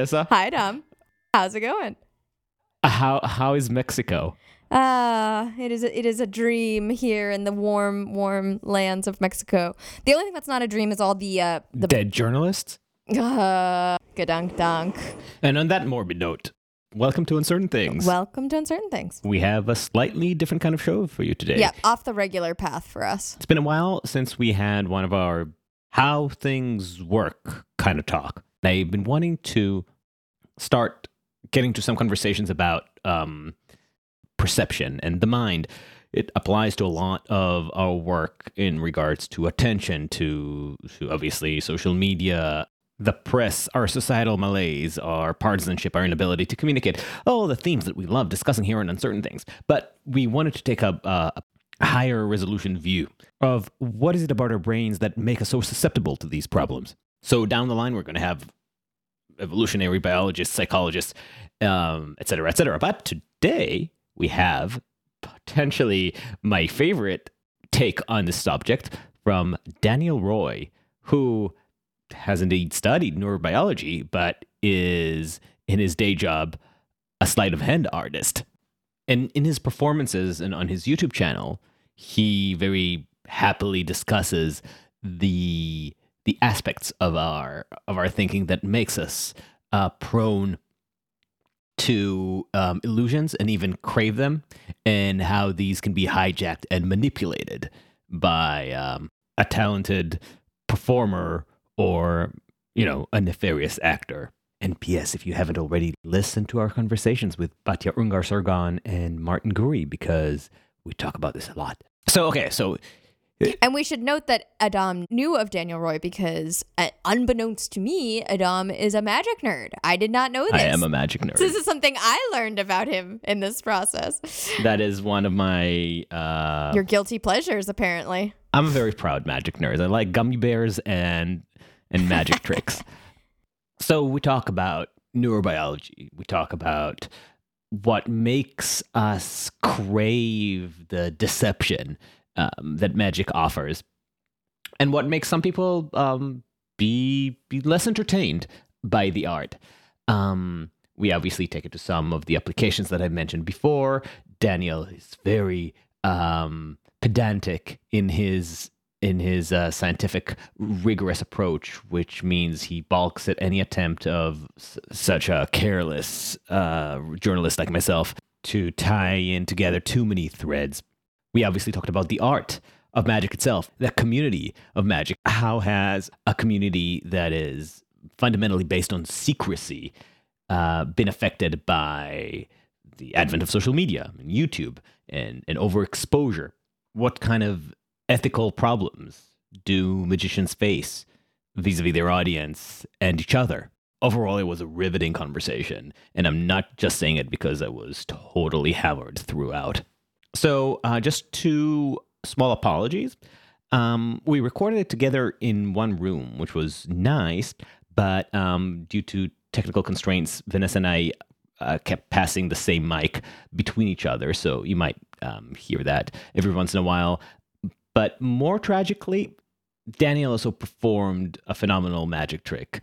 Vanessa. Hi, Dom. How's it going? How how is Mexico? Ah, it is a, it is a dream here in the warm, warm lands of Mexico. The only thing that's not a dream is all the uh the Dead journalists. uh, gadunk dunk. And on that morbid note, welcome to Uncertain Things. Welcome to uncertain things. we have a slightly different kind of show for you today. Yeah, off the regular path for us. It's been a while since we had one of our how things work kind of talk. I've been wanting to start getting to some conversations about um, perception and the mind. It applies to a lot of our work in regards to attention, to, to obviously social media, the press, our societal malaise, our partisanship, our inability to communicate, all the themes that we love discussing here on uncertain things. But we wanted to take a, a, a higher resolution view of what is it about our brains that make us so susceptible to these problems. So down the line, we're going to have evolutionary biologists, psychologists, um, et cetera, et cetera. But today we have potentially my favorite take on this subject from Daniel Roy, who has indeed studied neurobiology, but is in his day job a sleight of hand artist. And in his performances and on his YouTube channel, he very happily discusses the the aspects of our of our thinking that makes us uh, prone to um, illusions and even crave them, and how these can be hijacked and manipulated by um, a talented performer or you know a nefarious actor. And P.S. If you haven't already, listen to our conversations with Batya Ungar Sargon and Martin Gurri because we talk about this a lot. So okay, so And we should note that Adam knew of Daniel Roy because, uh, unbeknownst to me, Adam is a magic nerd. I did not know this. I am a magic nerd. This is something I learned about him in this process. that is one of my uh Your guilty pleasures, apparently. I'm a very proud magic nerd. I like gummy bears and and magic tricks. So we talk about neurobiology. We talk about what makes us crave the deception um, that magic offers, and what makes some people um, be be less entertained by the art. Um, we obviously take it to some of the applications that I mentioned before. Daniel is very um, pedantic in his in his uh, scientific rigorous approach, which means he balks at any attempt of s- such a careless uh, journalist like myself to tie in together too many threads. We obviously talked about the art of magic itself, the community of magic. How has a community that is fundamentally based on secrecy uh, been affected by the advent of social media and YouTube and, and overexposure? What kind of ethical problems do magicians face vis-a-vis their audience and each other? Overall, it was a riveting conversation, and I'm not just saying it because I was totally hammered throughout. So, uh, just two small apologies. Um, we recorded it together in one room, which was nice, but um, due to technical constraints, Vanessa and I uh, kept passing the same mic between each other, so you might um, hear that every once in a while. But more tragically, Daniel also performed a phenomenal magic trick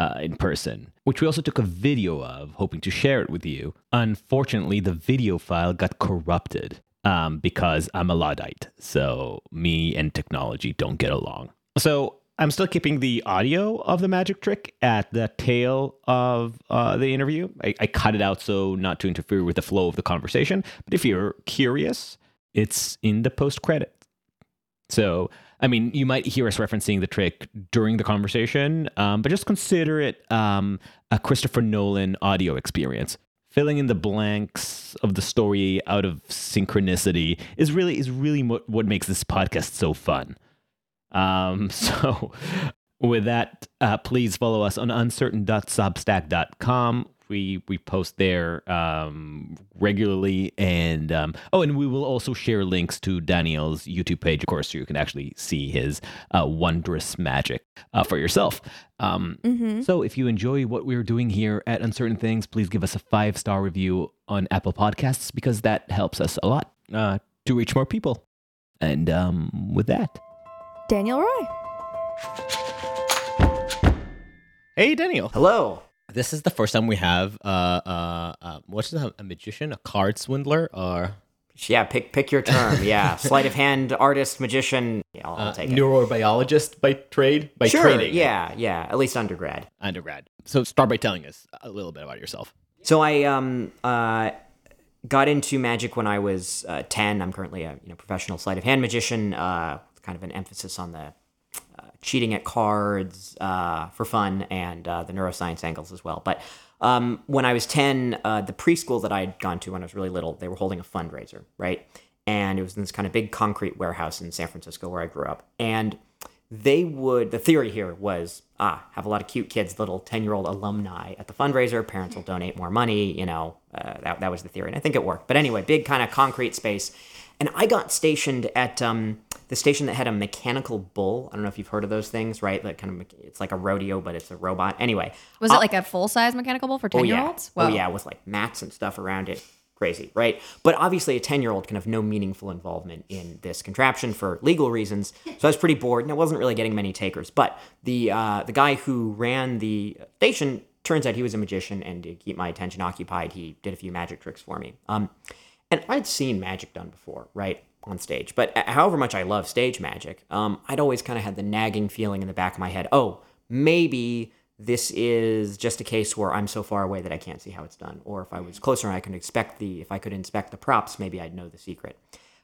uh, in person, which we also took a video of, hoping to share it with you. Unfortunately, the video file got corrupted um, because I'm a Luddite, so me and technology don't get along. So I'm still keeping the audio of the magic trick at the tail of uh, the interview. I, I cut it out so not to interfere with the flow of the conversation. But if you're curious, it's in the post credit. So, I mean, you might hear us referencing the trick during the conversation, um, but just consider it um, a Christopher Nolan audio experience. Filling in the blanks of the story out of synchronicity is really is really what, what makes this podcast so fun. Um, so, with that, uh, please follow us on uncertain.substack.com. We we post there um, regularly, and um, oh, and we will also share links to Daniel's YouTube page, of course, so you can actually see his uh, wondrous magic uh, for yourself. Um, Mm-hmm. so, if you enjoy what we're doing here at Uncertain Things, please give us a five star review on Apple Podcasts because that helps us a lot uh, to reach more people. And um, with that, Daniel Roy. hey, Daniel. Hello. This is the first time we have uh uh, uh what's a, a magician, a card swindler, or Yeah, pick pick your term. Yeah, sleight of hand artist, magician. Yeah, I'll, I'll uh, it. neurobiologist by trade, by Sure. training, Yeah, yeah. At least undergrad. undergrad. So start by telling us a little bit about yourself. So I um uh got into magic when I was uh, ten. I'm currently a you know professional sleight of hand magician. Uh, kind of an emphasis on the uh, cheating at cards uh, for fun and uh, the neuroscience angles as well. But um, when I was ten, uh, the preschool that I had gone to when I was really little, they were holding a fundraiser, right? And it was in this kind of big concrete warehouse in San Francisco where I grew up, and they would the theory here was ah have a lot of cute kids little 10 year old alumni at the fundraiser parents will donate more money you know uh, that, that was the theory and i think it worked but anyway big kind of concrete space and i got stationed at um, the station that had a mechanical bull i don't know if you've heard of those things right like kind of, it's like a rodeo but it's a robot anyway Was it like a full size mechanical bull for 10 Oh year yeah. olds? Oh yeah, with like mats and stuff around it. Crazy, right? But obviously, a ten-year-old can have no meaningful involvement in this contraption for legal reasons. So I was pretty bored, and I wasn't really getting many takers. But the uh, the guy who ran the station turns out he was a magician, and to keep my attention occupied, he did a few magic tricks for me. Um, and I'd seen magic done before, right, on stage. But however much I love stage magic, um, I'd always kind of had the nagging feeling in the back of my head, oh, maybe this is just a case where I'm so far away that I can't see how it's done. Or if I was closer and I could expect the, if I could inspect the props, maybe I'd know the secret.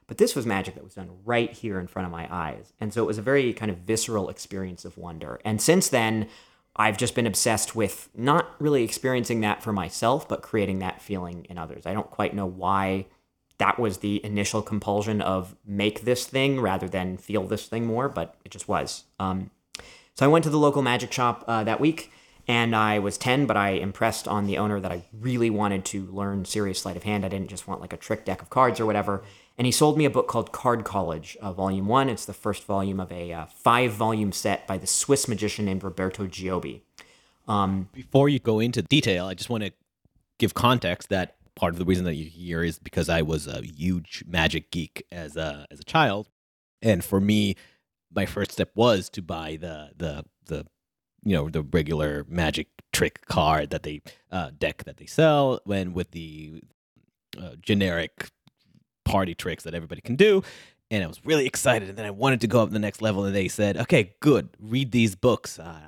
But this was magic that was done right here in front of my eyes. And so it was a very kind of visceral experience of wonder. And since then, I've just been obsessed with not really experiencing that for myself, but creating that feeling in others. I don't quite know why that was the initial compulsion of make this thing rather than feel this thing more, but it just was. Um, so I went to the local magic shop uh, that week, and I was 10, but I impressed on the owner that I really wanted to learn serious sleight of hand. I didn't just want like a trick deck of cards or whatever. And he sold me a book called Card College, uh, Volume 1. It's the first volume of a uh, five volume set by the Swiss magician named Roberto Giobbi. Um, Before you go into detail, I just want to give context that part of the reason that you're here is because I was a huge magic geek as a as a child, and for me, my first step was to buy the the the you know the regular magic trick card that they uh, deck that they sell. When with the uh, generic party tricks that everybody can do. And i was really excited. And then i wanted to go up the next level. And they said okay good. Read these books. Uh,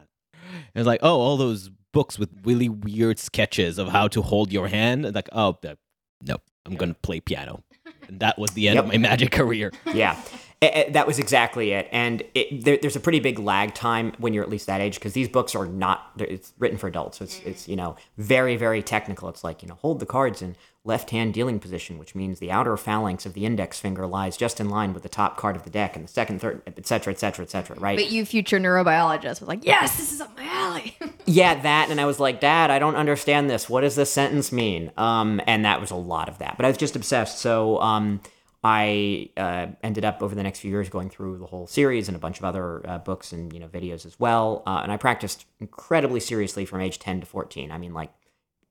and like oh all those books with really weird sketches of how to hold your hand and like oh uh, no i'm gonna play piano and that was the end of my magic career yeah, Eh, eh, that was exactly it. And it, there, there's a pretty big lag time when you're at least that age because these books are not it's written for adults, so it's it's you know very very technical. It's like you know hold the cards in left hand dealing position, which means the outer phalanx of the index finger lies just in line with the top card of the deck, and the second, third, et cetera, et cetera, et cetera. Right? But you, future neurobiologist, was like, yes, this is up my alley. yeah, that, and I was like, Dad, I don't understand this. What does this sentence mean? Um, and that was a lot of that. But I was just obsessed. So um, I uh, ended up over the next few years going through the whole series and a bunch of other uh, books and you know videos as well. Uh, and I practiced incredibly seriously from age 10 to 14. I mean, like,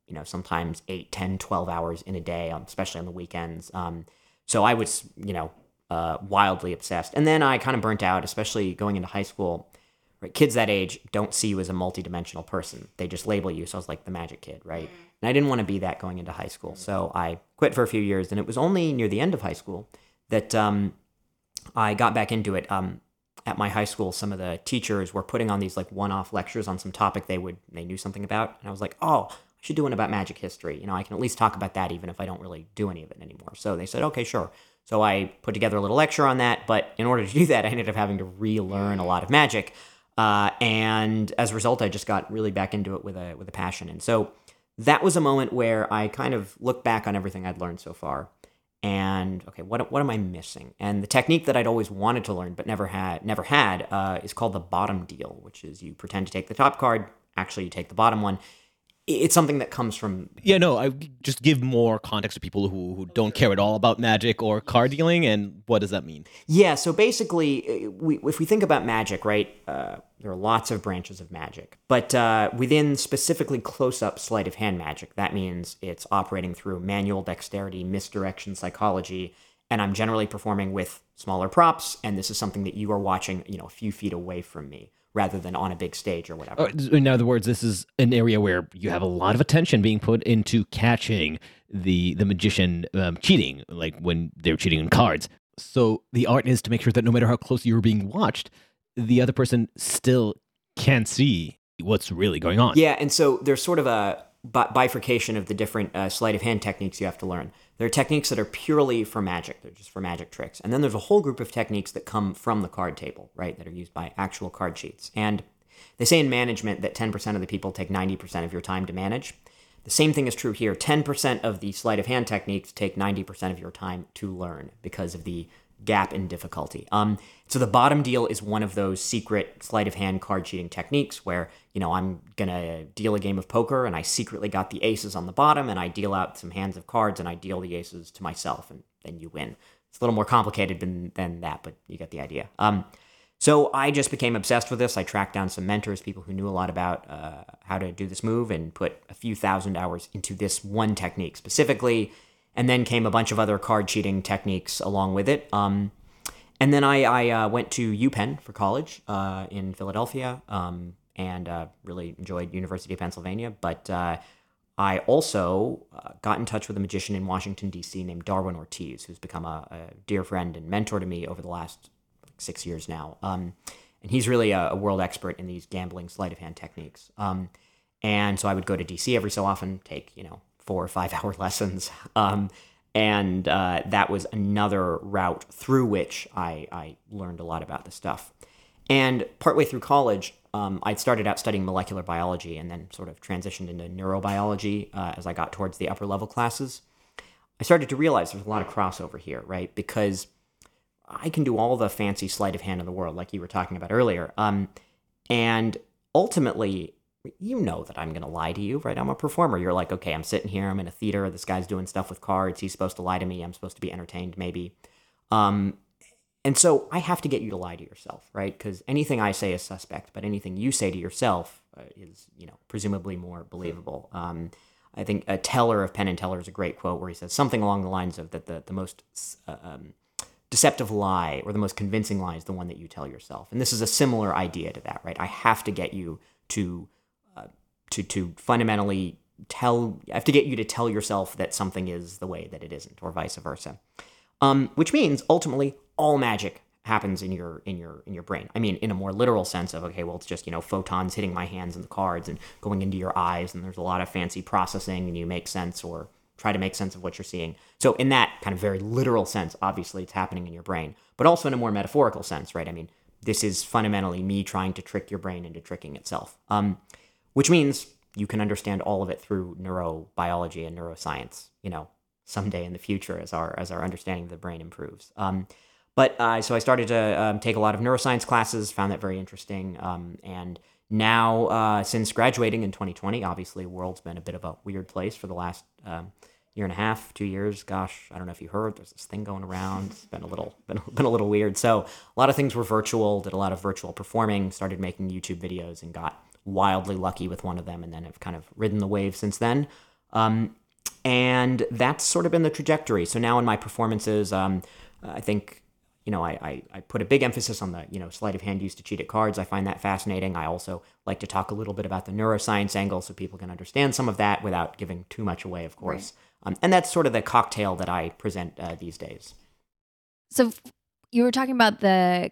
you know, sometimes 8, 10, 12 hours in a day, um, especially on the weekends. Um, so I was, you know, uh, wildly obsessed. And then I kind of burnt out, especially going into high school. Right? Kids that age don't see you as a multidimensional person. They just label you. So I was like the magic kid, right? And I didn't want to be that going into high school. So I quit for a few years. And it was only near the end of high school that um, I got back into it. Um, at my high school, some of the teachers were putting on these like one-off lectures on some topic they would they knew something about, and I was like, oh, I should do one about magic history. You know, I can at least talk about that even if I don't really do any of it anymore. So they said, okay, sure. So I put together a little lecture on that, but in order to do that, I ended up having to relearn a lot of magic, uh, and as a result, I just got really back into it with a with a passion. And so that was a moment where I kind of looked back on everything I'd learned so far and okay, what what am I missing? And the technique that I'd always wanted to learn but never had never had uh, is called the bottom deal, which is you pretend to take the top card, actually you take the bottom one. It's something that comes from Yeah, no, I just give more context to people who, who don't care at all about magic or card dealing, and what does that mean? Yeah, so basically, we, if we think about magic, right, uh, there are lots of branches of magic. But uh, within specifically close up sleight of hand magic, that means it's operating through manual dexterity, misdirection psychology, and I'm generally performing with smaller props, and this is something that you are watching, you know, a few feet away from me. Rather than on a big stage or whatever. Uh, In other words, this is an area where you have a lot of attention being put into catching the the magician um, cheating, like when they're cheating in cards. So the art is to make sure that no matter how close you're being watched, the other person still can see what's really going on. Yeah, and so there's sort of a bifurcation of the different uh, sleight of hand techniques you have to learn. There are techniques that are purely for magic, they're just for magic tricks. And then there's a whole group of techniques that come from the card table, right, that are used by actual card sheets. And they say in management that 10% of the people take 90% of your time to manage. The same thing is true here. 10% of the sleight of hand techniques take 90% of your time to learn because of the gap in difficulty. Um, so the bottom deal is one of those secret sleight of hand card cheating techniques where, you know, I'm going to deal a game of poker and I secretly got the aces on the bottom and I deal out some hands of cards and I deal the aces to myself and then you win. It's a little more complicated than, than that, but you get the idea. Um, so I just became obsessed with this. I tracked down some mentors, people who knew a lot about uh, how to do this move, and put a few thousand hours into this one technique specifically. And then came a bunch of other card cheating techniques along with it. Um, and then I, I uh, went to UPenn for college uh, in Philadelphia um, and uh, really enjoyed University of Pennsylvania. But uh, I also uh, got in touch with a magician in Washington, D.C. named Darwin Ortiz, who's become a, a dear friend and mentor to me over the last six years now. Um, and he's really a, a, world expert in these gambling sleight of hand techniques. Um, and so I would go to DC every so often, take, you know, four or five hour lessons. Um, and uh, that was another route through which I, I learned a lot about the stuff. And partway through college, um, I started out studying molecular biology and then sort of transitioned into neurobiology uh, as I got towards the upper level classes. I started to realize there's a lot of crossover here, right? Because I can do all the fancy sleight of hand in the world, like you were talking about earlier. Um, and ultimately, you know that I'm going to lie to you, right? I'm a performer. You're like, okay, I'm sitting here, I'm in a theater, this guy's doing stuff with cards, he's supposed to lie to me, I'm supposed to be entertained, maybe. Um, and so I have to get you to lie to yourself, right? Because anything I say is suspect, but anything you say to yourself uh, is, you know, presumably more believable. Um, I think a Teller of Penn and Teller is a great quote where he says something along the lines of that the, the most uh, um, deceptive lie or the most convincing lie is the one that you tell yourself. And this is a similar idea to that, right? I have to get you to to to fundamentally tell. I have to get you to tell yourself that something is the way that it isn't, or vice versa. Um, which means ultimately all magic happens in your in your in your brain. I mean, in a more literal sense of okay, well, it's just you know photons hitting my hands and the cards and going into your eyes, and there's a lot of fancy processing, and you make sense or try to make sense of what you're seeing. So, in that kind of very literal sense, obviously it's happening in your brain, but also in a more metaphorical sense, right? I mean, this is fundamentally me trying to trick your brain into tricking itself, um, which means you can understand all of it through neurobiology and neuroscience, you know, someday in the future as our as our understanding of the brain improves. Um, but uh, so I started to um, take a lot of neuroscience classes, found that very interesting, um, and now uh, since graduating in 2020 obviously the world's been a bit of a weird place for the last um, year and a half two years. Gosh i don't know if you heard there's this thing going around. It's been a little been, been a little weird. So a lot of things were virtual did a lot of virtual performing started making youtube videos and got wildly lucky with one of them and then have kind of ridden the wave since then um, and that's sort of been the trajectory so now in my performances um, i think you know, I, I, I, put a big emphasis on the, you know, sleight of hand used to cheat at cards. I find that fascinating. I also like to talk a little bit about the neuroscience angle so people can understand some of that without giving too much away, of course. Right. Um, and that's sort of the cocktail that I present uh, these days. So you were talking about the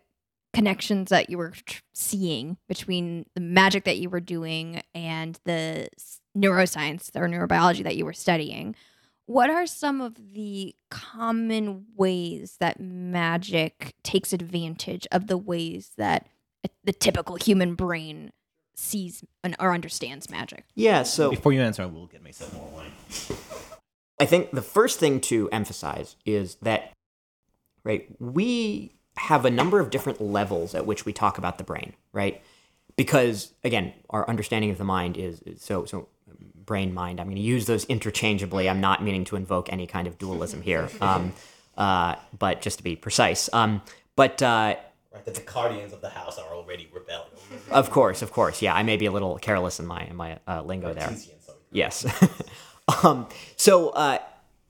connections that you were tr- seeing between the magic that you were doing and the neuroscience or neurobiology that you were studying. What are some of the common ways that magic takes advantage of the ways that the typical human brain sees or understands magic? Yeah, so before you answer, I will get myself more wine. I think the first thing to emphasize is that right, we have a number of different levels at which we talk about the brain, right? Because again, our understanding of the mind is, is so so brain mind. I'm going to use those interchangeably. I'm not meaning to invoke any kind of dualism here, um, uh, but just to be precise. Um, but uh, right, the Descartians of the house are already rebelling. Of course, of course. Yeah, I may be a little careless in my in my uh, lingo there. Yes. um, so uh,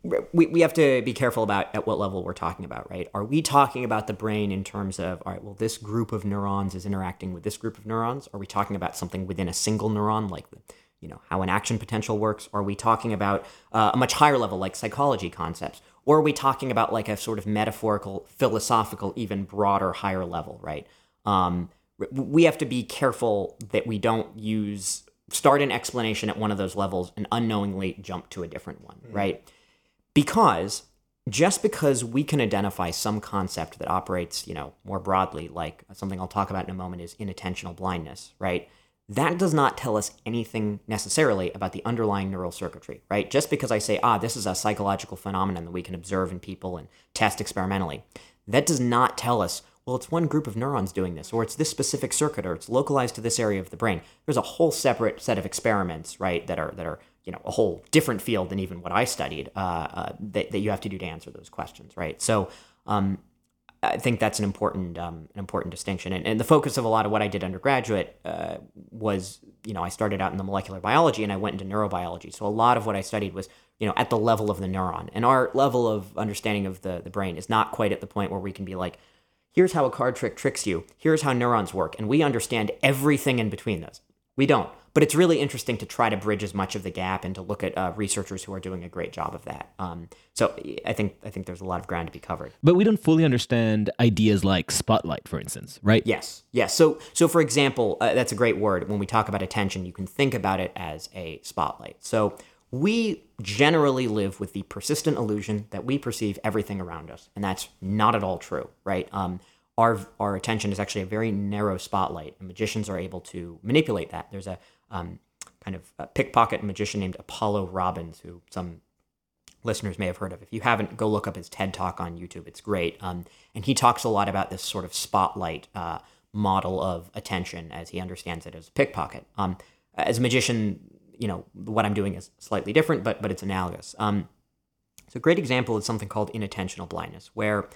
we, we have to be careful about at what level we're talking about, right? Are we talking about the brain in terms of, all right, well, this group of neurons is interacting with this group of neurons? Are we talking about something within a single neuron, like you know how an action potential works? Are we talking about uh, a much higher level, like psychology concepts? Or are we talking about like a sort of metaphorical, philosophical, even broader, higher level, right? Um, we have to be careful that we don't use start an explanation at one of those levels and unknowingly jump to a different one, right? Because just because we can identify some concept that operates, you know, more broadly, like something I'll talk about in a moment is inattentional blindness, right? That does not tell us anything necessarily about the underlying neural circuitry, right? Just because I say, ah, this is a psychological phenomenon that we can observe in people and test experimentally, that does not tell us, well, it's one group of neurons doing this, or it's this specific circuit, or it's localized to this area of the brain. There's a whole separate set of experiments, right, that are that are you know a whole different field than even what I studied uh, uh, that, that you have to do to answer those questions, right? So um, I think that's an important um, an important distinction, and, and the focus of a lot of what I did undergraduate uh, was you know I started out in the molecular biology and I went into neurobiology, so a lot of what I studied was you know at the level of the neuron, and our level of understanding of the the brain is not quite at the point where we can be like. Here's how a card trick tricks you. Here's how neurons work. And we understand everything in between those. We don't. But it's really interesting to try to bridge as much of the gap and to look at uh, researchers who are doing a great job of that. Um, so I think I think there's a lot of ground to be covered. But we don't fully understand ideas like spotlight, for instance, right? Yes, yes. So so for example, uh, that's a great word. When we talk about attention, you can think about it as a spotlight. So we generally live with the persistent illusion that we perceive everything around us, and that's not at all true, right? Um, our our attention is actually a very narrow spotlight, and magicians are able to manipulate that. There's a um, kind of a pickpocket magician named Apollo Robbins, who some listeners may have heard of. If you haven't, go look up his TED talk on YouTube. It's great, um, and he talks a lot about this sort of spotlight uh, model of attention as he understands it as a pickpocket. Um, as a magician, you know what I'm doing is slightly different, but but it's analogous. Um, so a great example is something called inattentional blindness, where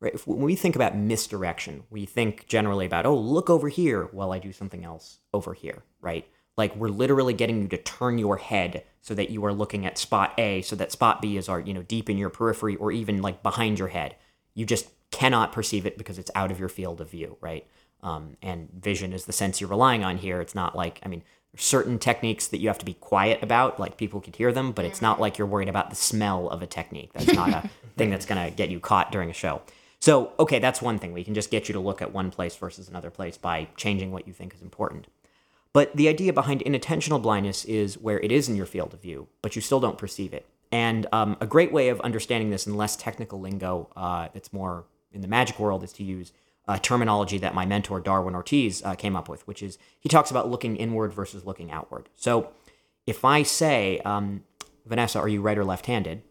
right? If, when we think about misdirection, we think generally about, oh, look over here while I do something else over here, right? Like we're literally getting you to turn your head so that you are looking at spot A, so that spot B is our, you know, deep in your periphery or even like behind your head. You just cannot perceive it because it's out of your field of view, right? Um, and vision is the sense you're relying on here. It's not like, I mean, certain techniques that you have to be quiet about, like people could hear them, but it's not like you're worried about the smell of a technique. That's not a thing that's going to get you caught during a show. So, okay, that's one thing. We can just get you to look at one place versus another place by changing what you think is important. But the idea behind inattentional blindness is where it is in your field of view, but you still don't perceive it. And um, a great way of understanding this in less technical lingo uh, that's more in the magic world is to use a terminology that my mentor Darwin Ortiz uh, came up with, which is he talks about looking inward versus looking outward. So if I say, um, Vanessa, are you right or left handed?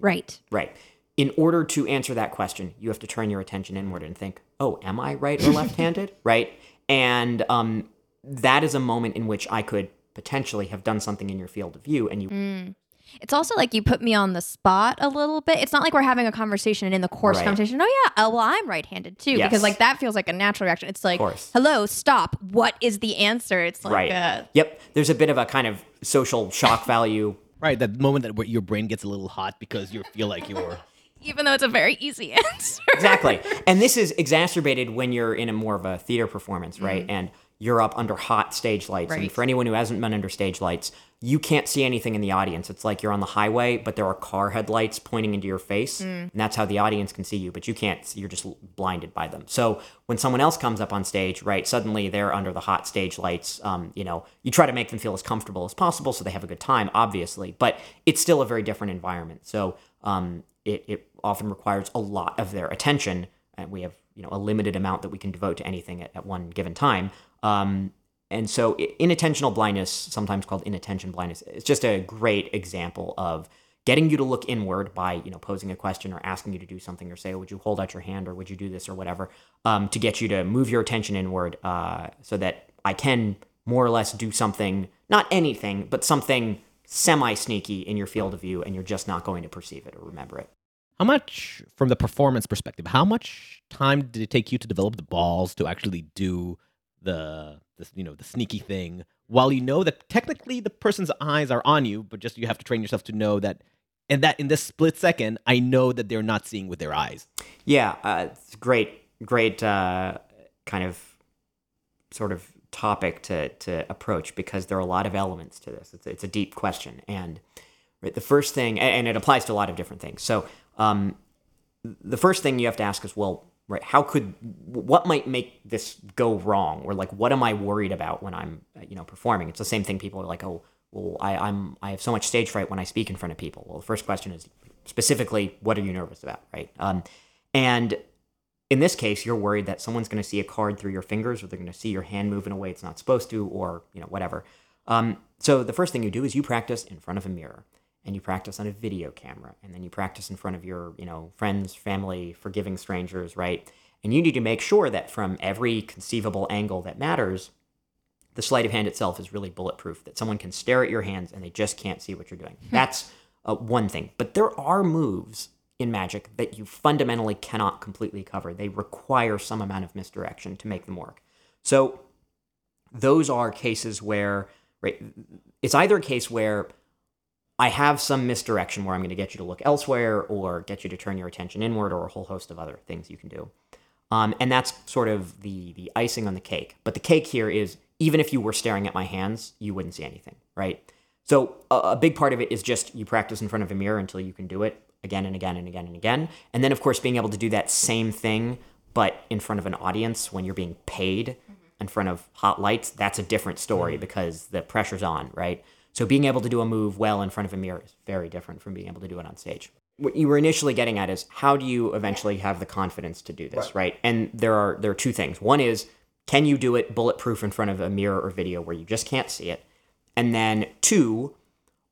Right. Right in order to answer that question, you have to turn your attention inward and think, oh, am I right or left handed? right? And um, that is a moment in which I could potentially have done something in your field of view and you. Mm. It's also like you put me on the spot a little bit. It's not like we're having a conversation and in the course Right. conversation. Oh yeah, oh, well I'm right-handed too Yes. because like that feels like a natural reaction. It's like, hello, stop. What is the answer? It's like, right. uh, Yep. There's a bit of a kind of social shock value. Right, that moment that your brain gets a little hot because you feel like you're. even though it's a very easy answer. exactly. And this is exacerbated when you're in a more of a theater performance, right? And you're up under hot stage lights. And for anyone who hasn't been under stage lights, you can't see anything in the audience. It's like you're on the highway, but there are car headlights pointing into your face, and that's how the audience can see you. But you can't. see- You're just blinded by them. So when someone else comes up on stage, right, suddenly they're under the hot stage lights. Um, you know, you try to make them feel as comfortable as possible so they have a good time, obviously, but it's still a very different environment. So um, it, it often requires a lot of their attention and we have you know a limited amount that we can devote to anything at, at one given time um, and so inattentional blindness sometimes called inattention blindness it's just a great example of getting you to look inward by you know posing a question or asking you to do something or say would you hold out your hand or would you do this or whatever? Um, to get you to move your attention inward uh, so that i can more or less do something not anything but something semi sneaky in your field of view and you're just not going to perceive it or remember it. How much, from the performance perspective, how much time did it take you to develop the balls to actually do the, the you know, the sneaky thing while you know that technically the person's eyes are on you, but just you have to train yourself to know that and that in this split second, I know that they're not seeing with their eyes. Yeah, uh, it's great, great uh, kind of sort of topic to to approach because there are a lot of elements to this. It's it's a deep question, and the first thing, and it applies to a lot of different things. So, um, the first thing you have to ask is, well, right, how could what might make this go wrong, or like what am I worried about when I'm you know performing? It's the same thing. People are like, oh, well, I, I'm I have so much stage fright when I speak in front of people. Well, the first question is specifically, what are you nervous about, right? Um, and in this case, you're worried that someone's going to see a card through your fingers, or they're going to see your hand move in a way it's not supposed to, or you know whatever. Um, so the first thing you do is you practice in front of a mirror, and you practice on a video camera, and then you practice in front of your you know friends, family, forgiving strangers, right? And you need to make sure that from every conceivable angle that matters, the sleight of hand itself is really bulletproof. That someone can stare at your hands and they just can't see what you're doing. That's uh, one thing. But there are moves in Magic that you fundamentally cannot completely cover. They require some amount of misdirection to make them work. So those are cases where right, it's either a case where I have some misdirection where I'm going to get you to look elsewhere or get you to turn your attention inward or a whole host of other things you can do. Um, and that's sort of the the icing on the cake. But the cake here is even if you were staring at my hands, you wouldn't see anything, right? So a, a big part of it is just you practice in front of a mirror until you can do it again and again and again and again. And then of course being able to do that same thing but in front of an audience when you're being paid in front of hot lights, that's a different story because the pressure's on, right? So being able to do a move well in front of a mirror is very different from being able to do it on stage. What you were initially getting at is how do you eventually have the confidence to do this, right? And there are there are two things. One is can you do it bulletproof in front of a mirror or video where you just can't see it? And then two,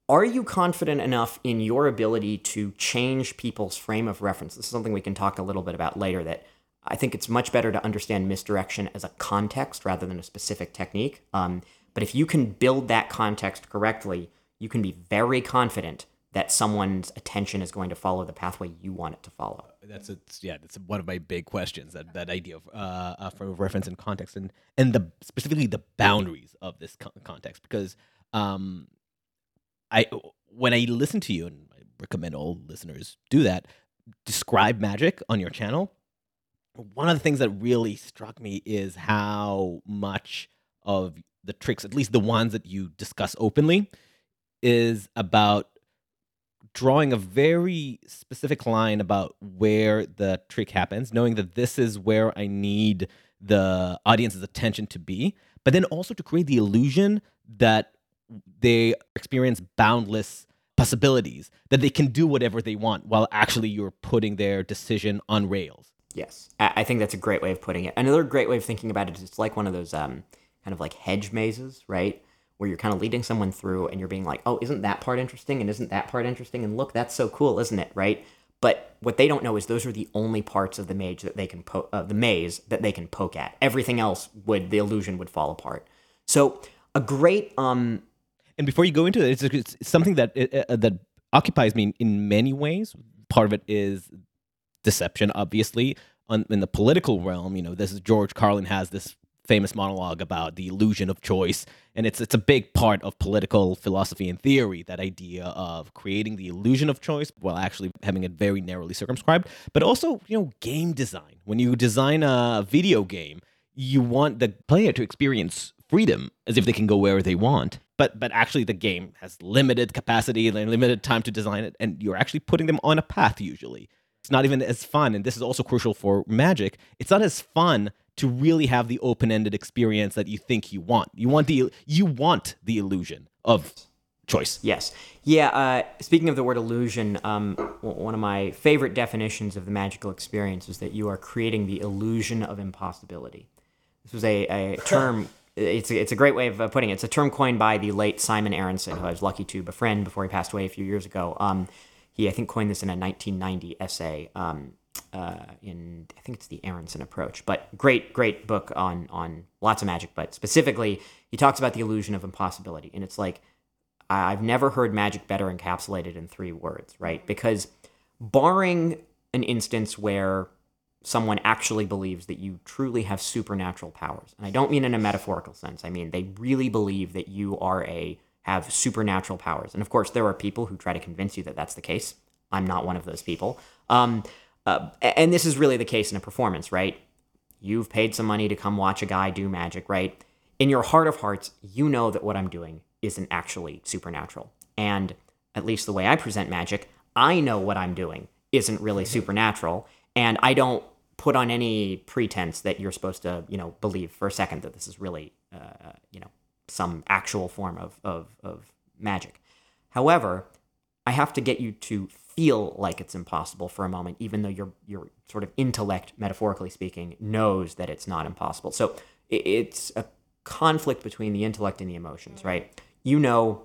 are you confident enough in your ability to change people's frame of reference? This is something we can talk a little bit about later that I think it's much better to understand misdirection as a context rather than a specific technique. Um, but if you can build that context correctly, you can be very confident that someone's attention is going to follow the pathway you want it to follow. That's a, yeah, that's one of my big questions. That that idea of uh, uh of reference and context, and and the specifically the boundaries of this con- context, because um, I when I listen to you, and I recommend all listeners do that, describe magic on your channel. One of the things that really struck me is how much of the tricks, at least the ones that you discuss openly, is about drawing a very specific line about where the trick happens, knowing that this is where I need the audience's attention to be, but then also to create the illusion that they experience boundless possibilities, that they can do whatever they want while actually you're putting their decision on rails. Yes, I think that's a great way of putting it. Another great way of thinking about it is it's like one of those um, kind of like hedge mazes, right? Where you're kind of leading someone through and you're being like, oh, isn't that part interesting? And isn't that part interesting? And look, that's so cool, isn't it? Right? But what they don't know is those are the only parts of the maze that they can uh, the maze that they can poke at. Everything else would the illusion would fall apart. So a great um And before you go into it, it's, it's something that uh, that occupies me in many ways. Part of it is deception, obviously. On, in the political realm, you know, this is George Carlin has this famous monologue about the illusion of choice, and it's it's a big part of political philosophy and theory. That idea of creating the illusion of choice while actually having it very narrowly circumscribed, but also you know, game design. When you design a video game, you want the player to experience freedom as if they can go wherever they want. But but actually the game has limited capacity and limited time to design it, and you're actually putting them on a path usually. It's not even as fun, and this is also crucial for Magic. It's not as fun to really have the open-ended experience that you think you want. You want the you want the illusion of choice. Yes. Yeah. Uh, speaking of the word illusion, um, one of my favorite definitions of the magical experience is that you are creating the illusion of impossibility. This was a, a term. It's a, it's a great way of uh, putting it. It's a term coined by the late Simon Aronson, who I was lucky to befriend before he passed away a few years ago. Um, he, I think, coined this in a 1990 essay. Um, uh, in I think it's the Aronson approach, but great, great book on on lots of magic. But specifically, he talks about the illusion of impossibility, and it's like I've never heard magic better encapsulated in three words, right? Because barring an instance where someone actually believes that you truly have supernatural powers, and I don't mean in a metaphorical sense, I mean they really believe that you are a have supernatural powers. And of course, there are people who try to convince you that that's the case. I'm not one of those people. Um, uh, and this is really the case in a performance, right? You've paid some money to come watch a guy do magic, right? In your heart of hearts, you know that what I'm doing isn't actually supernatural. And at least the way I present magic, I know what I'm doing isn't really supernatural. And I don't put on any pretense that you're supposed to, you know, believe for a second that this is really, uh, you know, some actual form of, of, of magic. However, I have to get you to feel like it's impossible for a moment, even though your your sort of intellect, metaphorically speaking, knows that it's not impossible. So it's a conflict between the intellect and the emotions, right? You know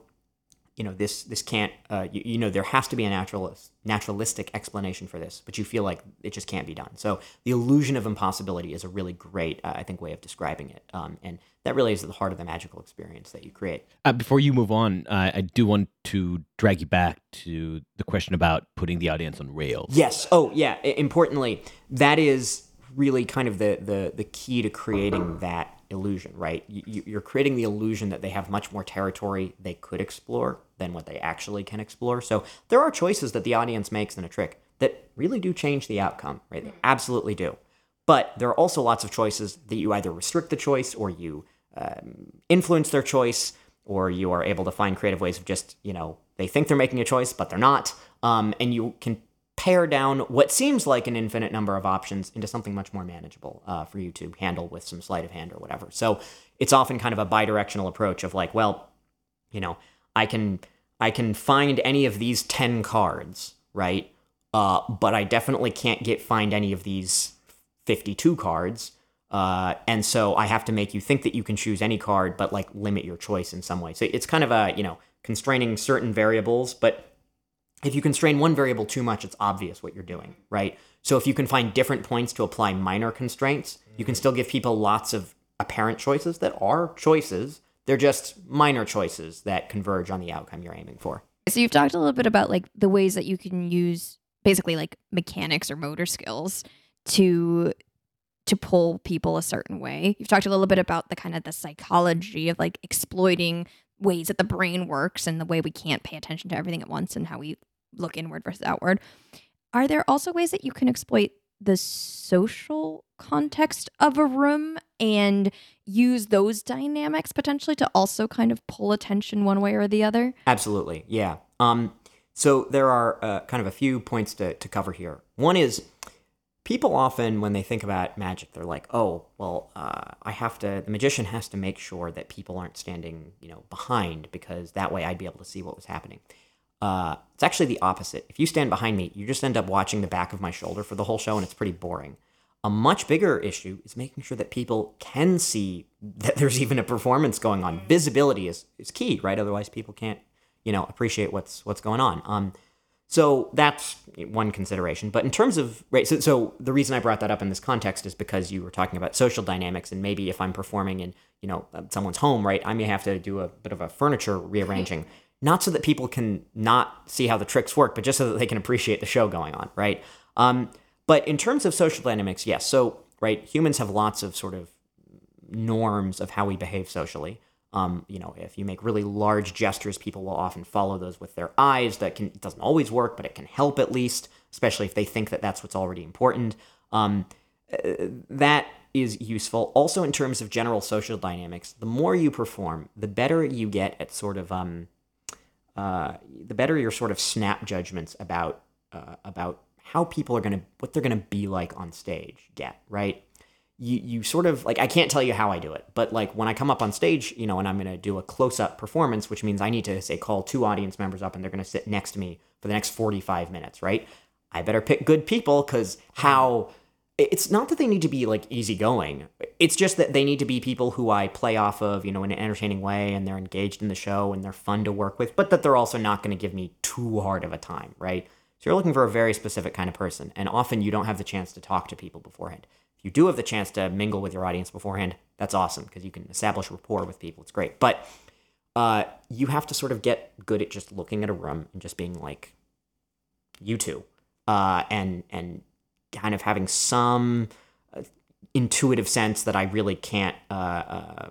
you know this this can't uh, you, you know there has to be a naturalist naturalistic explanation for this but you feel like it just can't be done. So the illusion of impossibility is a really great uh, i think way of describing it. Um, and that really is at the heart of the magical experience that you create. Uh, before you move on, uh, I do want to drag you back to the question about putting the audience on rails. yes. Oh yeah. Importantly that is really kind of the the the key to creating that illusion right? You, you're creating the illusion that they have much more territory they could explore than what they actually can explore. So there are choices that the audience makes in a trick that really do change the outcome right? They absolutely do. But there are also lots of choices that you either restrict the choice or you um, influence their choice or you are able to find creative ways of just you know they think they're making a choice but they're not um, and you can pare down what seems like an infinite number of options into something much more manageable uh, for you to handle with some sleight of hand or whatever. So it's often kind of a bi-directional approach of like well you know i can i can find any of these 10 cards right? Uh, but i definitely can't get find any of these 52 cards. Uh, and so i have to make you think that you can choose any card but like limit your choice in some way. So it's kind of a you know constraining certain variables but if you constrain one variable too much, it's obvious what you're doing, right? So if you can find different points to apply minor constraints, you can mm. still give people lots of apparent choices that are choices. They're just minor choices that converge on the outcome you're aiming for. So you've talked a little bit about like the ways that you can use basically like mechanics or motor skills to to pull people a certain way. You've talked a little bit about the kind of the psychology of like exploiting ways that the brain works and the way we can't pay attention to everything at once and how we look inward versus outward. Are there also ways that you can exploit the social context of a room and use those dynamics potentially to also kind of pull attention one way or the other? Absolutely, yeah. Um, so there are uh, kind of a few points to, to cover here. One is people often, when they think about magic, they're like, "Oh, well, uh, I have to. The magician has to make sure that people aren't standing, you know, behind because that way I'd be able to see what was happening." Uh, it's actually the opposite. If you stand behind me, you just end up watching the back of my shoulder for the whole show, and it's pretty boring. A much bigger issue is making sure that people can see that there's even a performance going on. Visibility is, is key, right? Otherwise, people can't, you know, appreciate what's what's going on. Um, so that's one consideration. But in terms of right, so, so the reason I brought that up in this context is because you were talking about social dynamics, and maybe if I'm performing in you know someone's home, right, I may have to do a bit of a furniture rearranging, not so that people can not see how the tricks work, but just so that they can appreciate the show going on, right? Um, but in terms of social dynamics, yes. So right, humans have lots of sort of norms of how we behave socially. Um, you know, if you make really large gestures, people will often follow those with their eyes. That can doesn't always work, but it can help at least, especially if they think that that's what's already important. Um, uh, that is useful. Also, in terms of general social dynamics, the more you perform, the better you get at sort of um, uh, the better your sort of snap judgments about uh, about how people are gonna what they're gonna be like on stage get right you you sort of like I can't tell you how I do it, but like when I come up on stage, you know, and I'm gonna do a close up performance, which means I need to say call two audience members up and they're gonna sit next to me for the next 45 minutes, right? I better pick good people because how it's not that they need to be like easygoing. It's just that they need to be people who I play off of, you know, in an entertaining way and they're engaged in the show and they're fun to work with, but that they're also not going to give me too hard of a time, right? So you're looking for a very specific kind of person. And often you don't have the chance to talk to people beforehand. If you do have the chance to mingle with your audience beforehand, that's awesome because you can establish rapport with people. It's great. But uh, you have to sort of get good at just looking at a room and just being like, you two, uh, and and kind of having some uh, intuitive sense that I really can't uh, uh,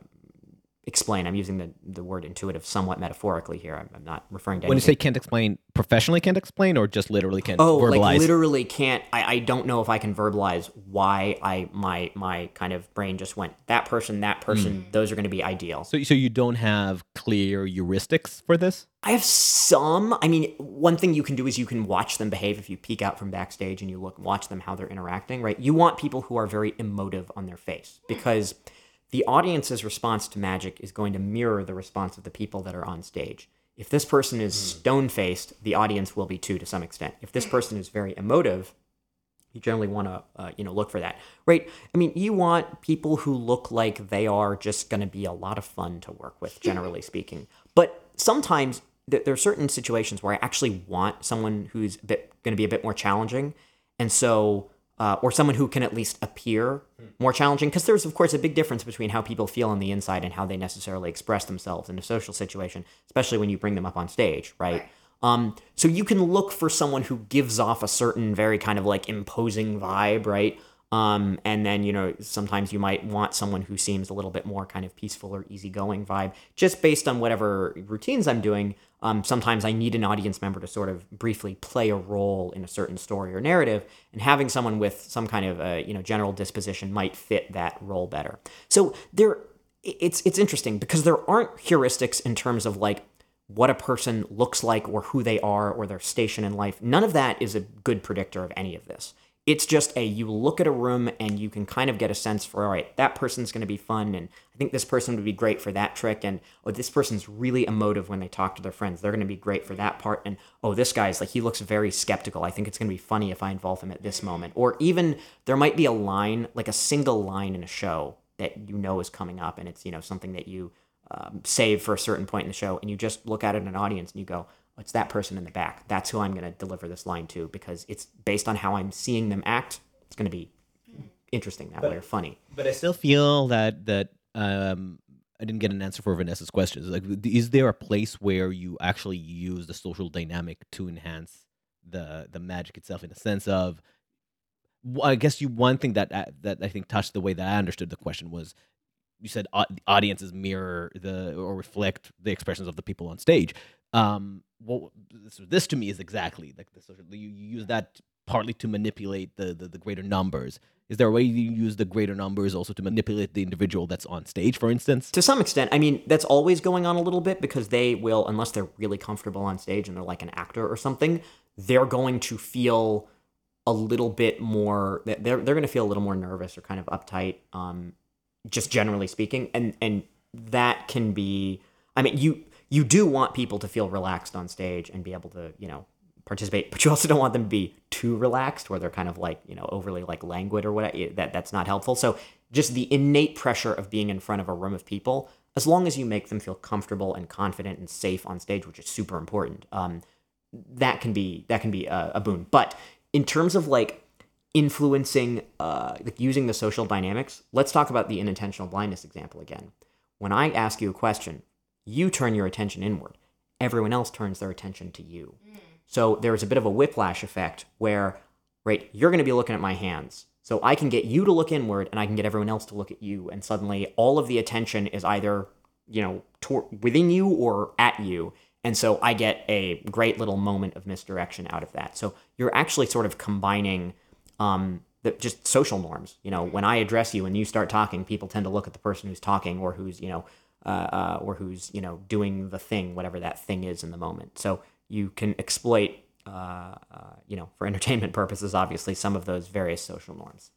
explain. I'm using the, the word intuitive somewhat metaphorically here. I'm, I'm not referring to When you say can't explain, professionally can't explain, or just literally can't oh, verbalize? like literally can't. I, I don't know if I can verbalize why I my my kind of brain just went that person, that hmm. person. Those are going to be ideal. so, so you don't have clear heuristics for this? I have some. I mean, one thing you can do is you can watch them behave if you peek out from backstage and you look and watch them how they're interacting, right? You want people who are very emotive on their face because the audience's response to magic is going to mirror the response of the people that are on stage. If this person is hmm. stone-faced, the audience will be too to some extent. If this hmm. person is very emotive, you generally want to uh, you know look for that. Right? I mean you want people who look like they are just going to be a lot of fun to work with hmm. generally speaking. But sometimes th- there are certain situations where i actually want someone who's a bit going to be a bit more challenging. And so uh, or someone who can at least appear more challenging because there's of course a big difference between how people feel on the inside and how they necessarily express themselves in a social situation especially when you bring them up on stage right. Um, so you can look for someone who gives off a certain very kind of like imposing vibe, right? Um, and then you know sometimes you might want someone who seems a little bit more kind of peaceful or easygoing vibe, just based on whatever routines I'm doing. Um, sometimes I need an audience member to sort of briefly play a role in a certain story or narrative, and having someone with some kind of uh, you know general disposition might fit that role better. So there, it's it's interesting because there aren't heuristics in terms of like what a person looks like or who they are or their station in life. None of that is a good predictor of any of this. It's just a you look at a room and you can kind of get a sense for all right, that person's going to be fun and I think this person would be great for that trick and oh this person's really emotive when they talk to their friends. They're going to be great for that part and oh this guy's like he looks very skeptical. I think it's going to be funny if I involve him at this moment. Or even there might be a line like a single line in a show that you know is coming up and it's you know something that you um, save for a certain point in the show, and you just look at it in an audience and you go, "It's that person in the back. That's who I'm going to deliver this line to because it's based on how I'm seeing them act. It's going to be interesting that way or funny." But I still feel that that um, I didn't get an answer for Vanessa's questions. Like, is there a place where you actually use the social dynamic to enhance the the magic itself, in the sense of, I guess you one thing that uh, that I think touched the way that I understood the question was, you said au- audiences mirror the or reflect the expressions of the people on stage. Um, well, so this to me is exactly like. You, you use that partly to manipulate the, the the greater numbers. Is there a way you use the greater numbers also to manipulate the individual that's on stage, for instance? To some extent, I mean, that's always going on a little bit because they will, unless they're really comfortable on stage and they're like an actor or something, they're going to feel a little bit more. They're they're going to feel a little more nervous or kind of uptight. Um, just generally speaking, and and that can be. I mean, you you do want people to feel relaxed on stage and be able to you know participate, but you also don't want them to be too relaxed where they're kind of like you know overly like languid or whatever. That that's not helpful. So just the innate pressure of being in front of a room of people, as long as you make them feel comfortable and confident and safe on stage, which is super important. Um, that can be that can be a, a boon. But in terms of like influencing, uh, like using the social dynamics, let's talk about the inattentional blindness example again. When I ask you a question, you turn your attention inward. Everyone else turns their attention to you. So there's a bit of a whiplash effect where, right, you're going to be looking at my hands. So I can get you to look inward and I can get everyone else to look at you. And suddenly all of the attention is either, you know, tor- within you or at you. And so I get a great little moment of misdirection out of that. So you're actually sort of combining um, the, just social norms. You know, when I address you and you start talking, people tend to look at the person who's talking or who's, you know, uh, uh, or who's, you know, doing the thing, whatever that thing is in the moment. So you can exploit, uh, uh, you know, for entertainment purposes, obviously, some of those various social norms.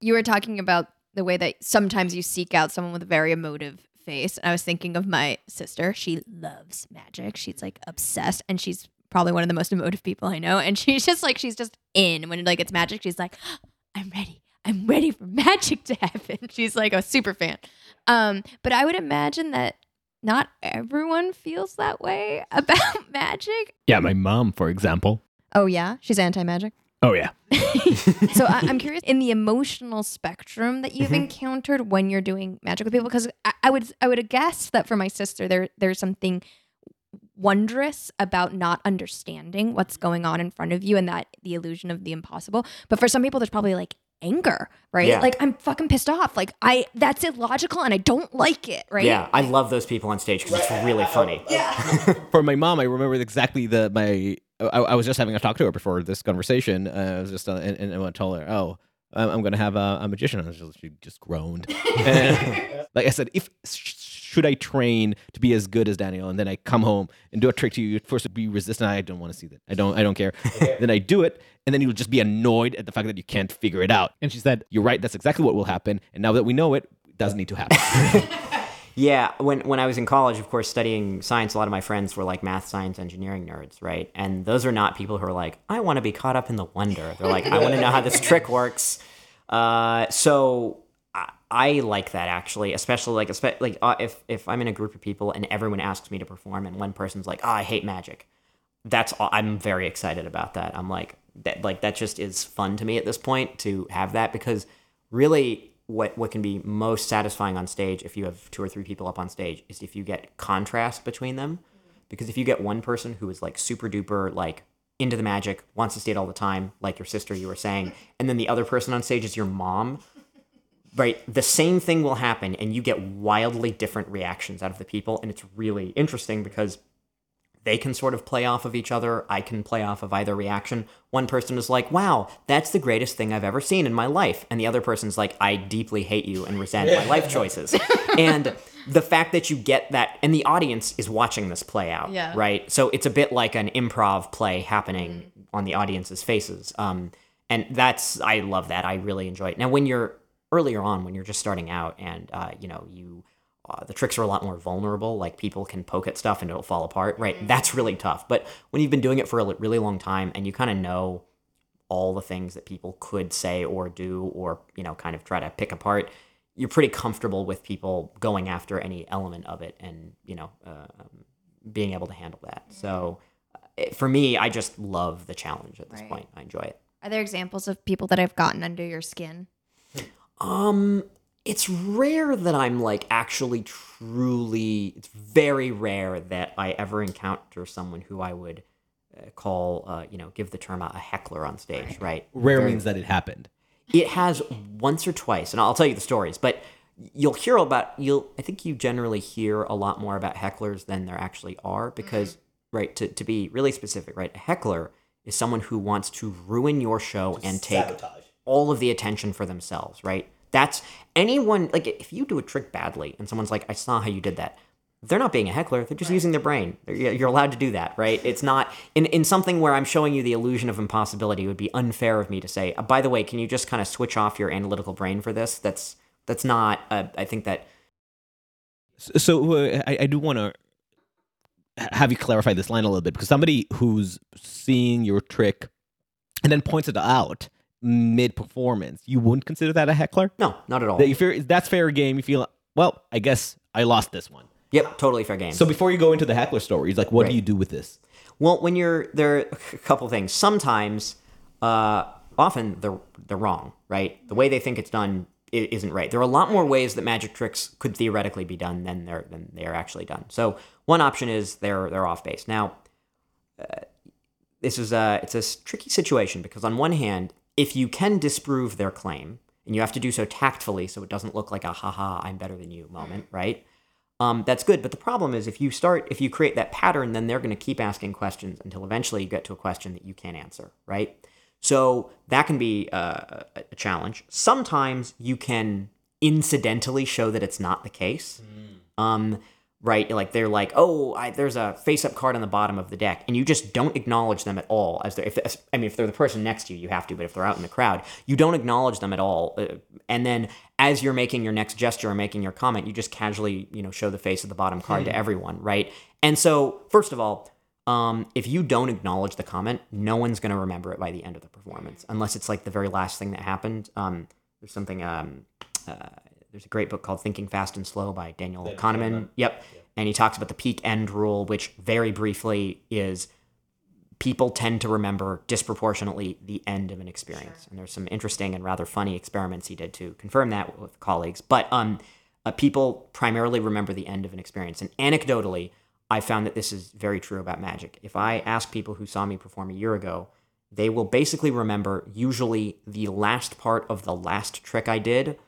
You were talking about the way that sometimes you seek out someone with a very emotive face. I was thinking of my sister. She loves magic. She's like obsessed and she's probably one of the most emotive people I know. And she's just like she's just in when like it's magic. She's like, I'm ready. I'm ready for magic to happen. She's like a super fan. Um, but I would imagine that not everyone feels that way about magic. Yeah, my mom, for example. Oh yeah, she's anti-magic. Oh yeah. so I, I'm curious in the emotional spectrum that you've encountered when you're doing magic with people, because I, I would I would guess that for my sister there there's something wondrous about not understanding what's going on in front of you and that the illusion of the impossible. But for some people, there's probably like anger, right? Yeah. Like I'm fucking pissed off. Like I that's illogical and I don't like it, right? Yeah, I love those people on stage because it's really funny. Yeah. For my mom, I remember exactly the my. I, I was just having a talk to her before this conversation. Uh, I was just uh, and, and I told her, "Oh, I'm, I'm going to have a, a magician." And she she just groaned. And, like I said, if sh- should I train to be as good as Daniel, and then I come home and do a trick to you, first to be resistant. I don't want to see that. I don't. I don't care. then I do it, and then you'll just be annoyed at the fact that you can't figure it out. And she said, "You're right. That's exactly what will happen. And now that we know it, it doesn't need to happen." Yeah, when when I was in college, of course, studying science, a lot of my friends were like math, science, engineering nerds, right? And those are not people who are like, I want to be caught up in the wonder. They're like, I want to know how this trick works. Uh, so I, like that actually, especially like espe- like uh, if if I'm in a group of people and everyone asks me to perform, and one person's like, Oh, I hate magic. That's all, I'm very excited about that. I'm like that like that just is fun to me at this point to have that because really what what can be most satisfying on stage if you have two or three people up on stage is if you get contrast between them because if you get one person who is like super duper like into the magic wants to see it all the time like your sister you were saying and then the other person on stage is your mom right the same thing will happen and you get wildly different reactions out of the people and it's really interesting because they can sort of play off of each other. I can play off of either reaction. One person is like, wow, that's the greatest thing I've ever seen in my life. And the other person's like, I deeply hate you and resent my life choices. and the fact that you get that, and the audience is watching this play out, Yeah. right? So it's a bit like an improv play happening on the audience's faces. Um, and that's, I love that. I really enjoy it. Now, when you're earlier on, when you're just starting out and, uh, you know, you, uh, the tricks are a lot more vulnerable. Like people can poke at stuff and it'll fall apart, right? That's really tough. But when you've been doing it for a really long time and you kind of know all the things that people could say or do, or you know, kind of try to pick apart, you're pretty comfortable with people going after any element of it, and you know, uh, um, being able to handle that. So, uh, for me, I just love the challenge at this Right. point. I enjoy it. Are there examples of people that have gotten under your skin? Um, it's rare that I'm like actually truly. It's very rare that I ever encounter someone who I would uh, call, uh, you know, give the term a, a heckler on stage, right? Rare Very- means that it happened. It has once or twice, and I'll tell you the stories, but you'll hear about you'll I think you generally hear a lot more about hecklers than there actually are because right to, to be really specific, right? A heckler is someone who wants to ruin your show and take Sabotage. All of the attention for themselves, right? That's anyone like if you do a trick badly and someone's like, "I saw how you did that," they're not being a heckler; they're just using their brain. You're allowed to do that, right? It's not in in something where I'm showing you the illusion of impossibility. It would be unfair of me to say, uh, "By the way, can you just kind of switch off your analytical brain for this?" That's that's not. Uh, I think that So uh, I, I do want to have you clarify this line a little bit because somebody who's seeing your trick and then points it out mid performance, you wouldn't consider that a heckler. no, not at all. That you feel that's fair game. You feel well. I guess I lost this one. yep, totally fair game. So before you go into the heckler stories, like what Right. do you do with this? Well, when you're there, are a couple things. Sometimes, uh, often they're they're wrong, right? The way they think it's done isn't right. There are a lot more ways that magic tricks could theoretically be done than they're than they are actually done. So one option is they're they're off base. Now, uh, this is a it's a tricky situation because on one hand, if you can disprove their claim, and you have to do so tactfully, so it doesn't look like a haha I'm better than you moment, right? um, that's good. But the problem is if you start, if you create that pattern, then they're going to keep asking questions until eventually you get to a question that you can't answer, right? So that can be uh, a a challenge. Sometimes you can incidentally show that it's not the case. Um, right? Like they're like, oh, I, there's a face-up card on the bottom of the deck, and you just don't acknowledge them at all. As they're, if I mean, if they're the person next to you, you have to. But if they're out in the crowd, you don't acknowledge them at all. Uh, and then as you're making your next gesture or making your comment, you just casually, you know, show the face of the bottom card to everyone, right? And so, first of all, um, if you don't acknowledge the comment, no one's going to remember it by the end of the performance, unless it's like the very last thing that happened. Um, there's something. Um, uh, there's a great book called Thinking Fast and Slow by Daniel Kahneman. Yep. And he talks about the peak end rule, which very briefly is people tend to remember disproportionately the end of an experience. And there's some interesting and rather funny experiments he did to confirm that with colleagues. But um, uh, people primarily remember the end of an experience. And anecdotally, I found that this is very true about magic. If I ask people who saw me perform a year ago, they will basically remember usually the last part of the last trick I did,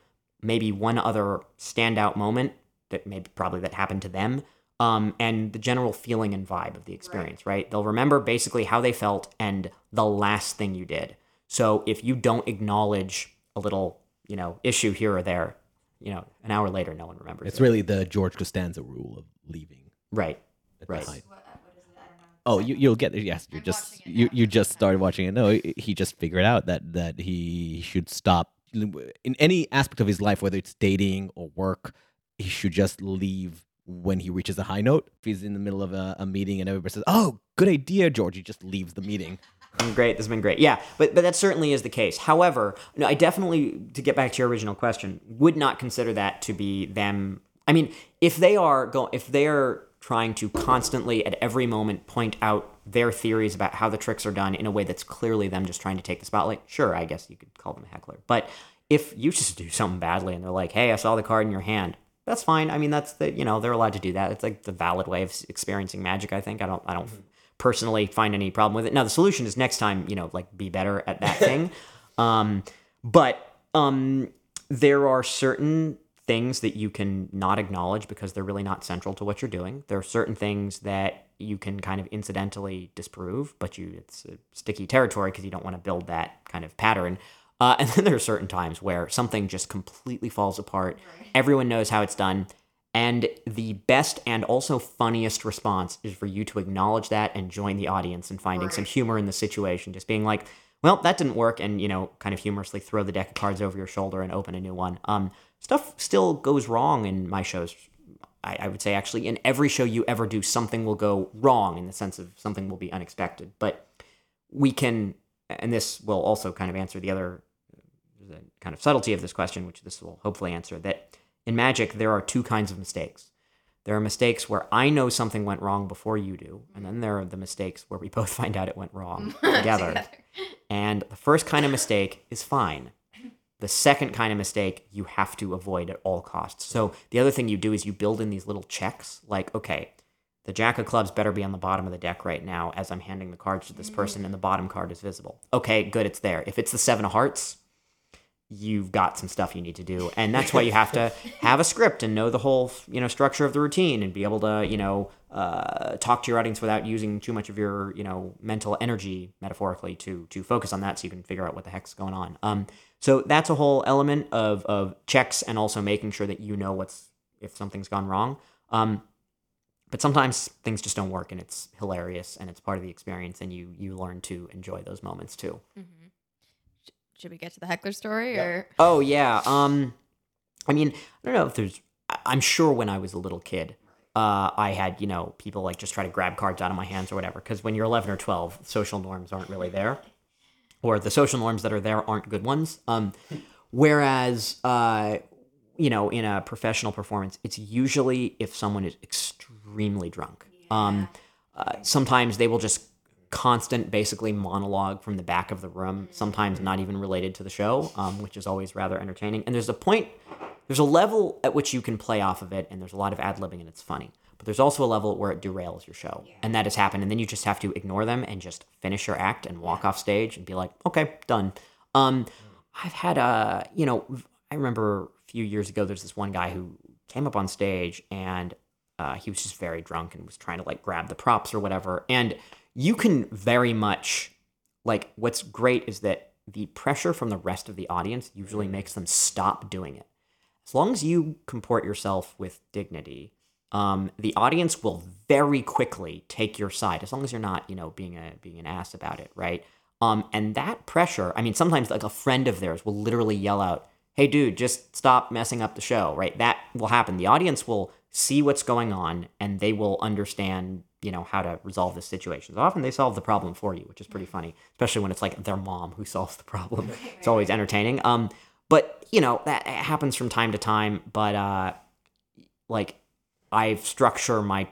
maybe one other standout moment that maybe probably that happened to them, um, and the general feeling and vibe of the experience, right. They'll remember basically how they felt and the last thing you did. So if you don't acknowledge a little, you know, issue here or there, you know, an hour later, no one remembers. It's it. really the George Costanza rule of leaving. right. at Right. behind. Oh, you, you'll get there. Yes, you're just you, you just started watching it. No, he just figured out that that he should stop in any aspect of his life, whether it's dating or work. He should just leave when he reaches a high note. If he's in the middle of a, a meeting and everybody says, "Oh, good idea, George," he just leaves the meeting. great. This has been great. Yeah, but but that certainly is the case. However, no, I definitely, to get back to your original question, would not consider that to be them. I mean, if they are go, if they are trying to constantly at every moment point out their theories about how the tricks are done in a way that's clearly them just trying to take the spotlight, sure, I guess you could call them a heckler. But if you just do something badly and they're like, "Hey, I saw the card in your hand," that's fine. I mean, that's the you know they're allowed to do that. It's like the valid way of experiencing magic. I think. I don't. I don't personally find any problem with it. Now the solution is next time, you know, like be better at that thing. um, but um, there are certain things that you can not acknowledge because they're really not central to what you're doing. There are certain things that you can kind of incidentally disprove, but you it's a sticky territory because you don't want to build that kind of pattern. Uh, and then there are certain times where something just completely falls apart. Everyone knows how it's done. And the best and also funniest response is for you to acknowledge that and join the audience in finding some humor in the situation. Just being like, well, that didn't work. And, you know, kind of humorously throw the deck of cards over your shoulder and open a new one. Um, stuff still goes wrong in my shows. I, I would say actually in every show you ever do, something will go wrong in the sense of something will be unexpected. But we can, and this will also kind of answer the other the kind of subtlety of this question, which this will hopefully answer, that in magic, there are two kinds of mistakes. There are mistakes where I know something went wrong before you do, and then there are the mistakes where we both find out it went wrong together. And the first kind of mistake is fine. The second kind of mistake you have to avoid at all costs. So the other thing you do is you build in these little checks, like, okay, the jack of clubs better be on the bottom of the deck right now as I'm handing the cards to this person, and the bottom card is visible. Okay, good, it's there. If it's the seven of hearts, you've got some stuff you need to do and that's why you have to have a script and know the whole you know structure of the routine and be able to you know uh, talk to your audience without using too much of your you know mental energy metaphorically to to focus on that so you can figure out what the heck's going on um so that's a whole element of of checks and also making sure that you know what's if something's gone wrong um but sometimes things just don't work and it's hilarious and it's part of the experience and you you learn to enjoy those moments too Should we get to the heckler story or? Oh yeah. Um, I mean, I don't know if there's. I'm sure when I was a little kid, uh, I had you know people like just try to grab cards out of my hands or whatever. Because when you're 11 or 12, social norms aren't really there, or the social norms that are there aren't good ones. Um, whereas, uh, you know, in a professional performance, it's usually if someone is extremely drunk. Um, uh, sometimes they will just constant, basically monologue from the back of the room. Sometimes not even related to the show, um, which is always rather entertaining. And there's a point, there's a level at which you can play off of it, and there's a lot of ad libbing, and it's funny. But there's also a level where it derails your show, and that has happened. And then you just have to ignore them and just finish your act and walk off stage and be like, okay, done. Um, I've had a, you know, I remember a few years ago, there's this one guy who came up on stage and uh, he was just very drunk and was trying to like grab the props or whatever. And you can very much, like, what's great is that the pressure from the rest of the audience usually makes them stop doing it. As long as you comport yourself with dignity, um, the audience will very quickly take your side. As long as you're not, you know, being a being an ass about it, right? Um, and that pressure, I mean, sometimes like a friend of theirs will literally yell out, "Hey, dude, just stop messing up the show," right? That will happen. The audience will see what's going on and they will understand, you know, how to resolve this situation. So often they solve the problem for you, which is pretty funny, especially when it's like their mom who solves the problem. It's always entertaining. Um, but you know that happens from time to time. But uh, like I structure my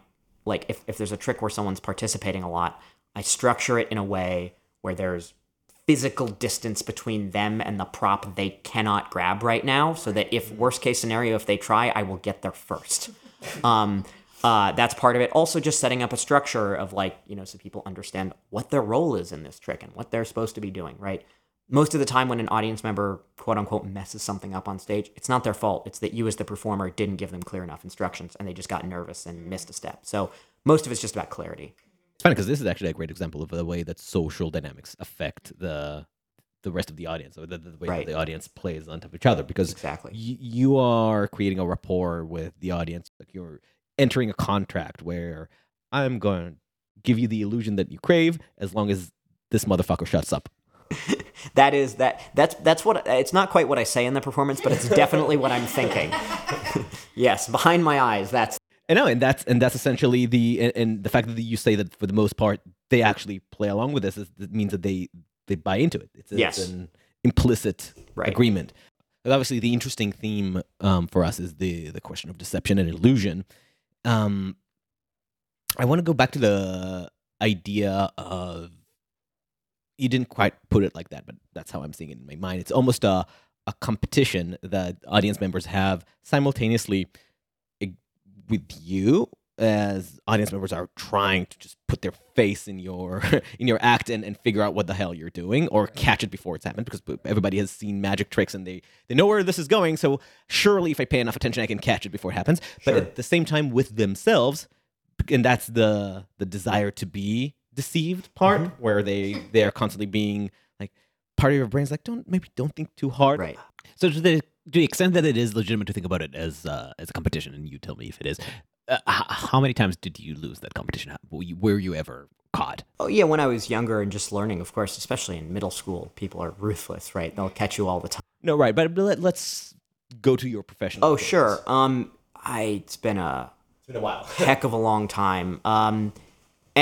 like if, if there's a trick where someone's participating a lot, I structure it in a way where there's physical distance between them and the prop they cannot grab right now, so that if worst case scenario, if they try, I will get there first. Um, Uh, that's part of it. Also, just setting up a structure of like, you know, so people understand what their role is in this trick and what they're supposed to be doing, right? Most of the time, when an audience member, quote unquote, messes something up on stage, it's not their fault. It's that you, as the performer, didn't give them clear enough instructions and they just got nervous and missed a step. So, most of it's just about clarity. It's funny because this is actually a great example of the way that social dynamics affect the the rest of the audience, or the, the way Right. that the audience plays on top of each other. Because Exactly. y- you are creating a rapport with the audience. Like you're entering a contract where I'm going to give you the illusion that you crave as long as this motherfucker shuts up. That is that that's that's what it's not quite what I say in the performance, but it's definitely what I'm thinking. yes, behind my eyes, that's And no, and that's and that's essentially the and, and the fact that you say that for the most part they actually play along with this is, it means that they they buy into it. It's, Yes. it's an implicit Right. agreement. And obviously, the interesting theme um, for us is the the question of deception and illusion. Um, I want to go back to the idea of you didn't quite put it like that, but that's how I'm seeing it in my mind. It's almost a a competition that audience members have simultaneously with you as audience members are trying to just put their face in your in your act and, and figure out what the hell you're doing or catch it before it's happened because everybody has seen magic tricks and they they know where this is going. So surely if i pay enough attention i can catch it before it happens. But at the same time with themselves and that's the the desire to be deceived part where they they are constantly being like part of your brain's like don't maybe don't think too hard right. So to the, to the extent that it is legitimate to think about it as uh, as a competition, and you tell me if it is, uh, how many times did you lose that competition? Were you, were you ever caught? Oh yeah, when I was younger and just learning, of course, especially in middle school, people are ruthless, right? They'll catch you all the time. no right but, let, let's go to your professional Oh days. sure. Um, I it's been a It's been a while. heck of a long time. Um,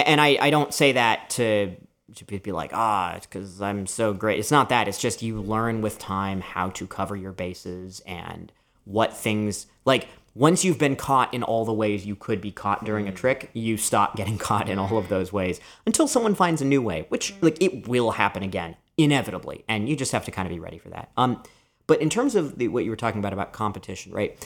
and I, I don't say that to to be like ah it's because I'm so great. It's not that. It's just you learn with time how to cover your bases and what things like. Once you've been caught in all the ways you could be caught during a trick, you stop getting caught in all of those ways until someone finds a new way, which like it will happen again inevitably, and you just have to kind of be ready for that. Um, but in terms of the, what you were talking about about competition, right?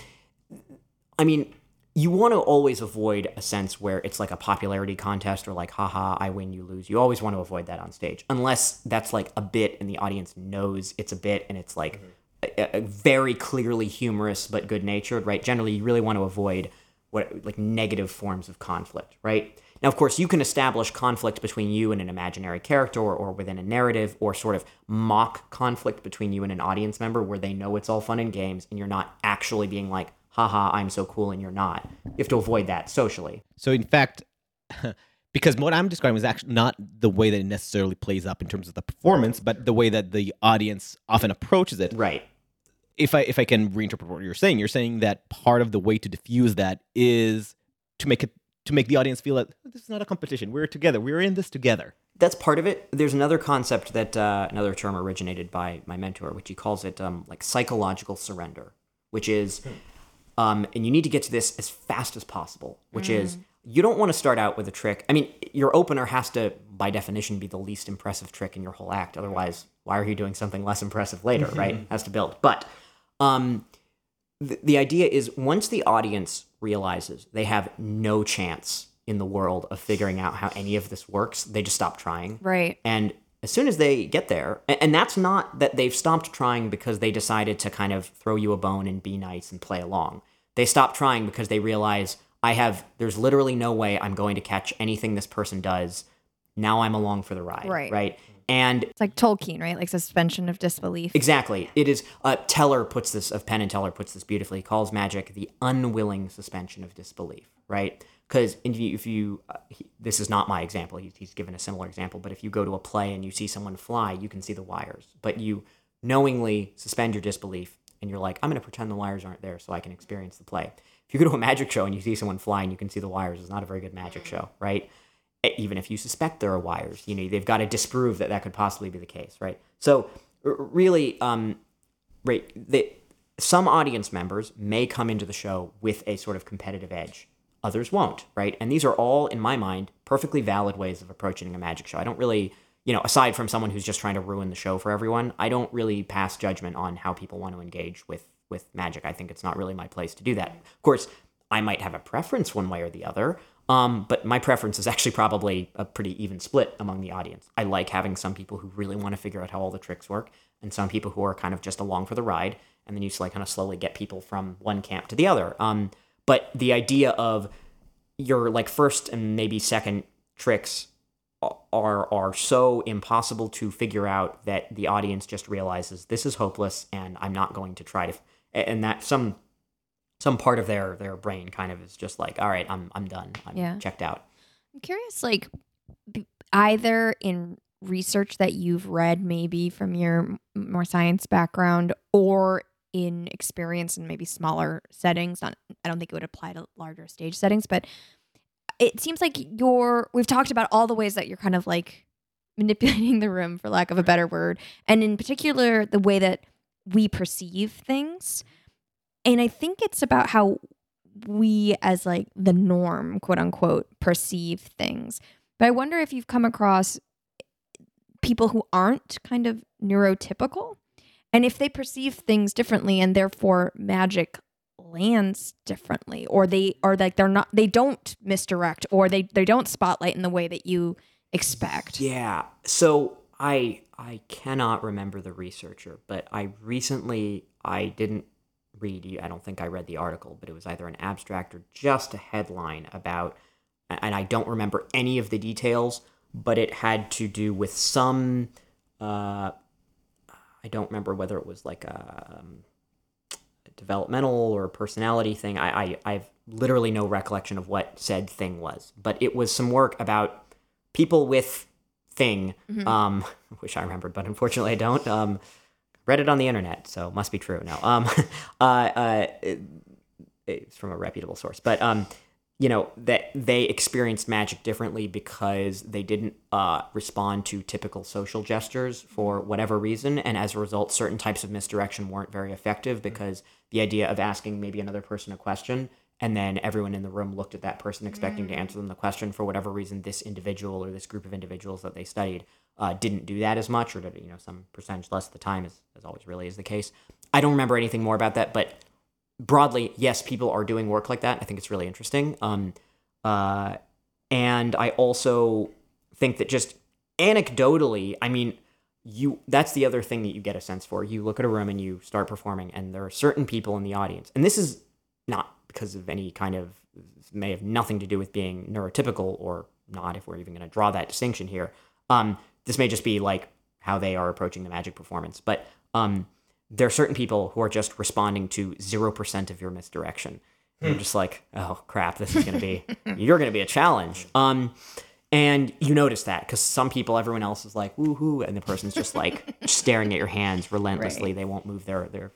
I mean, you want to always avoid a sense where it's like a popularity contest or like, haha, I win, you lose. You always want to avoid that on stage, unless that's like a bit and the audience knows it's a bit and it's like mm-hmm. a, a very clearly humorous but good natured, right? Generally, you really want to avoid what like negative forms of conflict, right? Now, of course, you can establish conflict between you and an imaginary character or, or within a narrative or sort of mock conflict between you and an audience member where they know it's all fun and games and you're not actually being like, haha, I'm so cool and you're not. You have to avoid that socially. So in fact, because what I'm describing is actually not the way that it necessarily plays up in terms of the performance, but the way that the audience often approaches it. Right. If I if I can reinterpret what you're saying, you're saying that part of the way to diffuse that is to make it to make the audience feel that this is not a competition. We're together. We're in this together. That's part of it. There's another concept that uh, another term originated by my mentor, which he calls it um, like psychological surrender, which is, um, and you need to get to this as fast as possible, which is you don't want to start out with a trick. I mean, your opener has to, by definition, be the least impressive trick in your whole act. Otherwise, why are you doing something less impressive later, right? Has to build. But um, the, the idea is once the audience realizes they have no chance in the world of figuring out how any of this works, they just stop trying. Right. And as soon as they get there, and that's not that they've stopped trying because they decided to kind of throw you a bone and be nice and play along. They stop trying because they realize I have, there's literally no way I'm going to catch anything this person does. Now I'm along for the ride. Right. Right. And It's like Tolkien, right? Like suspension of disbelief. Exactly. It is. Uh, Teller puts this of Penn and Teller puts this beautifully. He calls magic the unwilling suspension of disbelief. Right? Because if you, if you uh, he, this is not my example. He's, he's given a similar example. But if you go to a play and you see someone fly, you can see the wires. But you knowingly suspend your disbelief and you're like, I'm going to pretend the wires aren't there so I can experience the play. If you go to a magic show and you see someone fly and you can see the wires, it's not a very good magic show, right? Even if you suspect there are wires, you know, they've got to disprove that that could possibly be the case, right? So, really, um, right, the, some audience members may come into the show with a sort of competitive edge. Others won't, right? And these are all, in my mind, perfectly valid ways of approaching a magic show. I don't really, you know, aside from someone who's just trying to ruin the show for everyone, I don't really pass judgment on how people want to engage with with magic. I think it's not really my place to do that. Of course, I might have a preference one way or the other. Um, but my preference is actually probably a pretty even split among the audience. I like having some people who really want to figure out how all the tricks work, and some people who are kind of just along for the ride, and then you like kind of slowly get people from one camp to the other. Um, but the idea of your like first and maybe second tricks are are so impossible to figure out that the audience just realizes this is hopeless and I'm not going to try to and that some some part of their their brain kind of is just like all right I'm I'm done I'm Yeah. checked out I'm curious, like either in research that you've read, maybe from your more science background, or in experience in maybe smaller settings. Not, I don't think it would apply to larger stage settings, but it seems like you're. We've talked about all the ways that you're kind of like manipulating the room, for lack of a mm-hmm. better word, and in particular the way that we perceive things. And I think it's about how we as like the norm quote unquote perceive things but i wonder if you've come across people who aren't kind of neurotypical and if they perceive things differently and therefore magic lands differently or they are like they're not they don't misdirect or they they don't spotlight in the way that you expect Yeah. So I I cannot remember the researcher, but I recently I didn't read. I don't think I read the article, but it was either an abstract or just a headline about, and I don't remember any of the details, but it had to do with some. Uh, I don't remember whether it was like a, um, a developmental or personality thing. I, I I have literally no recollection of what said thing was, but it was some work about people with thing. Um, I wish I remembered, but unfortunately I don't. Um, read it on the internet, so must be true. No, um, uh, uh, it- it's from a reputable source, but um, you know that they experienced magic differently because they didn't uh, respond to typical social gestures for whatever reason, and as a result, certain types of misdirection weren't very effective because the idea of asking maybe another person a question and then everyone in the room looked at that person expecting to answer them the question for whatever reason this individual or this group of individuals that they studied uh, didn't do that as much or did you know some percentage less of the time as, as always really is the case. I don't remember anything more about that but broadly yes people are doing work like that. I think it's really interesting. Um, uh, and i also think that just anecdotally i mean you that's the other thing that you get a sense for. You look at a room and you start performing and there are certain people in the audience. And this is not because of any kind of may have nothing to do with being neurotypical or not if we're even going to draw that distinction here. Um, this may just be like how they are approaching the magic performance. But um, there are certain people who are just responding to 0% of your misdirection you're just like oh crap this is going to be you're going to be a challenge um, and you notice that because some people everyone else is like woohoo and the person's just like staring at your hands relentlessly Right. they won't move their their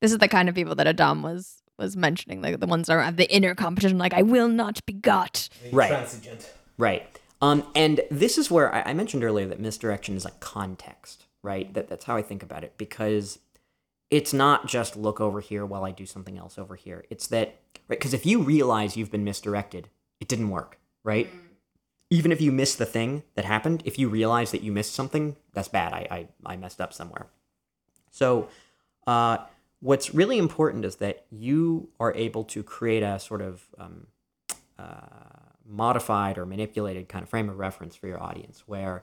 this is the kind of people that adam was was mentioning like the ones that are the inner competition like i will not be got Right. Transigent. Right. Um, and this is where I, I mentioned earlier that misdirection is a context, right? That that's how I think about it because it's not just look over here while I do something else over here. It's that right because if you realize you've been misdirected, it didn't work, right? Even if you miss the thing that happened, if you realize that you missed something, that's bad. I I, I messed up somewhere. So, uh, what's really important is that you are able to create a sort of um, uh, modified or manipulated kind of frame of reference for your audience where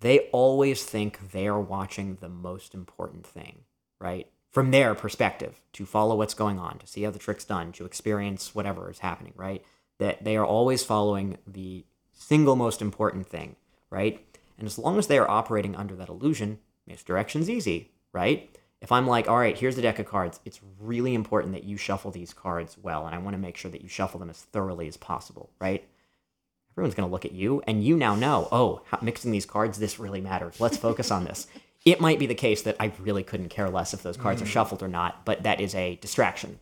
they always think they are watching the most important thing, right? From their perspective, to follow what's going on, to see how the trick's done, to experience whatever is happening, right? That they are always following the single most important thing, right? And as long as they are operating under that illusion, misdirection's easy, right? If I'm like, all right, here's the deck of cards, it's really important that you shuffle these cards well, and I want to make sure that you shuffle them as thoroughly as possible, right? Everyone's going to look at you, and you now know, oh, how, mixing these cards, this really matters. Let's focus on this. It might be the case that I really couldn't care less if those cards are shuffled or not, but that is a distraction.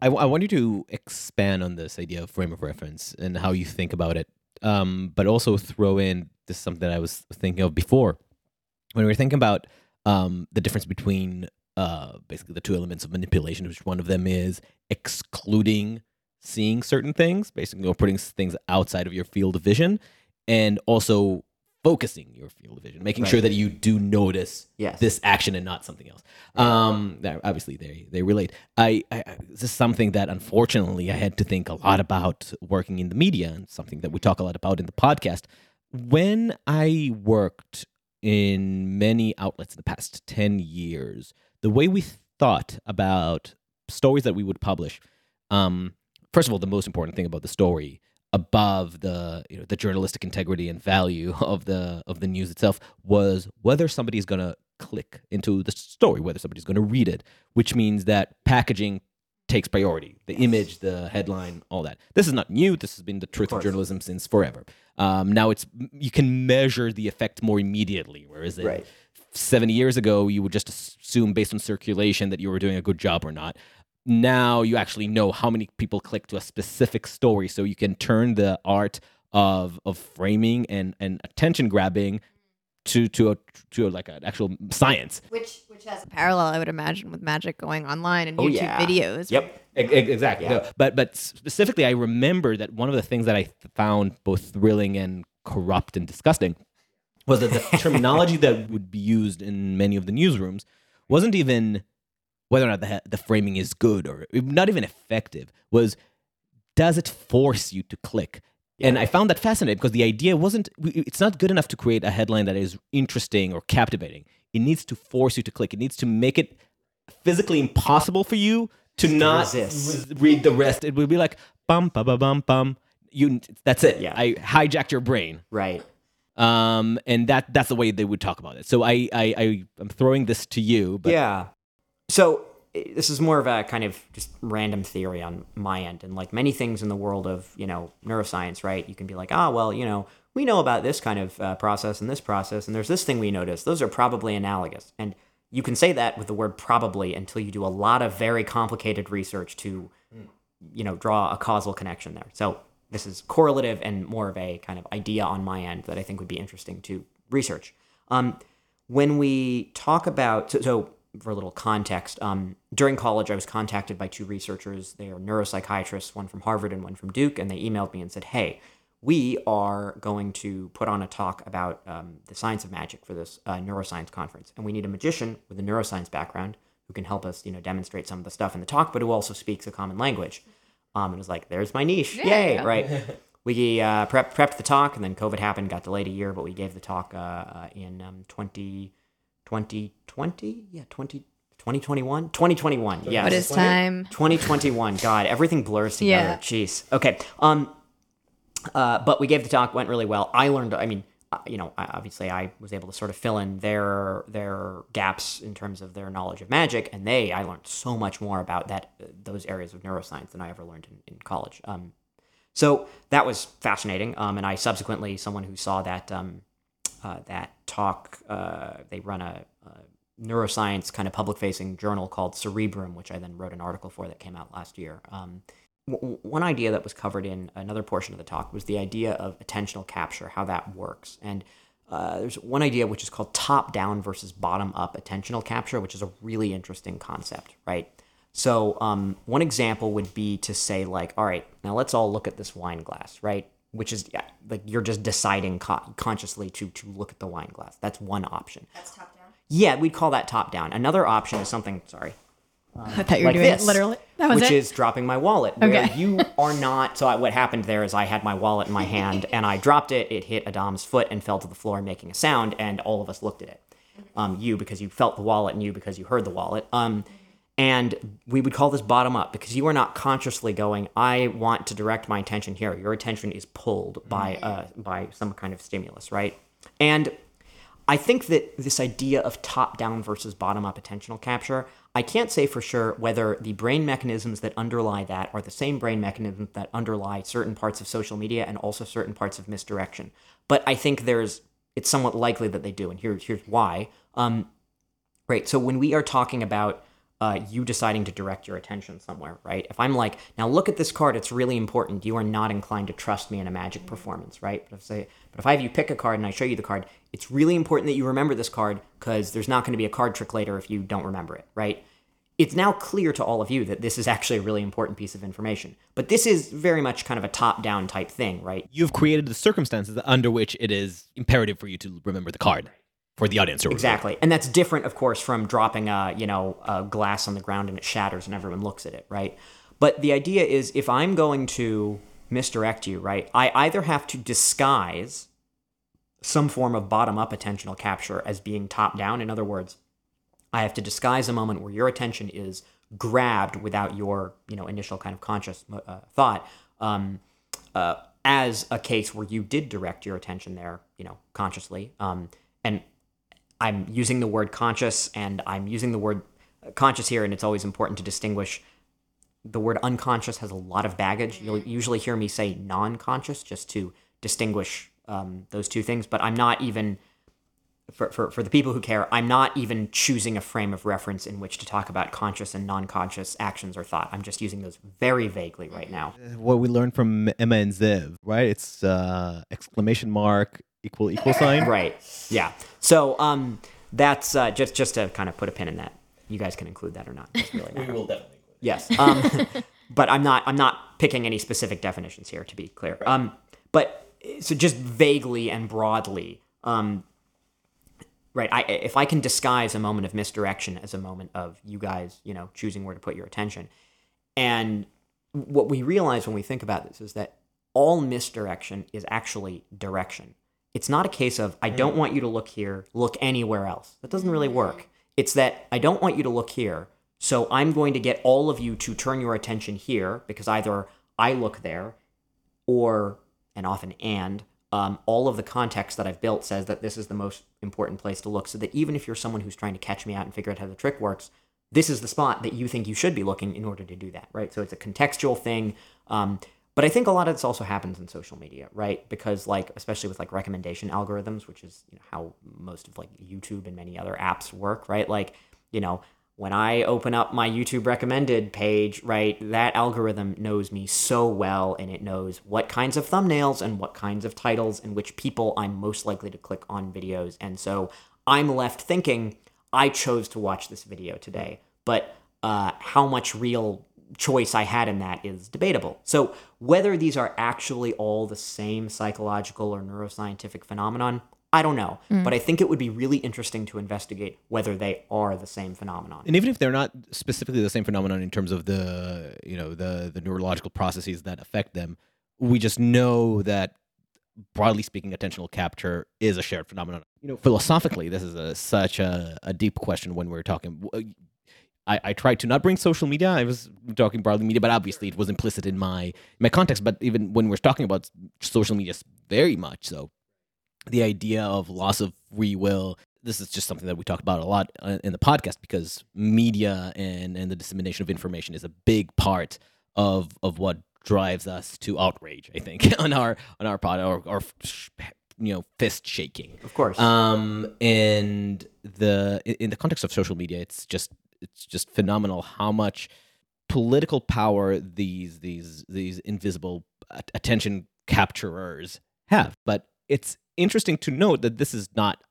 I, I want you to expand on this idea of frame of reference and how you think about it, um, but also throw in this is something that I was thinking of before when we were thinking about um, the difference between uh, basically the two elements of manipulation, which one of them is excluding seeing certain things, basically, or putting things outside of your field of vision, and also focusing your field of vision, making Right. sure that you do notice Yes. this action and not something else. Um, obviously they they relate. I, I this is something that unfortunately I had to think a lot about working in the media and something that we talk a lot about in the podcast. When I worked in many outlets in the past 10 years, the way we thought about stories that we would publish, um, first of all, the most important thing about the story above the you know the journalistic integrity and value of the of the news itself was whether somebody's going to click into the story whether somebody's going to read it which means that packaging takes priority. The image the headline all that. This is not new. This has been the truth of, course. journalism since forever. Um, now it's you can measure the effect more immediately whereas Right. 70 years ago you would just assume based on circulation that you were doing a good job or not now you actually know how many people click to a specific story so you can turn the art of of framing and and attention grabbing to to a to a, like an actual science Which which has a parallel, I would imagine, with magic going online and Oh, YouTube yeah. videos. Yep. Exactly. Yeah. But but specifically, I remember that one of the things that I found both thrilling and corrupt and disgusting was that the terminology that would be used in many of the newsrooms wasn't even whether or not the the framing is good or not even effective. Was does it force you to click? And I found that fascinating because the idea wasn't, it's not good enough to create a headline that is interesting or captivating. It needs to force you to click. It needs to make it physically impossible for you to not resist. read the rest. It would be like, bum, bum, bum, bum, bum. You, that's it. Yeah. I hijacked your brain. Right. Um, and that that's the way they would talk about it. So I, I, I I'm throwing this to you, but yeah. So this is more of a kind of just random theory on my end, and like many things in the world of you know neuroscience, right? You can be like, ah, well, you know, we know about this kind of uh, process and this process, and there's this thing we noticed. Those are probably analogous, and you can say that with the word probably until you do a lot of very complicated research to, you know, draw a causal connection there. So this is correlative and more of a kind of idea on my end that I think would be interesting to research. Um, when we talk about so, so for a little context um, during college i was contacted by two researchers. They are neuropsychiatrists one from harvard and one from duke and they emailed me and said hey we are going to put on a talk about um, the science of magic for this uh, neuroscience conference. And we need a magician with a neuroscience background who can help us you know demonstrate some of the stuff in the talk but who also speaks a common language. Um, and it was like there's my niche. Yay right? We uh, prep, prepped the talk and then covid happened got delayed a year but we gave the talk uh, uh, in um, 20 2020 yeah 20 2021 2021 yeah What is time? 2021 god everything blurs together Yeah. jeez. Okay um uh but we gave the talk went really well. I learned i mean uh, you know obviously i was able to sort of fill in their their gaps in terms of their knowledge of magic and they i learned so much more about that uh, those areas of neuroscience than i ever learned in, in college. Um so that was fascinating um and i subsequently someone who saw that um uh, that talk. Uh, they run a, a neuroscience kind of public facing journal called Cerebrum, which I then wrote an article for that came out last year. Um, w- one idea that was covered in another portion of the talk was the idea of attentional capture, how that works. And uh, there's one idea which is called top down versus bottom up attentional capture, which is a really interesting concept, right? So, um, one example would be to say, like, all right, now let's all look at this wine glass, right? Which is yeah, like you're just deciding co- consciously to to look at the wine glass. That's one option. That's top down. Yeah, we'd call that top down. Another option is something. Sorry, I thought you were like doing this, it literally. That was which it. is dropping my wallet. Where Okay. you are not. So I, what happened there is I had my wallet in my hand and I dropped it. It hit Adam's foot and fell to the floor, making a sound. And all of us looked at it. Um, you because you felt the wallet, and you because you heard the wallet. Um, and we would call this bottom up because you are not consciously going. I want to direct my attention here. Your attention is pulled by uh, by some kind of stimulus, right? And I think that this idea of top down versus bottom up attentional capture, I can't say for sure whether the brain mechanisms that underlie that are the same brain mechanisms that underlie certain parts of social media and also certain parts of misdirection. But I think there's it's somewhat likely that they do, and here, here's why. Um, right. So when we are talking about uh, you deciding to direct your attention somewhere, right? If I'm like, now look at this card, it's really important. You are not inclined to trust me in a magic performance, right? But if say, but if I have you pick a card and I show you the card, it's really important that you remember this card because there's not going to be a card trick later if you don't remember it, right? it's now clear to all of you that this is actually a really important piece of information. But this is very much kind of a top down type thing, right? You've created the circumstances under which it is imperative for you to remember the card for the audience. Exactly. And that's different, of course, from dropping a, you know, a glass on the ground and it shatters and everyone looks at it, right? But the idea is if I'm going to misdirect you, right, I either have to disguise some form of bottom up attentional capture as being top down. In other words, I have to disguise a moment where your attention is grabbed without your, you know, initial kind of conscious uh, thought, um, uh, as a case where you did direct your attention there, you know, consciously. Um, and I'm using the word conscious, and I'm using the word conscious here, and it's always important to distinguish. The word unconscious has a lot of baggage. You'll usually hear me say non-conscious just to distinguish um, those two things, but I'm not even for, for, for the people who care, I'm not even choosing a frame of reference in which to talk about conscious and non conscious actions or thought. I'm just using those very vaguely right now. What we learned from Emma and Zev, right? It's uh, exclamation mark equal equal sign. Right. Yeah. So um, that's uh, just just to kind of put a pin in that. You guys can include that or not. Doesn't really We will definitely. include. Yes. Um, but I'm not I'm not picking any specific definitions here to be clear. Um, but so just vaguely and broadly, um, right? I if I can disguise a moment of misdirection as a moment of you guys, you know, choosing where to put your attention, and what we realize when we think about this is that all misdirection is actually direction. It's not a case of I don't want you to look here, look anywhere else. That doesn't really work. It's that I don't want you to look here, so I'm going to get all of you to turn your attention here because either I look there or, and often and, um, all of the context that I've built says that this is the most important place to look. So that even if you're someone who's trying to catch me out and figure out how the trick works, this is the spot that you think you should be looking in order to do that, right? So it's a contextual thing. Um, but I think a lot of this also happens in social media, right? Because like, especially with like recommendation algorithms, which is you know, how most of like YouTube and many other apps work, right? Like, you know, when I open up my YouTube recommended page, right, that algorithm knows me so well and it knows what kinds of thumbnails and what kinds of titles and which people I'm most likely to click on videos. And so I'm left thinking, I chose to watch this video today, but uh, how much real choice I had in that is debatable. So whether these are actually all the same psychological or neuroscientific phenomenon, I don't know. Mm. But I think it would be really interesting to investigate whether they are the same phenomenon. And even if they're not specifically the same phenomenon in terms of the you know the the neurological processes that affect them, we just know that broadly speaking, attentional capture is a shared phenomenon. You know, philosophically, this is a, such a, a deep question when we're talking. I, I tried to not bring social media. I was talking broadly media, but obviously it was implicit in my my context. But even when we're talking about social media, very much so, the idea of loss of free will. This is just something that we talk about a lot uh, in the podcast because media and, and the dissemination of information is a big part of of what drives us to outrage. I think on our on our pod or, or you know fist shaking. Of course. Um, and the in in the context of social media, it's just it's just phenomenal how much political power these these these invisible attention capturers have. But it's interesting to note that this is not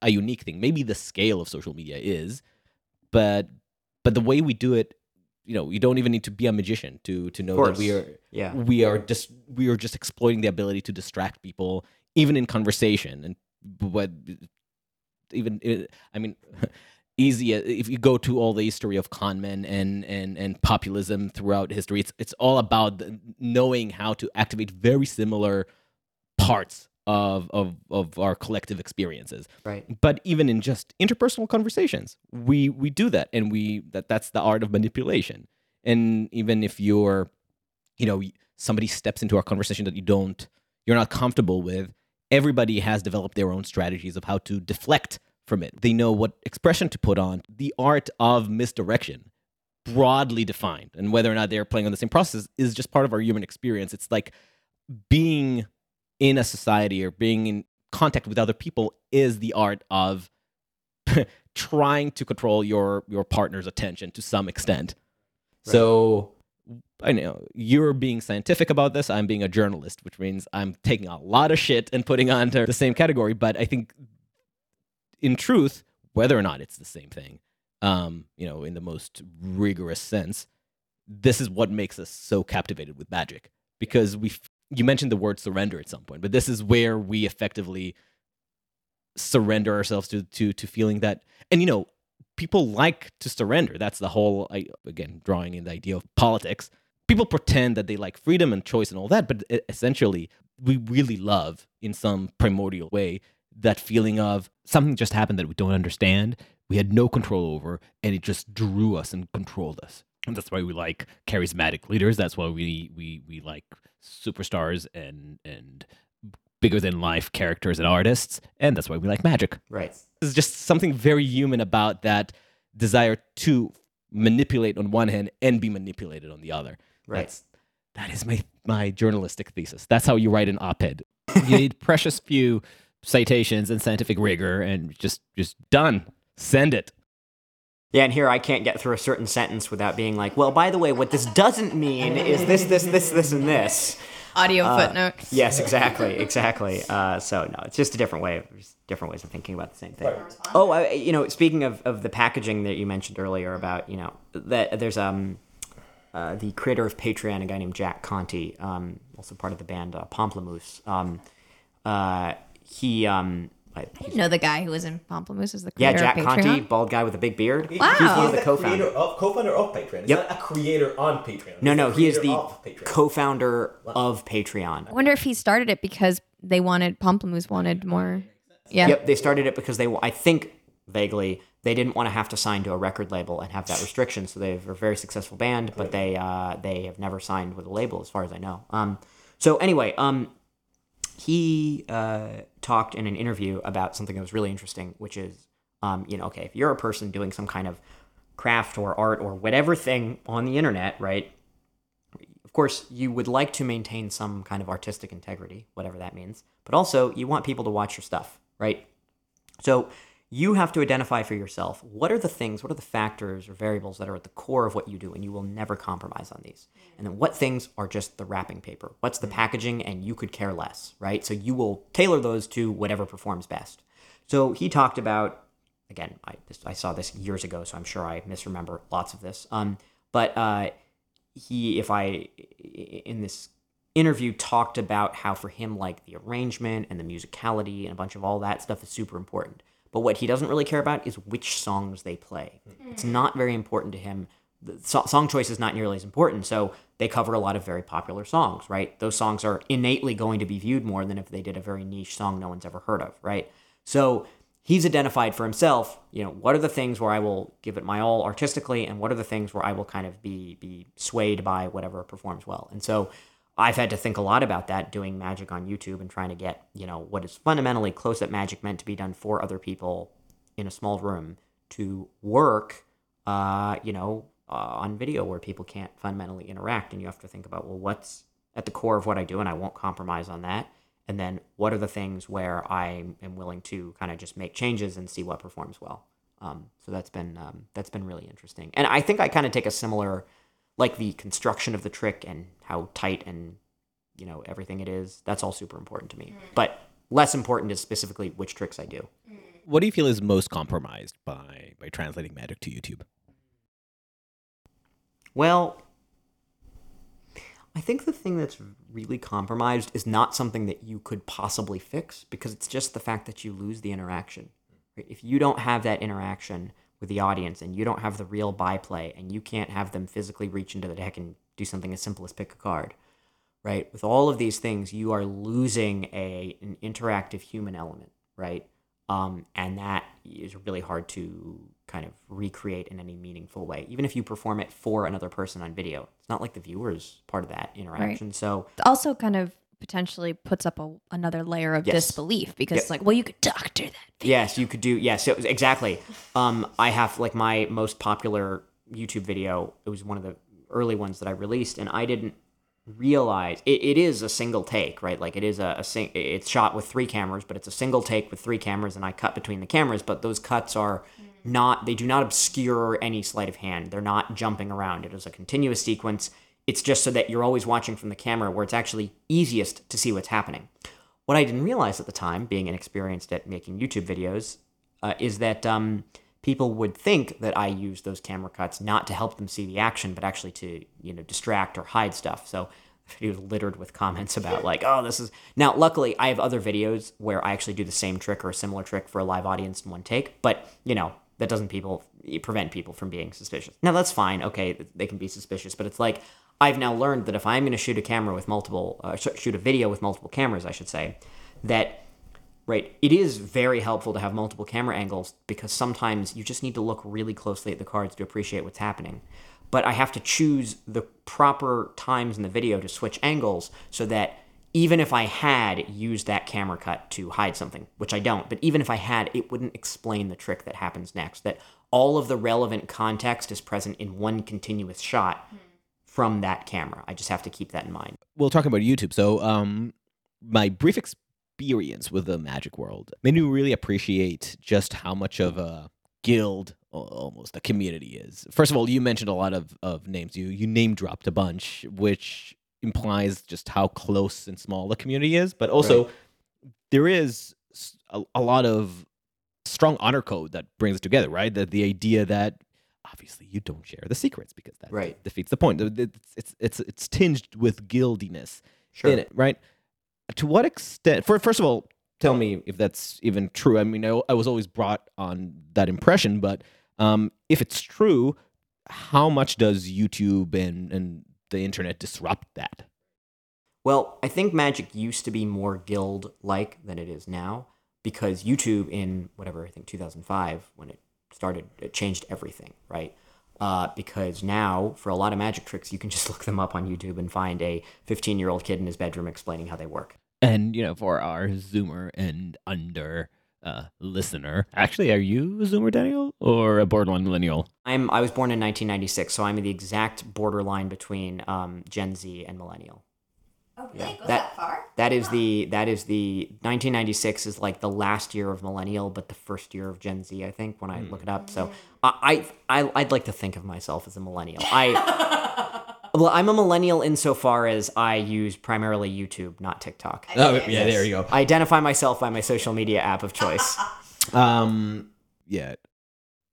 a unique thing. Maybe the scale of social media is, but but the way we do it, you know, you don't even need to be a magician to to know that we are yeah. we are just we are just exploiting the ability to distract people even in conversation and what even i mean easy uh, if you go to all the history of con men and and and populism throughout history it's it's all about the- knowing how to activate very similar parts of of of our collective experiences Right. but even in just interpersonal conversations we we do that and we that that's the art of manipulation and even if you're you know somebody steps into our conversation that you don't you're not comfortable with everybody has developed their own strategies of how to deflect from it they know what expression to put on the art of misdirection broadly defined and whether or not they're playing on the same process is just part of our human experience it's like being in a society or being in contact with other people is the art of trying to control your your partner's attention to some extent. So I know you're being scientific about this. I'm being a journalist, which means I'm taking a lot of shit and putting onto the same category. But I think, in truth, whether or not it's the same thing, um, you know, in the most rigorous sense, this is what makes us so captivated with magic because we. You mentioned the word surrender at some point, but this is where we effectively surrender ourselves to to to feeling that, and you know, people like to surrender. That's the whole. I, again, drawing in the idea of politics. People pretend that they like freedom and choice and all that, but essentially, we really love in some primordial way that feeling of something just happened that we don't understand, we had no control over, and it just drew us and controlled us. And that's why we like charismatic leaders. That's why we we we like superstars and and bigger than life characters and artists, and that's why we like magic. Right. There's just something very human about that desire to manipulate on one hand and be manipulated on the other. Right. That's, that is my my journalistic thesis. That's how you write an op-ed. you need precious few citations and scientific rigor, and just just done. Send it. Yeah, and here I can't get through a certain sentence without being like, well, by the way, what this doesn't mean is this, this, this, this, and this. Audio Uh, footnote. Yes, exactly, exactly. Uh, so no, it's just a different way, of, different ways of thinking about the same thing. Oh, I, you know, speaking of, of the packaging that you mentioned earlier about, you know, that there's um uh, the creator of Patreon, a guy named Jack Conte, um, also part of the band uh, Pomplamoose. Um, uh, he um, I- I didn't know the guy who was in Pomplamoose is the yeah, Jack of Conte, bald guy with a big beard. He- Wow. He's, He's he's one of the the co-founders. creator of co-founder of Patreon. He's Yep. not a creator on Patreon. No, He's no, the he is the of co-founder of Patreon. I wonder if he started it because they wanted Pomplamoose wanted more. Yeah. Yep, they started it because they, I think vaguely, they didn't want to have to sign to a record label and have that restriction. So they're a very successful band, but they uh, they have never signed with a label, as far as I know. Um, so anyway, um, he uh, talked in an interview about something that was really interesting, which is, um, you know, okay, if you're a person doing some kind of craft or art or whatever thing on the internet, right? Of course, you would like to maintain some kind of artistic integrity, whatever that means, but also you want people to watch your stuff, right? So you have to identify for yourself what are the things, what are the factors or variables that are at the core of what you do, and you will never compromise on these. And then what things are just the wrapping paper? What's the packaging, and you could care less, right? So you will tailor those to whatever performs best. So he talked about again, I this, I saw this years ago, so I'm sure I misremember lots of this. Um, but uh, he, if I in this interview, talked about how for him, like the arrangement and the musicality and a bunch of all that stuff is super important. But what he doesn't really care about is which songs they play. Mm. It's not very important to him. The so- song choice is not nearly as important. So they cover a lot of very popular songs, right? Those songs are innately going to be viewed more than if they did a very niche song no one's ever heard of, right? So he's identified for himself, you know, what are the things where I will give it my all artistically and what are the things where I will kind of be be swayed by whatever performs well. And so I've had to think a lot about that doing magic on YouTube and trying to get, you know, what is fundamentally close up magic meant to be done for other people in a small room to work uh, you know, uh, on video where people can't fundamentally interact. And you have to think about well what's at the core of what I do and I won't compromise on that. And then what are the things where I am willing to kind of just make changes and see what performs well. Um, so that's been um, that's been really interesting, and I think I kind of take a similar, like the construction of the trick and how tight and you know everything it is. That's all super important to me, mm. but less important is specifically which tricks I do. Mm. What do you feel is most compromised by by translating magic to YouTube? Well, I think the thing that's really compromised is not something that you could possibly fix because it's just the fact that you lose the interaction. Mm. Right? If you don't have that interaction with the audience and you don't have the real byplay and you can't have them physically reach into the deck and do something as simple as pick a card, right? With all of these things, you are losing a an interactive human element, right? Um, and that is really hard to kind of recreate in any meaningful way, even if you perform it for another person on video. It's not like the viewer's part of that interaction. So It also kind of potentially puts up a, another layer of Yes. disbelief because Yep. it's like, well, you could doctor that. Yes, you could do. Yes, exactly. Um, I have like my most popular YouTube video. It was one of the early ones that I released, and I didn't realize it, it is a single take, right? Like it is a, a sing. It's shot with three cameras, but it's a single take with three cameras, and I cut between the cameras. But those cuts are not. They do not obscure any sleight of hand. They're not jumping around. It is a continuous sequence. It's just so that you're always watching from the camera, where it's actually easiest to see what's happening. What I didn't realize at the time, being inexperienced at making YouTube videos, uh, is that um, people would think that I use those camera cuts not to help them see the action, but actually to you know distract or hide stuff. So video was littered with comments about like, oh, this is now. Luckily, I have other videos where I actually do the same trick or a similar trick for a live audience in one take. But you know that doesn't people prevent people from being suspicious. Now that's fine. Okay, they can be suspicious, but it's like I've now learned that if I'm going to shoot a camera with multiple, uh, shoot a video with multiple cameras, I should say, that right, it is very helpful to have multiple camera angles because sometimes you just need to look really closely at the cards to appreciate what's happening. But I have to choose the proper times in the video to switch angles so that even if I had used that camera cut to hide something, which I don't, but even if I had, it wouldn't explain the trick that happens next. That all of the relevant context is present in one continuous shot from that camera. I just have to keep that in mind. Well, talking about YouTube, so um, my brief experience with the Magic World made me really appreciate just how much of a guild almost a community is. First of all, you mentioned a lot of, of names. You you name dropped a bunch, which implies just how close and small the community is. But also, there is a, a, lot of strong honor code that brings it together, right? That the idea that obviously you don't share the secrets because that Right. defeats the point. It's it's it's, it's tinged with guildiness Sure. in it, right? To what extent? For first of all, tell me if that's even true. I mean, I, I was always brought on that impression, but um, if it's true, how much does YouTube and and the internet disrupt that? Well, I think Magic used to be more guild like than it is now because YouTube, in whatever, I think 2005, when it started, it changed everything, right? Uh, because now, for a lot of magic tricks, you can just look them up on YouTube and find a 15 year old kid in his bedroom explaining how they work. And you know, for our Zoomer and under uh, listener, actually, are you a Zoomer Daniel or a borderline millennial? I'm I was born in 1996, so I'm the exact borderline between um, Gen Z and millennial. Oh, really? Goes that far? That is the that is the 1996 is like the last year of millennial, but the first year of Gen Z. I think when I look it up. So I, I I I'd like to think of myself as a millennial. I well, I'm a millennial insofar as I use primarily YouTube, not TikTok. Oh, yeah, there you go. I identify myself by my social media app of choice. Um, yeah.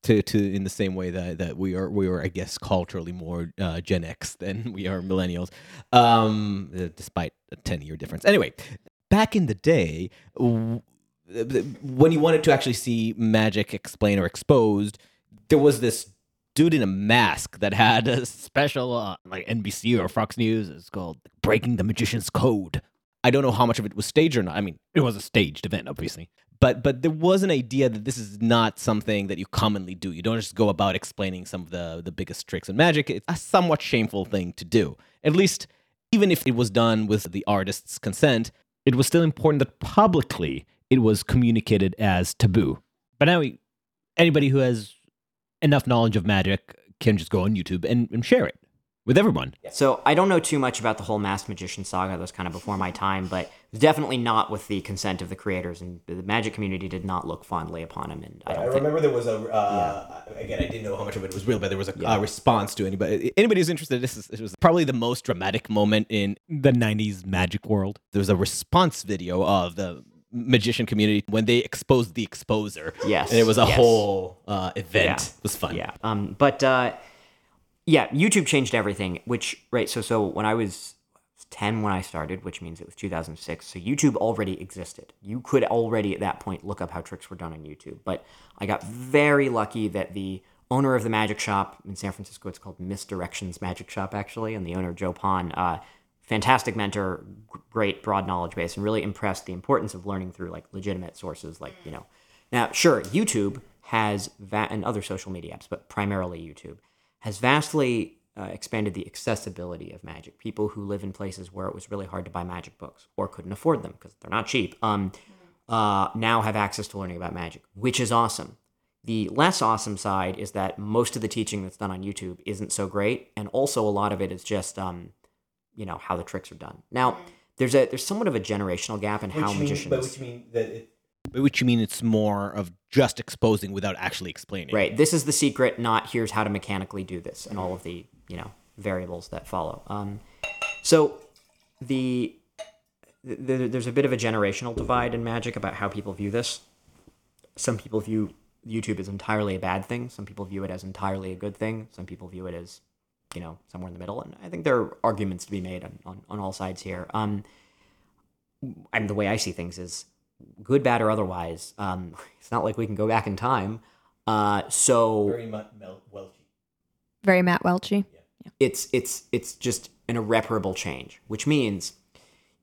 To, to in the same way that, that we are we are I guess culturally more uh, Gen X than we are millennials, um, uh, despite a ten year difference. Anyway, back in the day, w- when you wanted to actually see magic explained or exposed, there was this dude in a mask that had a special uh, like NBC or Fox News. It's called "Breaking the Magician's Code." I don't know how much of it was staged or not. I mean, it was a staged event, obviously. But but there was an idea that this is not something that you commonly do. You don't just go about explaining some of the the biggest tricks in magic. It's a somewhat shameful thing to do. At least even if it was done with the artist's consent, It was still important that publicly it was communicated as taboo. But now, anybody who has enough knowledge of magic can just go on YouTube and, and share it with everyone. So I don't know too much about the whole Masked Magician saga. That was kind of before my time, but definitely not with the consent of the creators, and the magic community did not look fondly upon him. And I I don't think remember there was a uh, again. I didn't know how much of it was real, but there was a, a response to anybody. Anybody who's interested, this is this was probably the most dramatic moment in The 90s magic world. there was a response video of the magician community when they exposed the exposer. Yes, and it was a yes. whole uh, event. Yeah. It was fun. Yeah. Um, but uh, yeah, YouTube changed everything. Which right. So so when I was ten when I started, which means it was 2006. So YouTube already existed. You could already at that point look up how tricks were done on YouTube. But I got very lucky that the owner of the magic shop in San Francisco, it's called Misdirections Magic Shop actually, and the owner Joe Pon. Uh, fantastic mentor, great broad knowledge base, and really impressed the importance of learning through like legitimate sources, like you know. Now, sure, YouTube has that and other social media apps, but primarily YouTube has vastly uh, expanded the accessibility of magic. People who live in places where it was really hard to buy magic books or couldn't afford them because they're not cheap, um, uh, now have access to learning about magic, which is awesome. The less awesome side is that most of the teaching that's done on YouTube isn't so great, and also a lot of it is just, um, you know, how the tricks are done. Now, there's a there's somewhat of a generational gap in how magicians. mean that it, by which you mean it's more of just exposing without actually explaining. Right. This is the secret, not here's how to mechanically do this and all of the, you know, variables that follow. Um, so the, the there's a bit of a generational divide in magic about how people view this. Some people view YouTube as entirely a bad thing. Some people view it as entirely a good thing. Some people view it as, you know, somewhere in the middle. And I think there are arguments to be made on, on, on all sides here. Um, and the way I see things is good, bad, or otherwise. Um, it's not like we can go back in time. Uh, so Very Matt Mel- Welchy. Very Matt Welchy. it's it's it's just an irreparable change, which means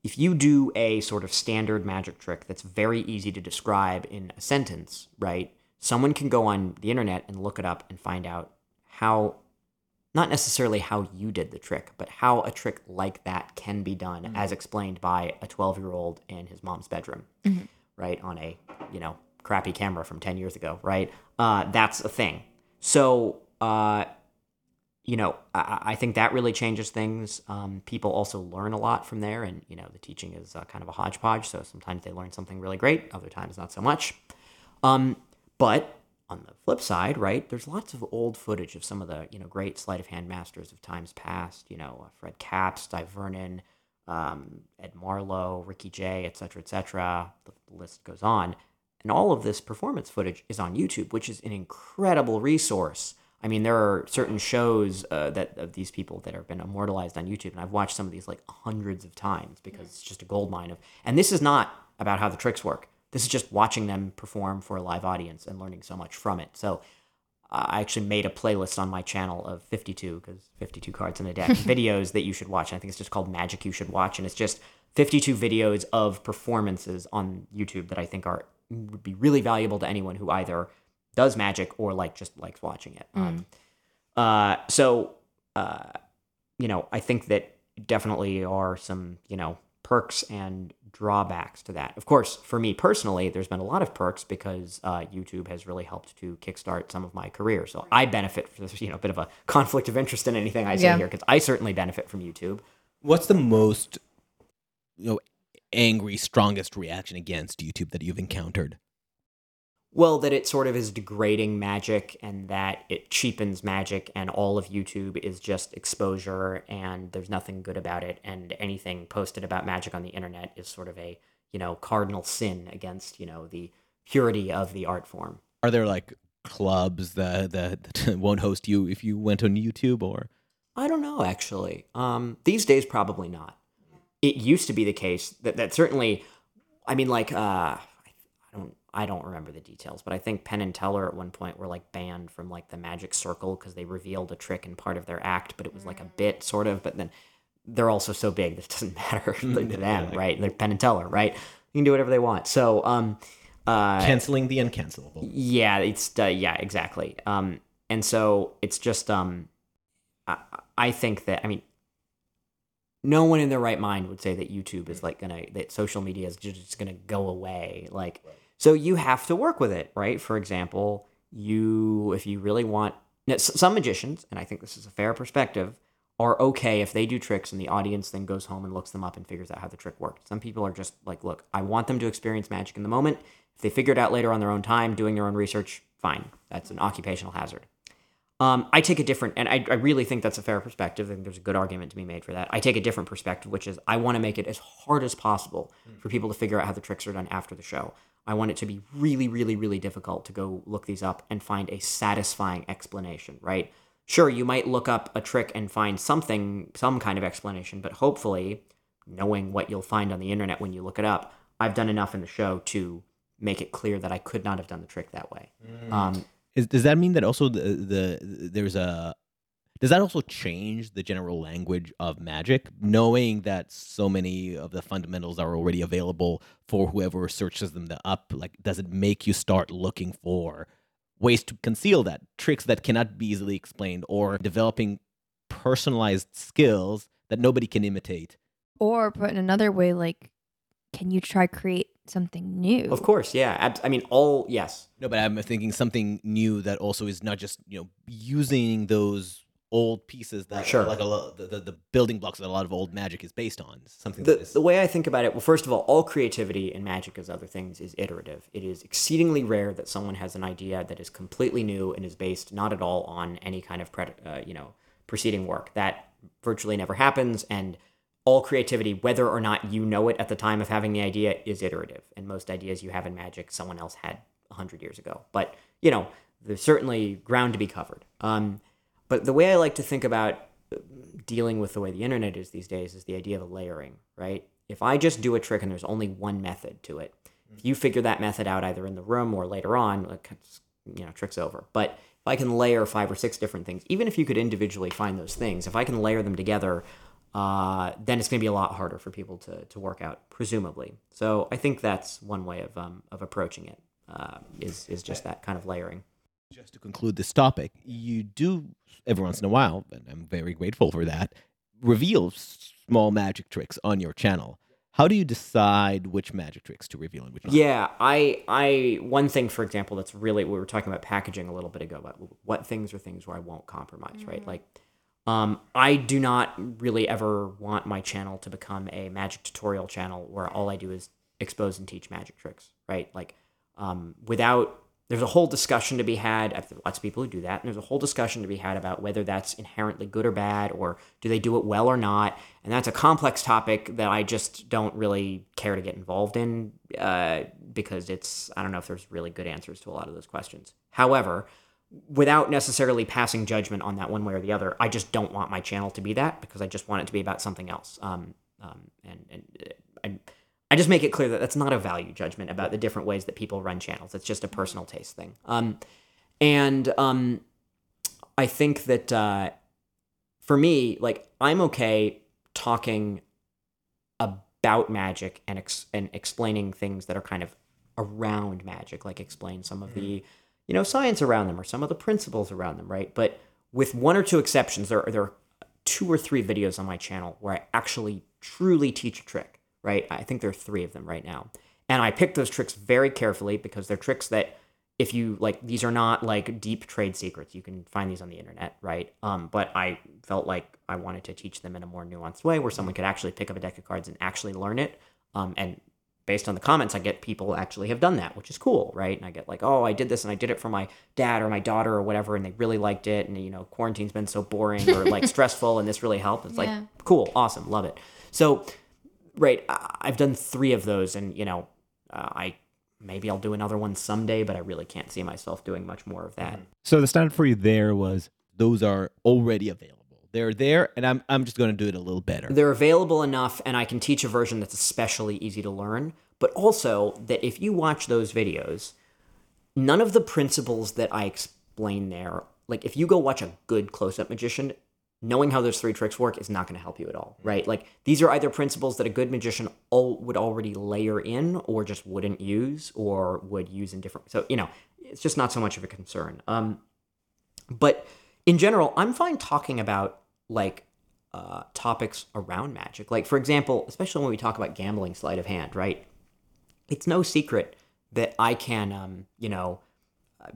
if you do a sort of standard magic trick that's very easy to describe in a sentence, right? Someone can go on the internet and look it up and find out how not necessarily how you did the trick, but how a trick like that can be done as explained by a 12-year-old in his mom's bedroom, right? On a, you know, crappy camera from 10 years ago, right? Uh, that's a thing. So, uh, you know, I, I think that really changes things. Um, people also learn a lot from there, and you know, the teaching is uh, kind of a hodgepodge. So sometimes they learn something really great, other times not so much. Um, but on the flip side, right, there's lots of old footage of some of the you know great sleight of hand masters of times past. You know, uh, Fred Kaps, Dai Vernon, um, Ed Marlo, Ricky Jay, et cetera, et cetera. The list goes on. And all of this performance footage is on YouTube, which is an incredible resource. I mean, there are certain shows uh, that of these people that have been immortalized on YouTube, and I've watched some of these like hundreds of times because it's just a gold mine of. And this is not about how the tricks work. This is just watching them perform for a live audience and learning so much from it. So uh, I actually made a playlist on my channel of 52 because 52 cards in a deck videos that you should watch. I think it's just called Magic You Should Watch, and it's just 52 videos of performances on YouTube that I think are would be really valuable to anyone who either does magic or like just likes watching it. Um, uh, so uh, you know, I think that definitely are some you know perks and drawbacks to that. Of course, for me personally, there's been a lot of perks because uh, YouTube has really helped to kickstart some of my career. So I benefit from this, you know, a bit of a conflict of interest in anything I say Yeah. here because I certainly benefit from YouTube. What's the most you know angry, strongest reaction against YouTube that you've encountered? Well, that it sort of is degrading magic and that it cheapens magic, and all of YouTube is just exposure, and there's nothing good about it. And anything posted about magic on the internet is sort of a, you know, cardinal sin against, you know, the purity of the art form. Are there like clubs that, that, that won't host you if you went on YouTube or I don't know, actually. Um, these days, probably not. It used to be the case that, that certainly, I mean, like, uh, I don't, remember the details, but I think Penn and Teller at one point were like banned from like the Magic Circle because they revealed a trick in part of their act, but it was like a bit, sort of. But then they're also so big that it doesn't matter to them, right? They're Penn and Teller, right? You can do whatever they want. So, um, uh, canceling the uncancelable? yeah, it's uh, yeah, exactly. Um, and so it's just um, I, I think that I mean, no one in their right mind would say that YouTube is like gonna that social media is just gonna go away. Like, so you have to work with it, right? For example, you if you really want now, some magicians, and I think this is a fair perspective, are okay if they do tricks and the audience then goes home and looks them up and figures out how the trick worked. Some people are just like, look, I want them to experience magic in the moment. If they figure it out later on their own time, doing their own research, fine. That's an occupational hazard. Um, I take a different, and I, I really think that's a fair perspective, and there's a good argument to be made for that. I take a different perspective, which is I want to make it as hard as possible for people to figure out how the tricks are done after the show. I want it to be really, really, really difficult to go look these up and find a satisfying explanation, right? Sure, you might look up a trick and find something, some kind of explanation, but hopefully, knowing what you'll find on the internet when you look it up, I've done enough in the show to make it clear that I could not have done the trick that way. Um, Is, does that mean that also the, the there's a does that also change the general language of magic knowing that so many of the fundamentals are already available for whoever searches them up like does it make you start looking for ways to conceal that tricks that cannot be easily explained or developing personalized skills that nobody can imitate Or put in another way, like, can you try create something new? Of course, yeah. Ab- I mean, all yes. no but i'm thinking something new that also is not just you know using those old pieces that Sure. like a lo- the, the, the building blocks that a lot of old magic is based on something The, is the way I think about it, well, first of all, all creativity in magic, as other things, is iterative. It is exceedingly rare that someone has an idea that is completely new and is based not at all on any kind of pred- uh, you know preceding work. That virtually never happens, and all creativity, whether or not you know it at the time of having the idea, is iterative. And most ideas you have in magic, someone else had hundred years ago. But you know, there's certainly ground to be covered. Um, but the way I like to think about uh, dealing with the way the internet is these days is the idea of a layering, right? If I just do a trick and there's only one method to it, if you figure that method out either in the room or later on, like, you know, trick's over. But if I can layer five or six different things, even if you could individually find those things, if I can layer them together, uh, then it's going to be a lot harder for people to, to work out, presumably. So I think that's one way of, um, of approaching it. Uh, is is just that kind of layering. Just to conclude this topic, you do every once in a while, and I'm very grateful for that, reveal small magic tricks on your channel. How do you decide which magic tricks to reveal and which not? Yeah, I I one thing for example that's really we were talking about packaging a little bit ago about what things are things where I won't compromise, right? Like um, I do not really ever want my channel to become a magic tutorial channel where all I do is expose and teach magic tricks, right? Like um, without there's a whole discussion to be had. uh, Lots of people who do that, and there's a whole discussion to be had about whether that's inherently good or bad, or do they do it well or not. And that's a complex topic that I just don't really care to get involved in uh, because it's I don't know if there's really good answers to a lot of those questions. However, without necessarily passing judgment on that one way or the other, I just don't want my channel to be that because I just want it to be about something else. Um, um, and and uh, I, I just make it clear that that's not a value judgment about the different ways that people run channels. It's just a personal taste thing. Um, and um, I think that uh, for me, like I'm okay talking about magic and ex- and explaining things that are kind of around magic, like explain some of the you know science around them or some of the principles around them, right? But with one or two exceptions, there are, there are two or three videos on my channel where I actually truly teach a trick, right? I think there are three of them right now. And I pick those tricks very carefully because they're tricks that if you like these are not like deep trade secrets. You can find these on the internet, right? Um, but I felt like I wanted to teach them in a more nuanced way where someone could actually pick up a deck of cards and actually learn it. Um, and based on the comments, I get people actually have done that, which is cool, right? And I get like, oh, I did this and I did it for my dad or my daughter or whatever, and they really liked it. And you know, quarantine's been so boring or like stressful, and this really helped. It's Yeah. like cool, awesome, love it. So, right, I've done three of those, and you know, uh, I maybe I'll do another one someday, but I really can't see myself doing much more of that. So the standard for you there was those are already available. They're there, and I'm I'm just going to do it a little better. They're available enough, and I can teach a version that's especially easy to learn. But also that if you watch those videos, none of the principles that I explain there, like if you go watch a good close-up magician, knowing how those three tricks work is not going to help you at all, right? Like these are either principles that a good magician all would already layer in, or just wouldn't use, or would use in different. So you know, it's just not so much of a concern. Um, but in general, I'm fine talking about like uh, topics around magic. Like, for example, especially when we talk about gambling sleight of hand, right? It's no secret that I can, um, you know,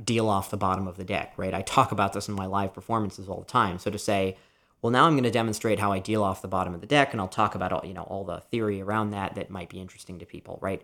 deal off the bottom of the deck, right? I talk about this in my live performances all the time. So to say, well, now I'm going to demonstrate how I deal off the bottom of the deck, and I'll talk about all, you know, all the theory around that that might be interesting to people, right?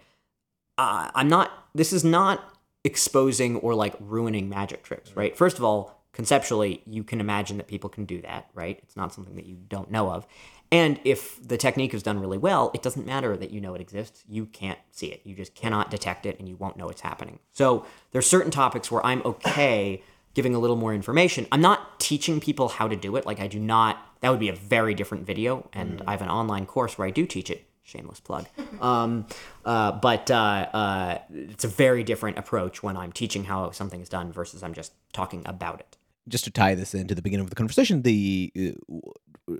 uh, I'm not. This is not exposing or like ruining magic tricks, right? First of all, conceptually, you can imagine that people can do that, right? It's not something that you don't know of. And if the technique is done really well, it doesn't matter that you know it exists. You can't see it. You just cannot detect it and you won't know it's happening. So there's certain topics where I'm okay giving a little more information. I'm not teaching people how to do it. Like I do not that would be a very different video and I have an online course where I do teach it. Shameless plug. Um, uh, but uh, uh, it's a very different approach when I'm teaching how something is done versus I'm just talking about it. just to tie this into the beginning of the conversation, the uh,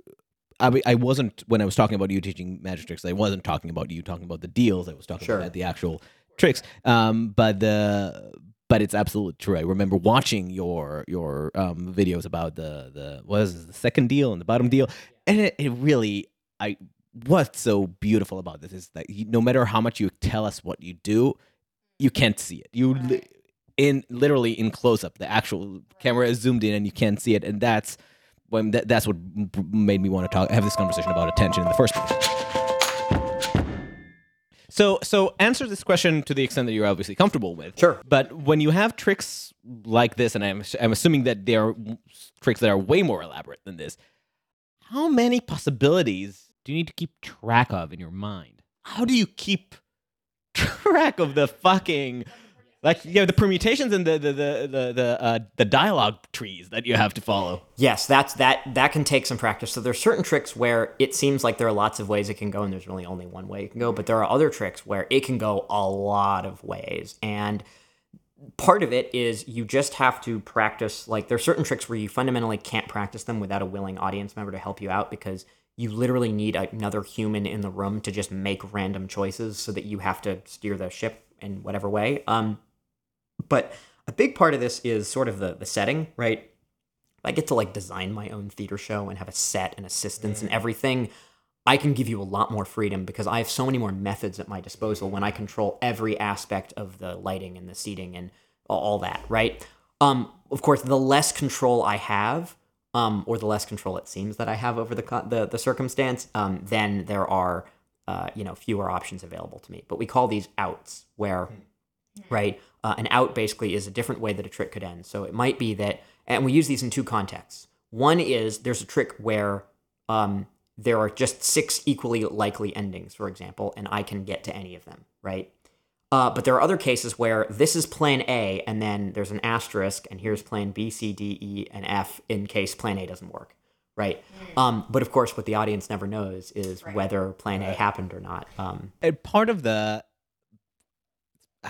I, I wasn't when I was talking about you teaching magic tricks. I wasn't talking about you talking about the deals. I was talking Sure. about the actual tricks. Um, but the but it's absolutely true. I remember watching your your um, videos about the the what is it, the second deal and the bottom deal, and it, it really I what's so beautiful about this is that you, no matter how much you tell us what you do, you can't see it. You li- in literally in close up, the actual camera is zoomed in and you can't see it, and that's when that, that's what made me want to talk have this conversation about attention in the first place. So so answer this question to the extent that you're obviously comfortable with. Sure. But when you have tricks like this, and I'm I'm assuming that there are tricks that are way more elaborate than this, how many possibilities do you need to keep track of in your mind? How do you keep track of the fucking like you know the permutations and the the the the the, uh, the dialogue trees that you have to follow. Yes, that's that that can take some practice. So there's certain tricks where it seems like there are lots of ways it can go and there's really only one way it can go, but there are other tricks where it can go a lot of ways. And part of it is you just have to practice like there are certain tricks where you fundamentally can't practice them without a willing audience member to help you out because you literally need another human in the room to just make random choices so that you have to steer the ship in whatever way. Um but a big part of this is sort of the the setting, right? I get to like design my own theater show and have a set and assistants and everything. I can give you a lot more freedom because I have so many more methods at my disposal when I control every aspect of the lighting and the seating and all that, right? Um, of course, the less control I have, um, or the less control it seems that I have over the the, the circumstance, um, then there are uh, you know fewer options available to me. But we call these outs, where right uh, an out basically is a different way that a trick could end. So it might be that, and we use these in two contexts. One is there's a trick where um, there are just six equally likely endings, for example, and I can get to any of them, right? Uh, but there are other cases where this is plan A, and then there's an asterisk, and here's plan B, C, D, E, and F in case plan A doesn't work, right? Um, but of course, what the audience never knows is whether plan A happened or not. Um, And part of the uh,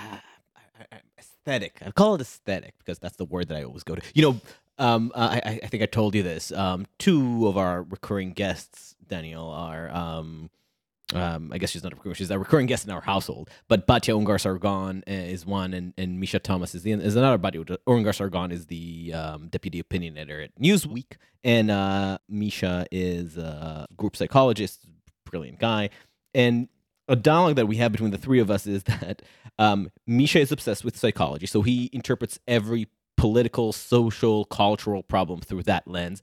aesthetic, I call it aesthetic because that's the word that I always go to. You know, um, I, I- I think I told you this. Um, two of our recurring guests, Daniel, are. Um, um, I guess she's not a recurring. She's a recurring guest in our household. But Batya Ungar Sargon uh, is one, and, and Misha Thomas is the is another. Batya Ungar Sargon is the um, deputy opinion editor at Newsweek, and uh, Misha is a group psychologist, brilliant guy. And a dialogue that we have between the three of us is that um, Misha is obsessed with psychology, so he interprets every political, social, cultural problem through that lens.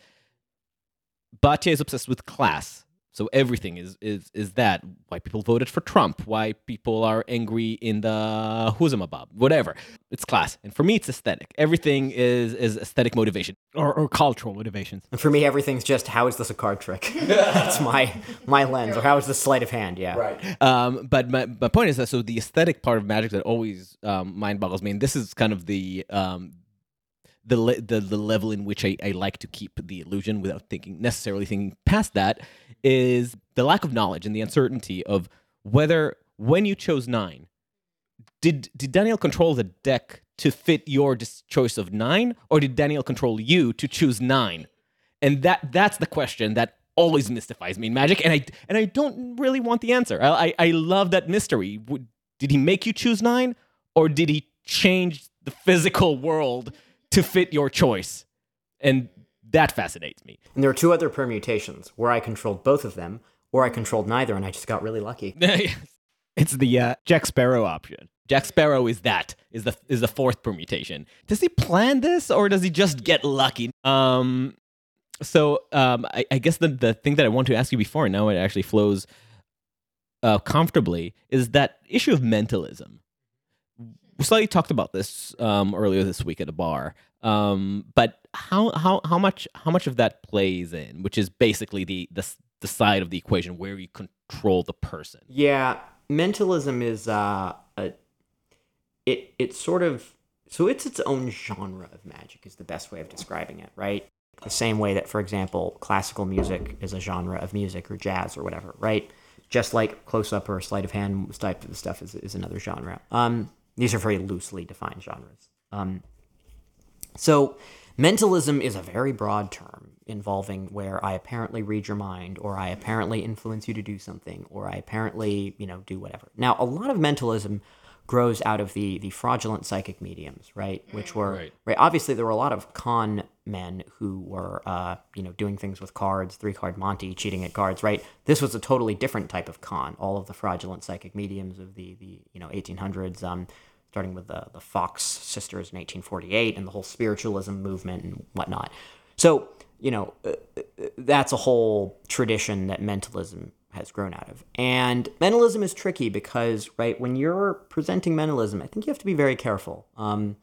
Batya is obsessed with class. So everything is is is that why people voted for Trump, why people are angry in the Huzamabab, whatever. It's class, and for me, it's aesthetic. Everything is is aesthetic motivation. or, or cultural motivations. And for me, everything's just how is this a card trick? That's my my lens. Or how is this sleight of hand? Yeah. Right. Um, but my, my point is that so the aesthetic part of magic that always um, mind boggles me, and this is kind of the um, the, le- the the level in which I, I like to keep the illusion without thinking necessarily thinking past that is the lack of knowledge and the uncertainty of whether when you chose nine, did did Daniel control the deck to fit your dis- choice of nine, or did Daniel control you to choose nine? And that that's the question that always mystifies me in magic, and I and I don't really want the answer. I I, I love that mystery. Did he make you choose nine, or did he change the physical world to fit your choice? And that fascinates me. And there are two other permutations where I controlled both of them, or I controlled neither, and I just got really lucky. It's the uh, Jack Sparrow option. Jack Sparrow is that is the is the fourth permutation. Does he plan this or does he just get lucky? Um, so um, I, I guess the the thing that I want to ask you before and now it actually flows uh, comfortably is that issue of mentalism. We slightly talked about this um, earlier this week at a bar, um, but how how how much how much of that plays in, which is basically the the the side of the equation where you control the person. Yeah, mentalism is uh, a it it's sort of so it's its own genre of magic is the best way of describing it, right? The same way that, for example, classical music is a genre of music or jazz or whatever, right? Just like close up or sleight of hand type of stuff is, is another genre. Um, these are very loosely defined genres. Um, so, mentalism is a very broad term involving where I apparently read your mind, or I apparently influence you to do something, or I apparently, you know, do whatever. Now, a lot of mentalism grows out of the the fraudulent psychic mediums, right? Which were Right. right. Obviously, there were a lot of con men who were, uh, you know, doing things with cards, three card Monty, cheating at cards, right? This was a totally different type of con. All of the fraudulent psychic mediums of the the you know 1800s, um, starting with the the Fox sisters in 1848 and the whole spiritualism movement and whatnot. So you know, uh, uh, that's a whole tradition that mentalism has grown out of. And mentalism is tricky because, right, when you're presenting mentalism, I think you have to be very careful. Um,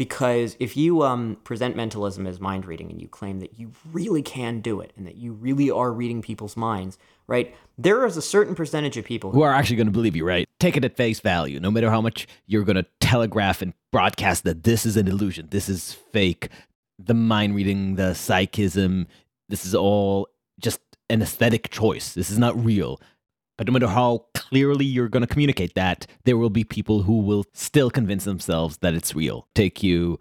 because if you um, present mentalism as mind reading and you claim that you really can do it and that you really are reading people's minds, right? There is a certain percentage of people who are actually going to believe you, right? Take it at face value, no matter how much you're going to telegraph and broadcast that this is an illusion, this is fake, the mind reading, the psychism, this is all just an aesthetic choice. This is not real. But no matter how clearly you're going to communicate that, there will be people who will still convince themselves that it's real. Take you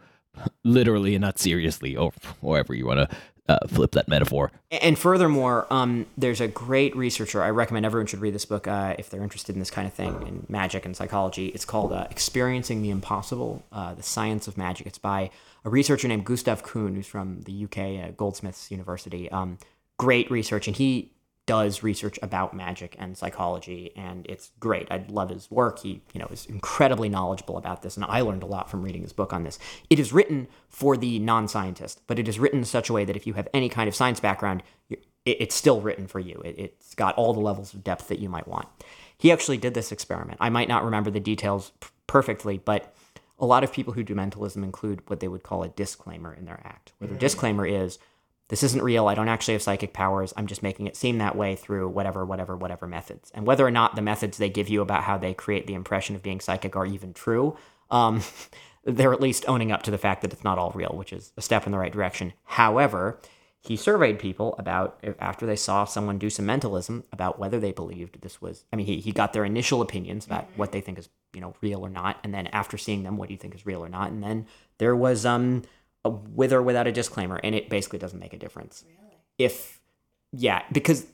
literally and not seriously, or however you want to uh, flip that metaphor. And furthermore, um, there's a great researcher. I recommend everyone should read this book uh, if they're interested in this kind of thing, in magic and psychology. It's called uh, Experiencing the Impossible uh, The Science of Magic. It's by a researcher named Gustav Kuhn, who's from the UK at Goldsmiths University. Um, great research. And he does research about magic and psychology and it's great. I love his work. He you know is incredibly knowledgeable about this and i learned a lot from reading his book on this. It is written for the non-scientist but it is written in such a way that if you have any kind of science background it's still written for you. It's got all the levels of depth that you might want. He actually did this experiment. I might not remember the details perfectly but a lot of people who do mentalism include what they would call a disclaimer in their act. Where their mm. disclaimer is this isn't real. I don't actually have psychic powers. I'm just making it seem that way through whatever, whatever, whatever methods. And whether or not the methods they give you about how they create the impression of being psychic are even true, um, they're at least owning up to the fact that it's not all real, which is a step in the right direction. However, he surveyed people about after they saw someone do some mentalism about whether they believed this was i mean he, he got their initial opinions about what they think is you know real or not and then after seeing them what do you think is real or not and then there was um with or without a disclaimer, and it basically doesn't make a difference. Really? If yeah, because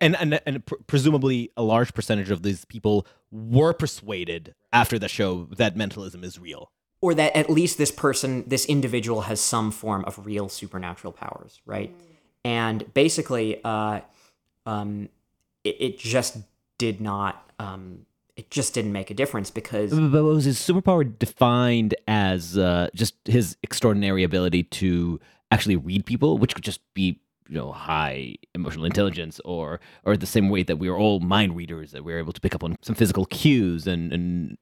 and and and pr- presumably a large percentage of these people were persuaded after the show that mentalism is real or that at least this person this individual has some form of real supernatural powers right mm. and basically uh um it, it just did not um it just didn't make a difference because. But was his superpower defined as uh, just his extraordinary ability to actually read people, which could just be you know high emotional intelligence or or the same way that we are all mind readers that we're able to pick up on some physical cues and and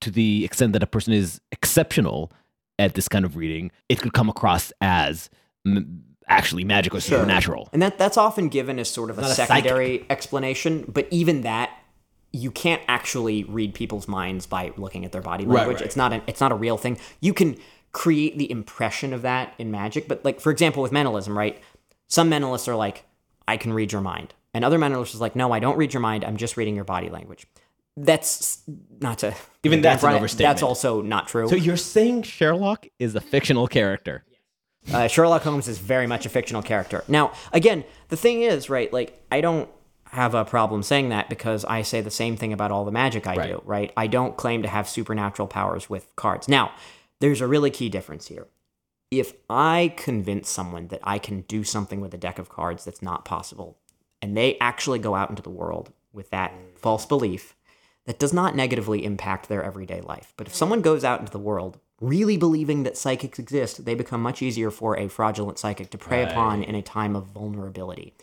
to the extent that a person is exceptional at this kind of reading it could come across as m- actually magic or supernatural and that that's often given as sort of a secondary a explanation but even that you can't actually read people's minds by looking at their body language. Right, right. It's not an it's not a real thing. You can create the impression of that in magic, but like for example with mentalism, right? Some mentalists are like, I can read your mind. And other mentalists are like, no, I don't read your mind. I'm just reading your body language. That's not to even that's an overstatement. That's also not true. So you're saying Sherlock is a fictional character? Uh, Sherlock Holmes is very much a fictional character. Now, again, the thing is, right? Like, I don't have a problem saying that because I say the same thing about all the magic I right. do, right? I don't claim to have supernatural powers with cards. Now, there's a really key difference here. If I convince someone that I can do something with a deck of cards that's not possible, and they actually go out into the world with that false belief, that does not negatively impact their everyday life. But if someone goes out into the world really believing that psychics exist, they become much easier for a fraudulent psychic to prey right. upon in a time of vulnerability.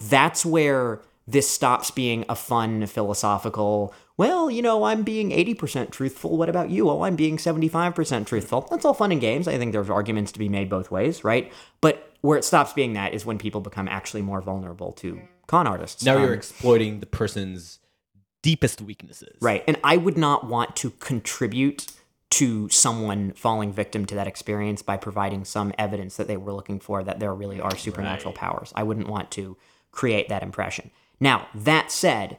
That's where this stops being a fun philosophical, well, you know, I'm being 80% truthful. What about you? Oh, I'm being 75% truthful. That's all fun and games. I think there's arguments to be made both ways, right? But where it stops being that is when people become actually more vulnerable to con artists. Now um, you're exploiting the person's deepest weaknesses. Right. And I would not want to contribute to someone falling victim to that experience by providing some evidence that they were looking for that there really are supernatural right. powers. I wouldn't want to create that impression. Now, that said,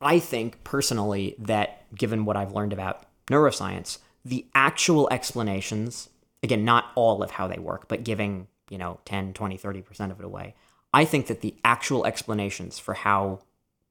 I think personally that given what I've learned about neuroscience, the actual explanations, again, not all of how they work, but giving, you know, 10, 20, 30% of it away, I think that the actual explanations for how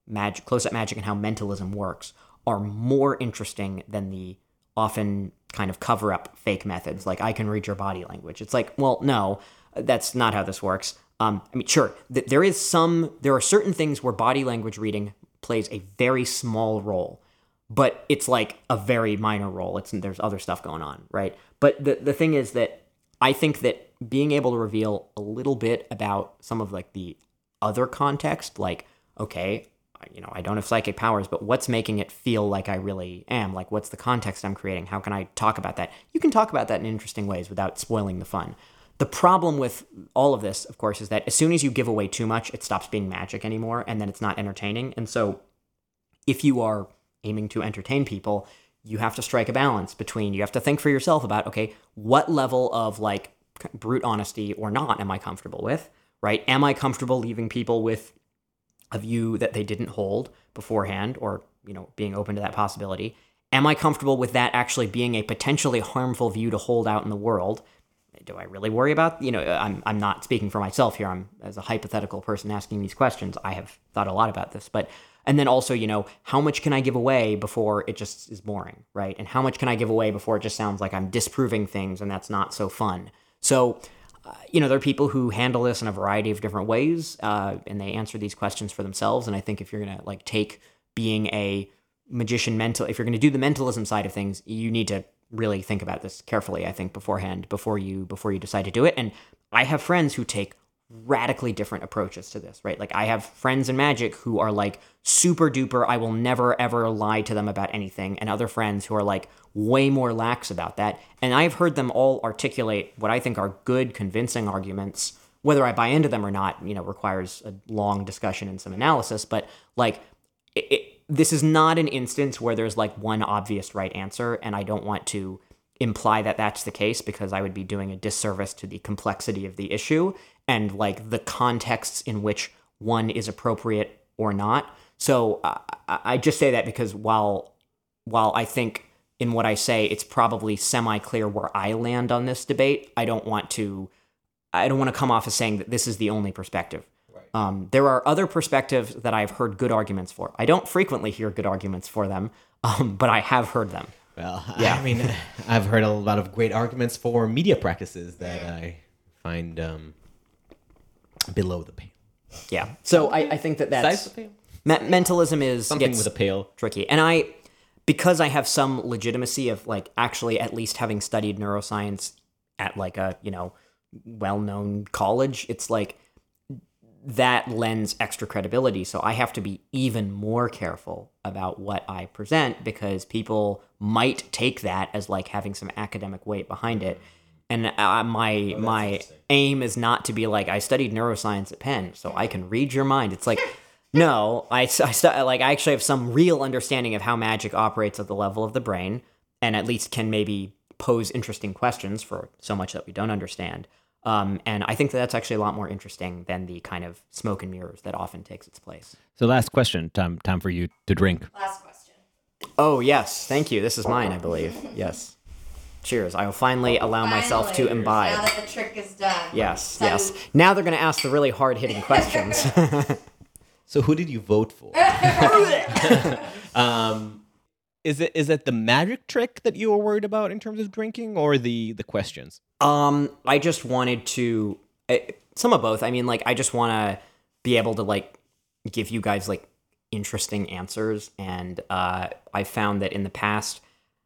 magic, close up magic and how mentalism works are more interesting than the often kind of cover up fake methods like I can read your body language. It's like, well, no, that's not how this works. Um, I mean, sure, th- there is some, there are certain things where body language reading plays a very small role, but it's like a very minor role. It's there's other stuff going on, right? But the the thing is that I think that being able to reveal a little bit about some of like the other context, like okay, you know, I don't have psychic powers, but what's making it feel like I really am? Like, what's the context I'm creating? How can I talk about that? You can talk about that in interesting ways without spoiling the fun. The problem with all of this, of course, is that as soon as you give away too much, it stops being magic anymore, and then it's not entertaining. And so, if you are aiming to entertain people, you have to strike a balance between you have to think for yourself about okay, what level of like brute honesty or not am I comfortable with, right? Am I comfortable leaving people with a view that they didn't hold beforehand or, you know, being open to that possibility? Am I comfortable with that actually being a potentially harmful view to hold out in the world? Do I really worry about, you know, I'm, I'm not speaking for myself here. I'm as a hypothetical person asking these questions. I have thought a lot about this, but and then also, you know, how much can I give away before it just is boring, right? And how much can I give away before it just sounds like I'm disproving things and that's not so fun? So, uh, you know, there are people who handle this in a variety of different ways, uh, and they answer these questions for themselves. And I think if you're gonna like take being a magician mental, if you're gonna do the mentalism side of things, you need to really think about this carefully. I think beforehand, before you before you decide to do it. And I have friends who take radically different approaches to this, right? Like I have friends in magic who are like super duper, I will never ever lie to them about anything, and other friends who are like way more lax about that. And I've heard them all articulate what I think are good, convincing arguments. Whether I buy into them or not, you know, requires a long discussion and some analysis. But like, it, it, this is not an instance where there's like one obvious right answer, and I don't want to imply that that's the case because I would be doing a disservice to the complexity of the issue and like the contexts in which one is appropriate or not. So uh, I just say that because while while I think in what I say it's probably semi clear where I land on this debate, I don't want to I don't want to come off as saying that this is the only perspective. Um, there are other perspectives that I've heard good arguments for. I don't frequently hear good arguments for them, um, but I have heard them. Well, yeah. I mean, I've heard a lot of great arguments for media practices that I find um, below the pale. Yeah. So I, I think that that's me- mentalism is something with a pale. tricky, and I because I have some legitimacy of like actually at least having studied neuroscience at like a you know well known college. It's like that lends extra credibility. So I have to be even more careful about what I present because people might take that as like having some academic weight behind it. And uh, my Oh, my aim is not to be like I studied neuroscience at Penn, so I can read your mind. It's like no, I, I stu- like I actually have some real understanding of how magic operates at the level of the brain, and at least can maybe pose interesting questions for so much that we don't understand. Um, and I think that that's actually a lot more interesting than the kind of smoke and mirrors that often takes its place. So last question, time time for you to drink. Last question. Oh yes, thank you. This is mine, I believe. Yes. Cheers. I will finally allow myself to imbibe. Now that the trick is done. Yes, So- yes. Now they're going to ask the really hard hitting questions. So who did you vote for? um, is it is it the magic trick that you were worried about in terms of drinking, or the the questions? um, I just wanted to uh, some of both. I mean, like I just want to be able to like give you guys like interesting answers, and uh, I found that in the past,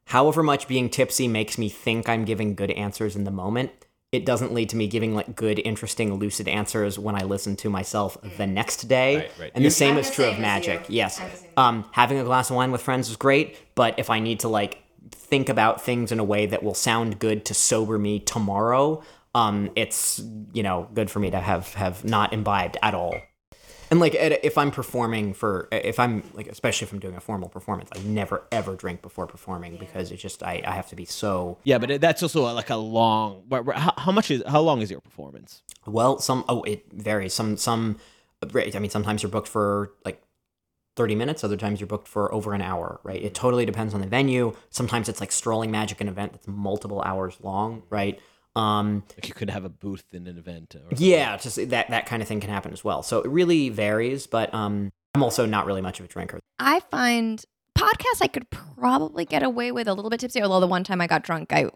however much being tipsy makes me think I'm giving good answers in the moment. It doesn't lead to me giving like good, interesting, lucid answers when I listen to myself the next day. Right, right. And the same I'm is the true same of magic. Yes. I'm the same. Um, having a glass of wine with friends is great, but if I need to like think about things in a way that will sound good to sober me tomorrow, um, it's you know good for me to have have not imbibed at all. And like at- if I'm performing for, if I'm like, especially if I'm doing a formal performance, I never ever drink before performing because it's just I, I have to be so Yeah, but that's also like a long. wh- wh- How, how much is how long is your performance? Well, some oh it varies. Some some right, I mean sometimes you're booked for like 30 minutes, other times you're booked for over an hour, right? It totally depends on the venue. Sometimes it's like Strolling Magic an event that's multiple hours long, right? Um Like you could have a booth in an event. Or yeah, just that that kind of thing can happen as well. So it really varies, but um I'm also not really much of a drinker. I find podcasts I could probably get away with a little bit tipsy. Although the one time I got drunk, I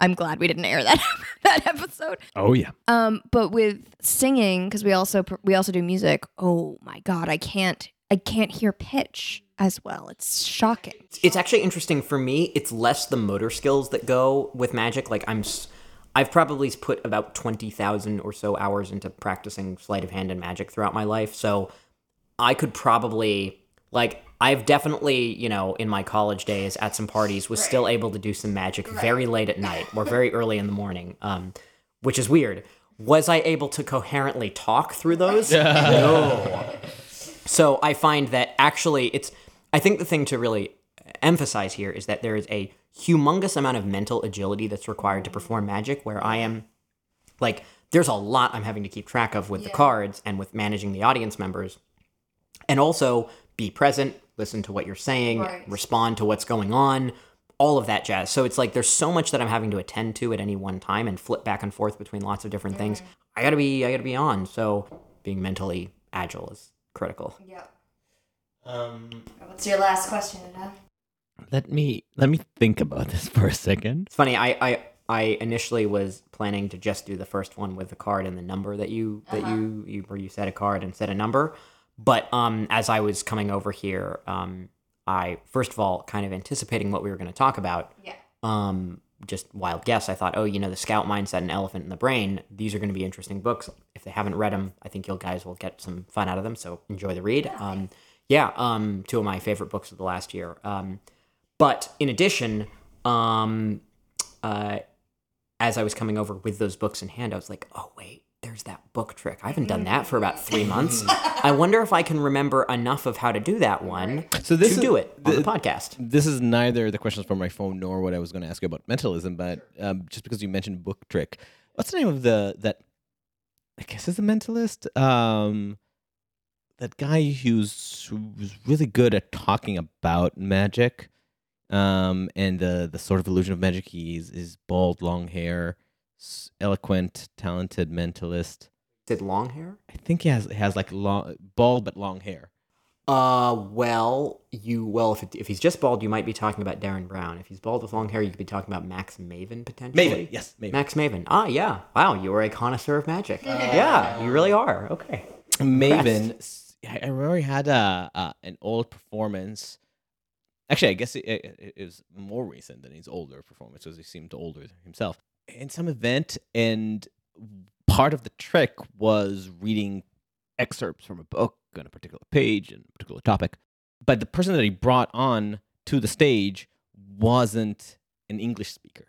I'm glad we didn't air that that episode. Oh yeah. Um, but with singing, because we also we also do music. Oh my god, I can't I can't hear pitch as well. It's shocking. it's actually interesting for me it's less the motor skills that go with magic like i'm s- i've probably put about 20000 or so hours into practicing sleight of hand and magic throughout my life so I could probably like I've definitely, you know, in my college days at some parties was still able to do some magic very late at night or very early in the morning. Um, which is weird. Was I able to coherently talk through those? no. So I find that actually it's I think the thing to really emphasize here is that there is a humongous amount of mental agility that's required to perform magic where I am like there's a lot I'm having to keep track of with the cards and with managing the audience members. And also be present, listen to what you're saying, Right. respond to what's going on, all of that jazz. So it's like there's so much that I'm having to attend to at any one time and flip back and forth between lots of different things. I got to be I got to be on. So being mentally agile is critical. Yep. Um, What's your last question, Ida? Let me let me think about this for a second. It's funny. I, I I initially was planning to just do the first one with the card and the number that you that you, you where you said a card and said a number. But um, as I was coming over here, um, I first of all kind of anticipating what we were going to talk about. Yeah. Um, just wild guess. I thought, oh, you know, the Scout Mindset and Elephant in the Brain. These are going to be interesting books. If they haven't read them, I think you guys will get some fun out of them. So enjoy the read. Um, yeah. Um, two of my favorite books of the last year. Um, but in addition, um, uh, as I was coming over with those books in hand, I was like, oh, wait, there's that book trick. I haven't done that for about three months. I wonder if I can remember enough of how to do that one So this to is, do it on the the- podcast. This is neither the questions from my phone nor what I was going to ask you about mentalism, but um, just because you mentioned book trick, what's the name of the that? I guess is a mentalist. Um, that guy who's who was really good at talking about magic, um, and the the sort of illusion of magic. he is is bald, long hair, s- eloquent, talented mentalist. Did long hair? I think he has has like long bald but long hair. Uh, well, you well if it, if he's just bald, you might be talking about Derren Brown. If he's bald with long hair, you could be talking about Max Maven potentially. Maven, yes, Maven. Max Maven. Ah, yeah. Wow, you are a connoisseur of magic. yeah, you really are. Okay. Maven, I remember he had a, a an old performance. Actually, I guess it, it, is more recent than his older performance, because he seemed older himself. In some event, and part of the trick was reading excerpts from a book on a particular page and a particular topic. But the person that he brought on to the stage wasn't an English speaker.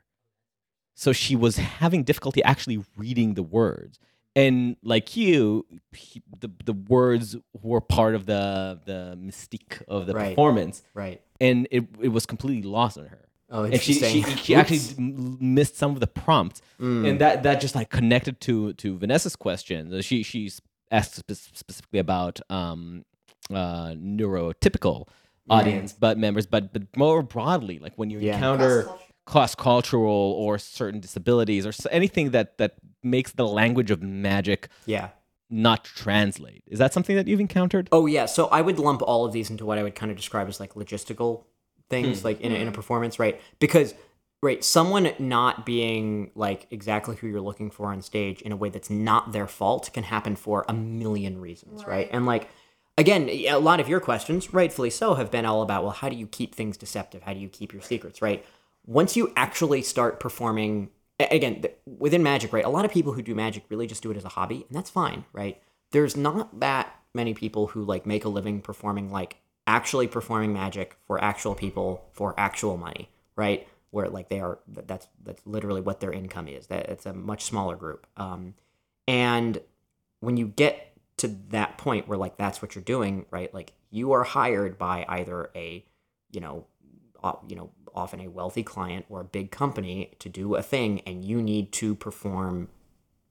So she was having difficulty actually reading the words. And like you, he, the the words were part of the the mystique of the Right. performance, Right. and it it was completely lost on her. Oh, And she she, she actually missed some of the prompts, Mm. and that that just like connected to to Vanessa's question. She she's asked spe- specifically about um uh neurotypical audience but members, but but more broadly, like when you Yeah. encounter cross cultural or certain disabilities or anything that that makes the language of magic Yeah. not translate. Is that something that you've encountered? Oh yeah, so I would lump all of these into what I would kind of describe as like logistical things, hmm. like in a, in a performance, right? Because right, someone not being like exactly who you're looking for on stage in a way that's not their fault can happen for a million reasons, right? And like again, a lot of your questions, rightfully so, have been all about well, how do you keep things deceptive? How do you keep your secrets, right? Once you actually start performing again within magic right a lot of people who do magic really just do it as a hobby and that's fine right? There's not that many people who like make a living performing like actually performing magic for actual people for actual money right? Where like they are that's that's literally what their income is. That it's a much smaller group. Um and when you get to that point where like that's what you're doing right like you are hired by either a you know you know often a wealthy client or a big company to do a thing and you need to perform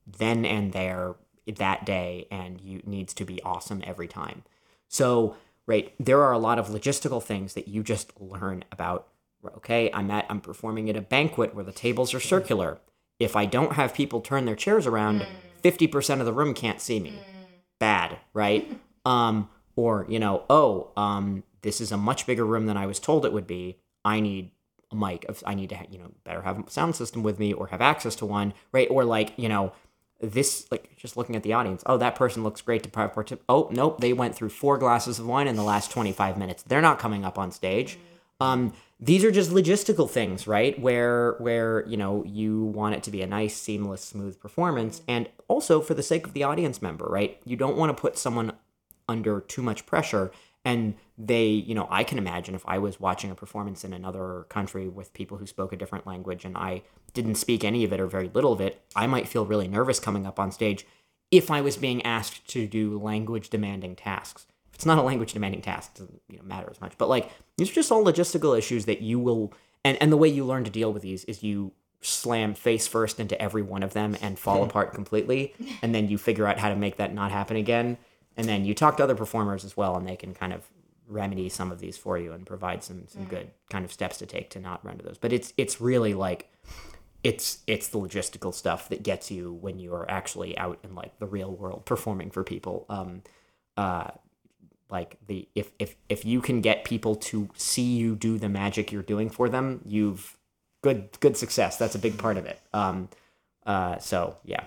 then and there that day and you needs to be awesome every time. So right there are a lot of logistical things that you just learn about. Okay i'm at i'm performing at a banquet where the tables are circular. If i don't have people turn their chairs around 50% of the room can't see me. Bad right? Um or you know oh um this is a much bigger room than i was told it would be i need a mic. I need to ha- you know better have a sound system with me or have access to one right? Or like you know this like just looking at the audience oh that person looks great to part partic- oh nope they went through four glasses of wine in the last 25 minutes. They're not coming up on stage. Um these are just logistical things right? Where where you know you want it to be a nice seamless smooth performance. And also for the sake of the audience member right? You don't want to put someone under too much pressure and they you know i can imagine if i was watching a performance in another country with people who spoke a different language and i didn't speak any of it or very little of it i might feel really nervous coming up on stage if i was being asked to do language demanding tasks. If it's not a language demanding task it doesn't you know matter as much. But like these are just all logistical issues that you will and and the way you learn to deal with these is you slam face first into every one of them and fall apart completely and then you figure out how to make that not happen again. And then you talk to other performers as well and they can kind of remedy some of these for you and provide some some good kind of steps to take to not run to those. But it's it's really like it's it's the logistical stuff that gets you when you are actually out in like the real world performing for people. Um uh like the if if if you can get people to see you do the magic you're doing for them you've good good success. That's a big part of it. Um uh so yeah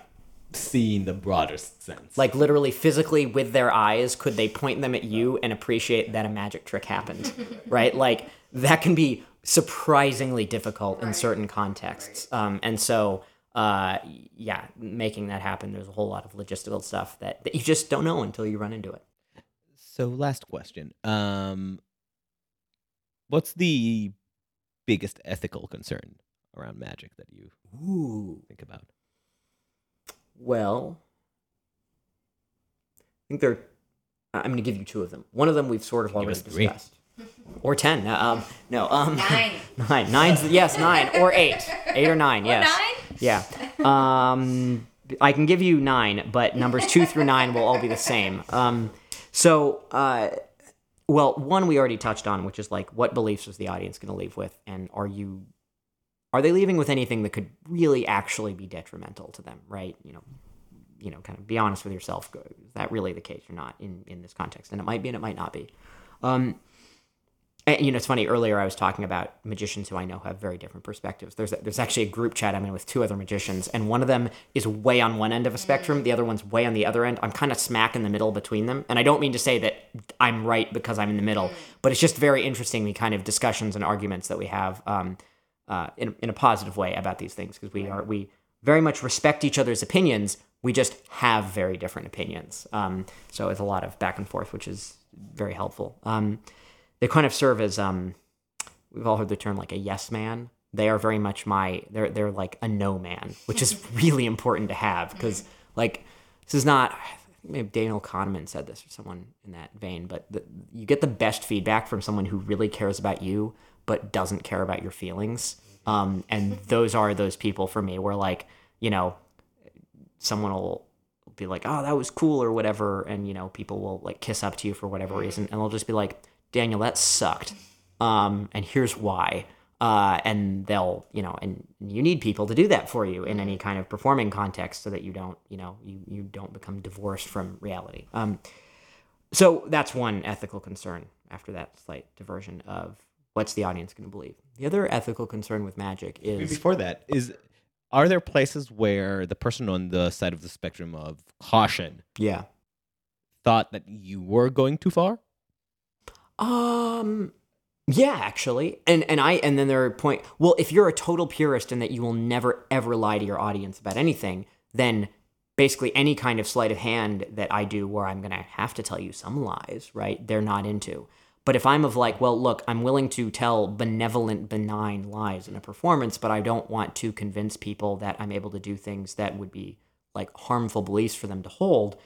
See in the broader sense. like literally physically with their eyes could they point them at you and appreciate that a magic trick happened right like that can be surprisingly difficult in certain contexts um, and so uh, yeah making that happen there's a whole lot of logistical stuff that, that you just don't know until you run into it So last question. Um what's the biggest ethical concern around magic that you Ooh. think about? Well, I think they're. I'm going to give you two of them. One of them we've sort of already discussed, or ten. Uh, Um, no, um, Nine. nine. Nine's yes, nine or eight, eight or nine. yes, nine? yeah. Um, I can give you nine, but numbers two through nine will all be the same. Um, so, uh, well, one we already touched on, which is like, what beliefs is the audience going to leave with, and are you are they leaving with anything that could really actually be detrimental to them right? You know you know kind of be honest with yourself is that really the case or not in in this context? And it might be and it might not be. Um and, you know it's funny earlier i was talking about magicians who i know have very different perspectives. There's there's actually a group chat i'm in with two other magicians and one of them is way on one end of a spectrum the other one's way on the other end. I'm kind of smack in the middle between them and i don't mean to say that i'm right because i'm in the middle but it's just very interesting the kind of discussions and arguments that we have um, uh, in, in a positive way about these things because we are we very much respect each other's opinions. We just have very different opinions. Um, so it's a lot of back and forth, which is very helpful. Um, they kind of serve as um, we've all heard the term like a yes man. They are very much my they're they're like a no man, which is really important to have because like this is not. Maybe Daniel Kahneman said this or someone in that vein, but the, you get the best feedback from someone who really cares about you, but doesn't care about your feelings. Um, and those are those people for me where like, you know, someone will be like, oh, that was cool or whatever. And, you know, people will like kiss up to you for whatever reason. And they'll just be like, Daniel, that sucked. Um, and here's why. Uh, and they'll, you know, and you need people to do that for you in any kind of performing context so that you don't, you know, you, you don't become divorced from reality. Um, so that's one ethical concern after that slight diversion of what's the audience going to believe. The other ethical concern with magic is Before that, is are there places where the person on the side of the spectrum of caution yeah. thought that you were going too far? Um yeah, actually. And and I and then there are point well, if you're a total purist and that you will never ever lie to your audience about anything, then basically any kind of sleight of hand that I do where I'm gonna have to tell you some lies, right? They're not into. But if I'm of like, well, look, I'm willing to tell benevolent, benign lies in a performance, but I don't want to convince people that I'm able to do things that would be like harmful beliefs for them to hold.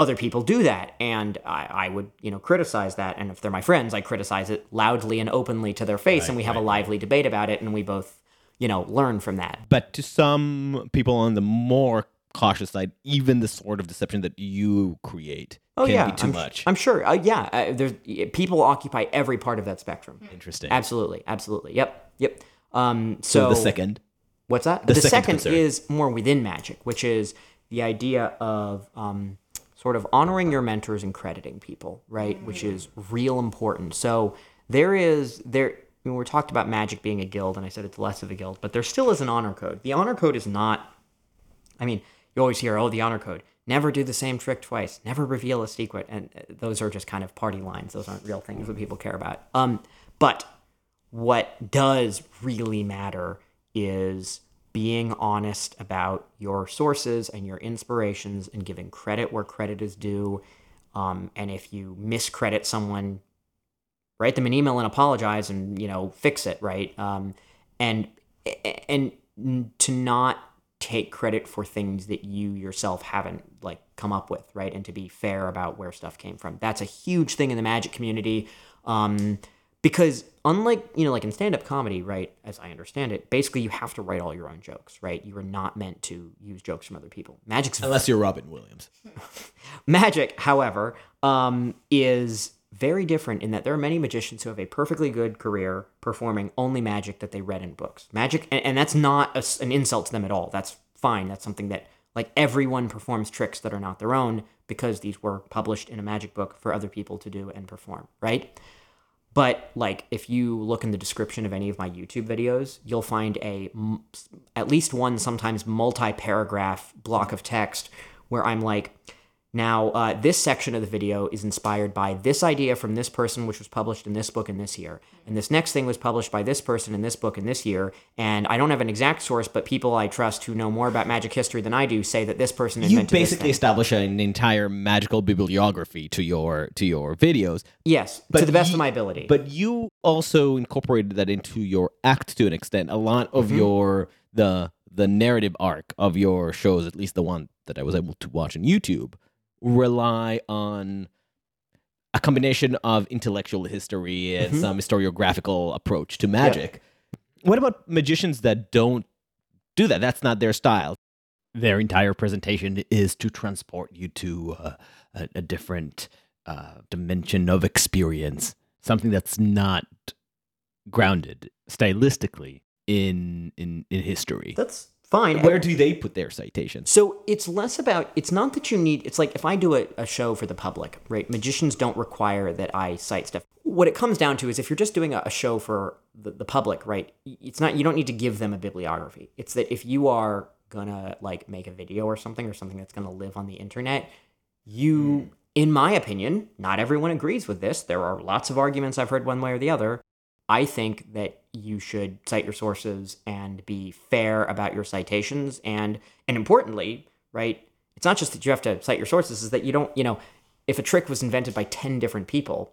Other people do that, and I, I would, you know, criticize that. And if they're my friends, I criticize it loudly and openly to their face, Right, and we have a right, right. lively debate about it, and we both, you know, learn from that. But to some people on the more cautious side, even the sort of deception that you create Oh yeah, be too I'm, much. I'm sure. Uh, yeah, uh, there's people occupy every part of that spectrum. Interesting. Absolutely, absolutely. Yep, yep. Um, So, so, the second, What's that? The The, second second, is more within magic, which is the idea of um, sort of honoring your mentors and crediting people, right? Which is real important. So there is there. I mean, we're talked about magic being a guild, and I said it's less of a guild, but there still is an honor code. The honor code is not. I mean, you always hear, "Oh, the honor code." Never do the same trick twice. Never reveal a secret, and uh, those are just kind of party lines. Those aren't real things that people care about. Um, but what does really matter is being honest about your sources and your inspirations and giving credit where credit is due Um, and if you miscredit someone, write them an email and apologize and you know fix it right um, and and to not take credit for things that you yourself haven't like come up with right? And to be fair about where stuff came from. That's a huge thing in the magic community um, because unlike you know like in stand-up comedy right as i understand it basically you have to write all your own jokes right? You are not meant to use jokes from other people. Magic's Unless you're Robin Williams. Magic, however, um, is very different in that there are many magicians who have a perfectly good career performing only magic that they read in books. Magic, and, and that's not a an insult to them at all. That's fine. That's something that, like, everyone performs tricks that are not their own because these were published in a magic book for other people to do and perform, right? But like, if you look in the description of any of my YouTube videos, you'll find a at least one, sometimes multi-paragraph block of text where I'm like, now uh, this section of the video is inspired by this idea from this person, which was published in this book in this year, and this next thing was published by this person in this book in this year. And I don't have an exact source, but people I trust who know more about magic history than I do say that this person You invented this basically establish an entire magical bibliography to your to your videos. yes, But to the best ye- of my ability. But you also incorporated that into your act to an extent. A lot of Mhm. your the the narrative arc of your shows, at least the one that I was able to watch on YouTube, rely on a combination of intellectual history and Mhm. some historiographical approach to magic. What about magicians that don't do that? That's not their style. Their entire presentation is to transport you to uh, a, a different uh, dimension of experience, something that's not grounded stylistically in in in history. that's fine. Where do they put their citations? So it's less about, it's not that you need, it's like if I do a, a show for the public, right? Magicians don't require that I cite stuff. What it comes down to is if you're just doing a, a show for the, the public, right? It's not, you don't need to give them a bibliography. It's that if you are gonna like make a video or something or something that's gonna live on the internet, you, hmm. in my opinion, not everyone agrees with this. There are lots of arguments I've heard one way or the other. I think that you should cite your sources and be fair about your citations and and importantly, right? It's not just that you have to cite your sources, is that you don't, you know, if a trick was invented by 10 different people,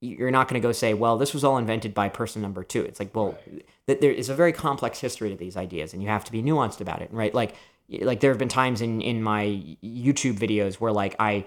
you're not going to go say, well, this was all invented by person number 2. It's like, well, that there is a very complex history to these ideas and you have to be nuanced about it, right? Like like there have been times in in my YouTube videos where like I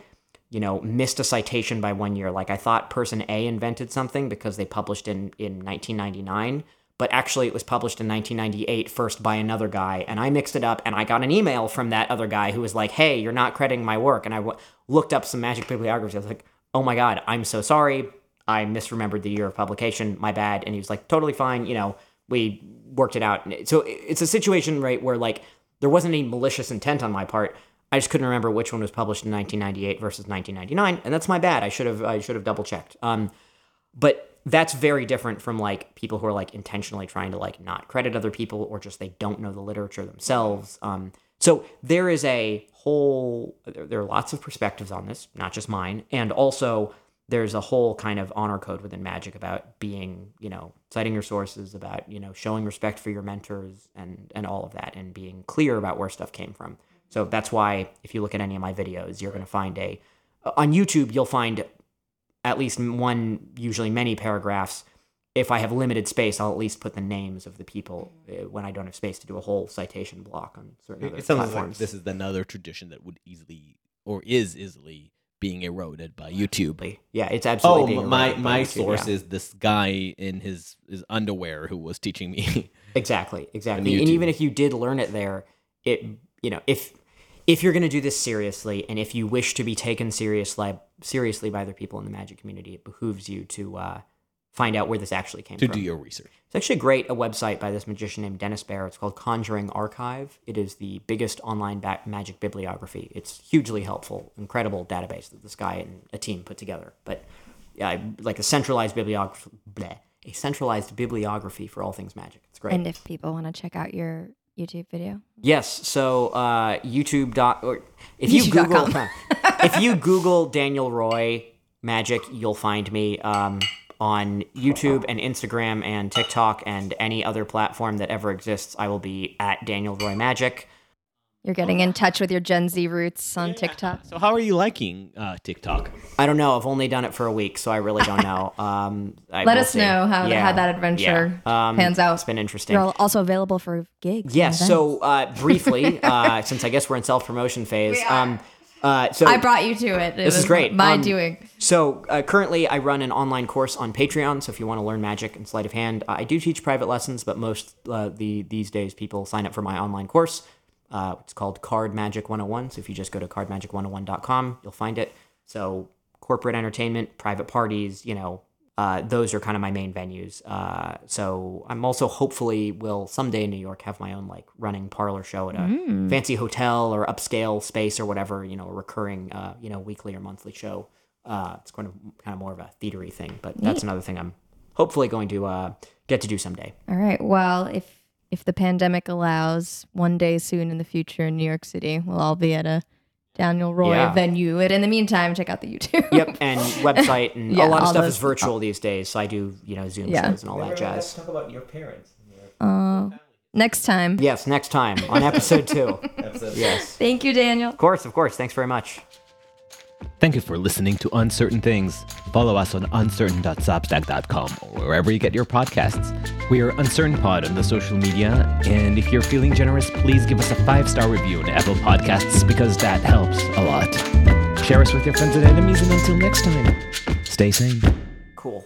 you know, missed a citation by one year. Like I thought person A invented something because they published in in 1999, but actually it was published in 1998 first by another guy, and I mixed it up, and I got an email from that other guy who was like, "Hey, you're not crediting my work," and I w- looked up some magic bibliography. I was like, "Oh my god, I'm so sorry. I misremembered the year of publication. My bad." And he was like, "Totally fine. You know, we worked it out." So it's a situation right where like there wasn't any malicious intent on my part. I just couldn't remember which one was published in 1998 versus 1999, and that's my bad. I should have I should have double checked. Um, but that's very different from like people who are like intentionally trying to like not credit other people or just they don't know the literature themselves. Um, so there is a whole there, there are lots of perspectives on this, not just mine, and also there's a whole kind of honor code within magic about being you know citing your sources about you know showing respect for your mentors and and all of that and being clear about where stuff came from so that's why if you look at any of my videos you're going to find a on youtube you'll find at least one usually many paragraphs if i have limited space i'll at least put the names of the people uh, when i don't have space to do a whole citation block on certain other It sounds like platforms this is another tradition that would easily or is easily being eroded by YouTube. yeah it's absolutely Oh, my my YouTube, source yeah. is this guy in his his underwear who was teaching me. Exactly, exactly. And even if you did learn it there, it you know if if you're going to do this seriously, and if you wish to be taken seriously seriously by other people in the magic community, it behooves you to uh, find out where this actually came from. to from. do your research. It's actually great a website by this magician named Denis Behr. It's called Conjuring Archive. It is the biggest online ba- magic bibliography. It's hugely helpful, incredible database that this guy and a team put together. But yeah, like a centralized bibliography, bleh, a centralized bibliography for all things magic. It's great. And if people want to check out your YouTube video, Yes. So uh, YouTube dot or if you YouTube.com. Google if you Google Daniel Roy Magic, you'll find me um, on YouTube and Instagram and TikTok and any other platform that ever exists. I will be at Daniel Roy Magic. You're getting in touch with your Gen Z roots on TikTok. So how are you liking uh, TikTok? I don't know. I've only done it for a week, so I really don't know. Um, I, Let we'll us see. know how, Yeah. how that adventure Yeah. Um, pans out. It's been interesting. You're al- also available for gigs. and Yes. So uh, briefly, uh, since I guess we're in self promotion phase, um, uh, so I brought you to it. It This is was great. My Um, doing. So uh, currently, I run an online course on Patreon. So if you want to learn magic and sleight of hand, I do teach private lessons, but most uh, the these days people sign up for my online course. Uh, it's called Card Magic 101. So if you just go to cardmagic101.com, you'll find it. So corporate entertainment, private parties, you know, uh, those are kind of my main venues. Uh, so I'm also hopefully will someday in New York have my own like running parlor show at a fancy hotel or upscale space or whatever, you know, a recurring, uh, you know, weekly or monthly show. Uh, it's going to kind of more of a theatery thing, but that's another thing I'm hopefully going to uh, get to do someday. All right. Well, if if the pandemic allows, one day soon in the future in New York City, we'll all be at a Daniel Roy Yeah. venue. And in the meantime, check out the YouTube. Yep, and website and Yeah, a lot of stuff those- is virtual these days. So I do, you know, Zoom Yeah. shows and all that jazz. talk about your parents. Your Uh, next time. Yes, next time on episode two. episode. Yes, Thank you, Daniel. of course, of course. Thanks very much. Thank you for listening to Uncertain Things. Follow us on uncertain.substack.com or wherever you get your podcasts. We are Uncertain Pod on the social media, and if you're feeling generous, please give us a five star review on Apple Podcasts because that helps a lot. Share us with your friends and enemies, and until next time, stay sane. Cool.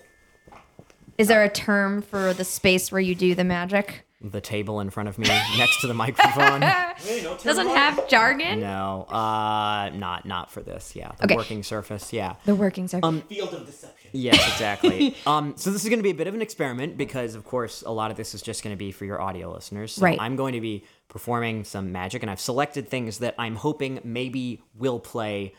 Is there a term for the space where you do the magic? The table in front of me, next to the microphone. Hey, Doesn't have jargon. No, uh, not not for this. Yeah, the Okay. working surface. Yeah. The workings are. Field of deception. Yes, exactly. um, so this is going to be a bit of an experiment because, of course, a lot of this is just going to be for your audio listeners. So Right. I'm going to be performing some magic, and I've selected things that I'm hoping maybe will play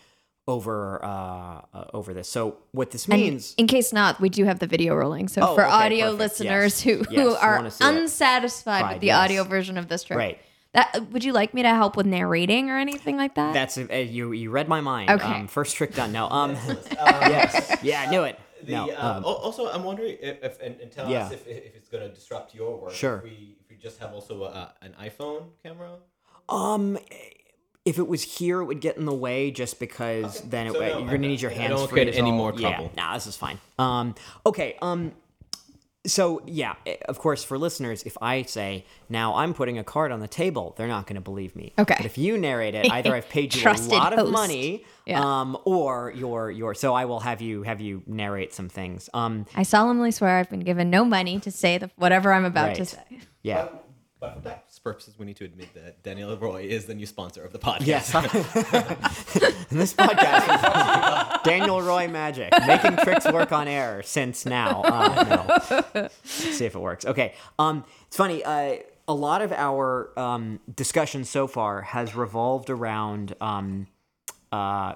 over uh, uh, over this. So what this And means. in case not, we do have the video rolling. So Oh, for okay, audio perfect. listeners Yes. who, Yes, who are wanna see it. unsatisfied Right, with the yes. audio version of this trip, Right. That would you like me to help with narrating or anything like that? That's uh, you. You read my mind. Okay. Um, first trick done. No. Um. yes. Yeah, I knew it. The, no. uh, um, also, I'm wondering if, if and, and tell Yeah. us if, if it's going to disrupt your work. Sure. If we, if we just have also a, an iPhone camera. Um, if it was here, it would get in the way just because then it, So no, you're gonna need your I hands don't free. get any all- more Yeah, trouble. nah, this is fine. Um, okay. Um, so yeah, eh, of course, for listeners, if I say now I'm putting a card on the table, they're not gonna believe me. Okay. But if you narrate it, either I've paid you a Trusted lot of host. money, Yeah. um, or you're you're. So I will have you have you narrate some things. Um, I solemnly swear I've been given no money to say the, whatever I'm about to say. yeah. But for that, purposes, we need to admit that Daniel Roy is the new sponsor of the podcast. Yes. And this podcast is Daniel Roy Magic, making tricks work on air since now. Uh, no. See if it works. Okay. Um, it's funny. Uh, a lot of our um, discussion so far has revolved around um, uh,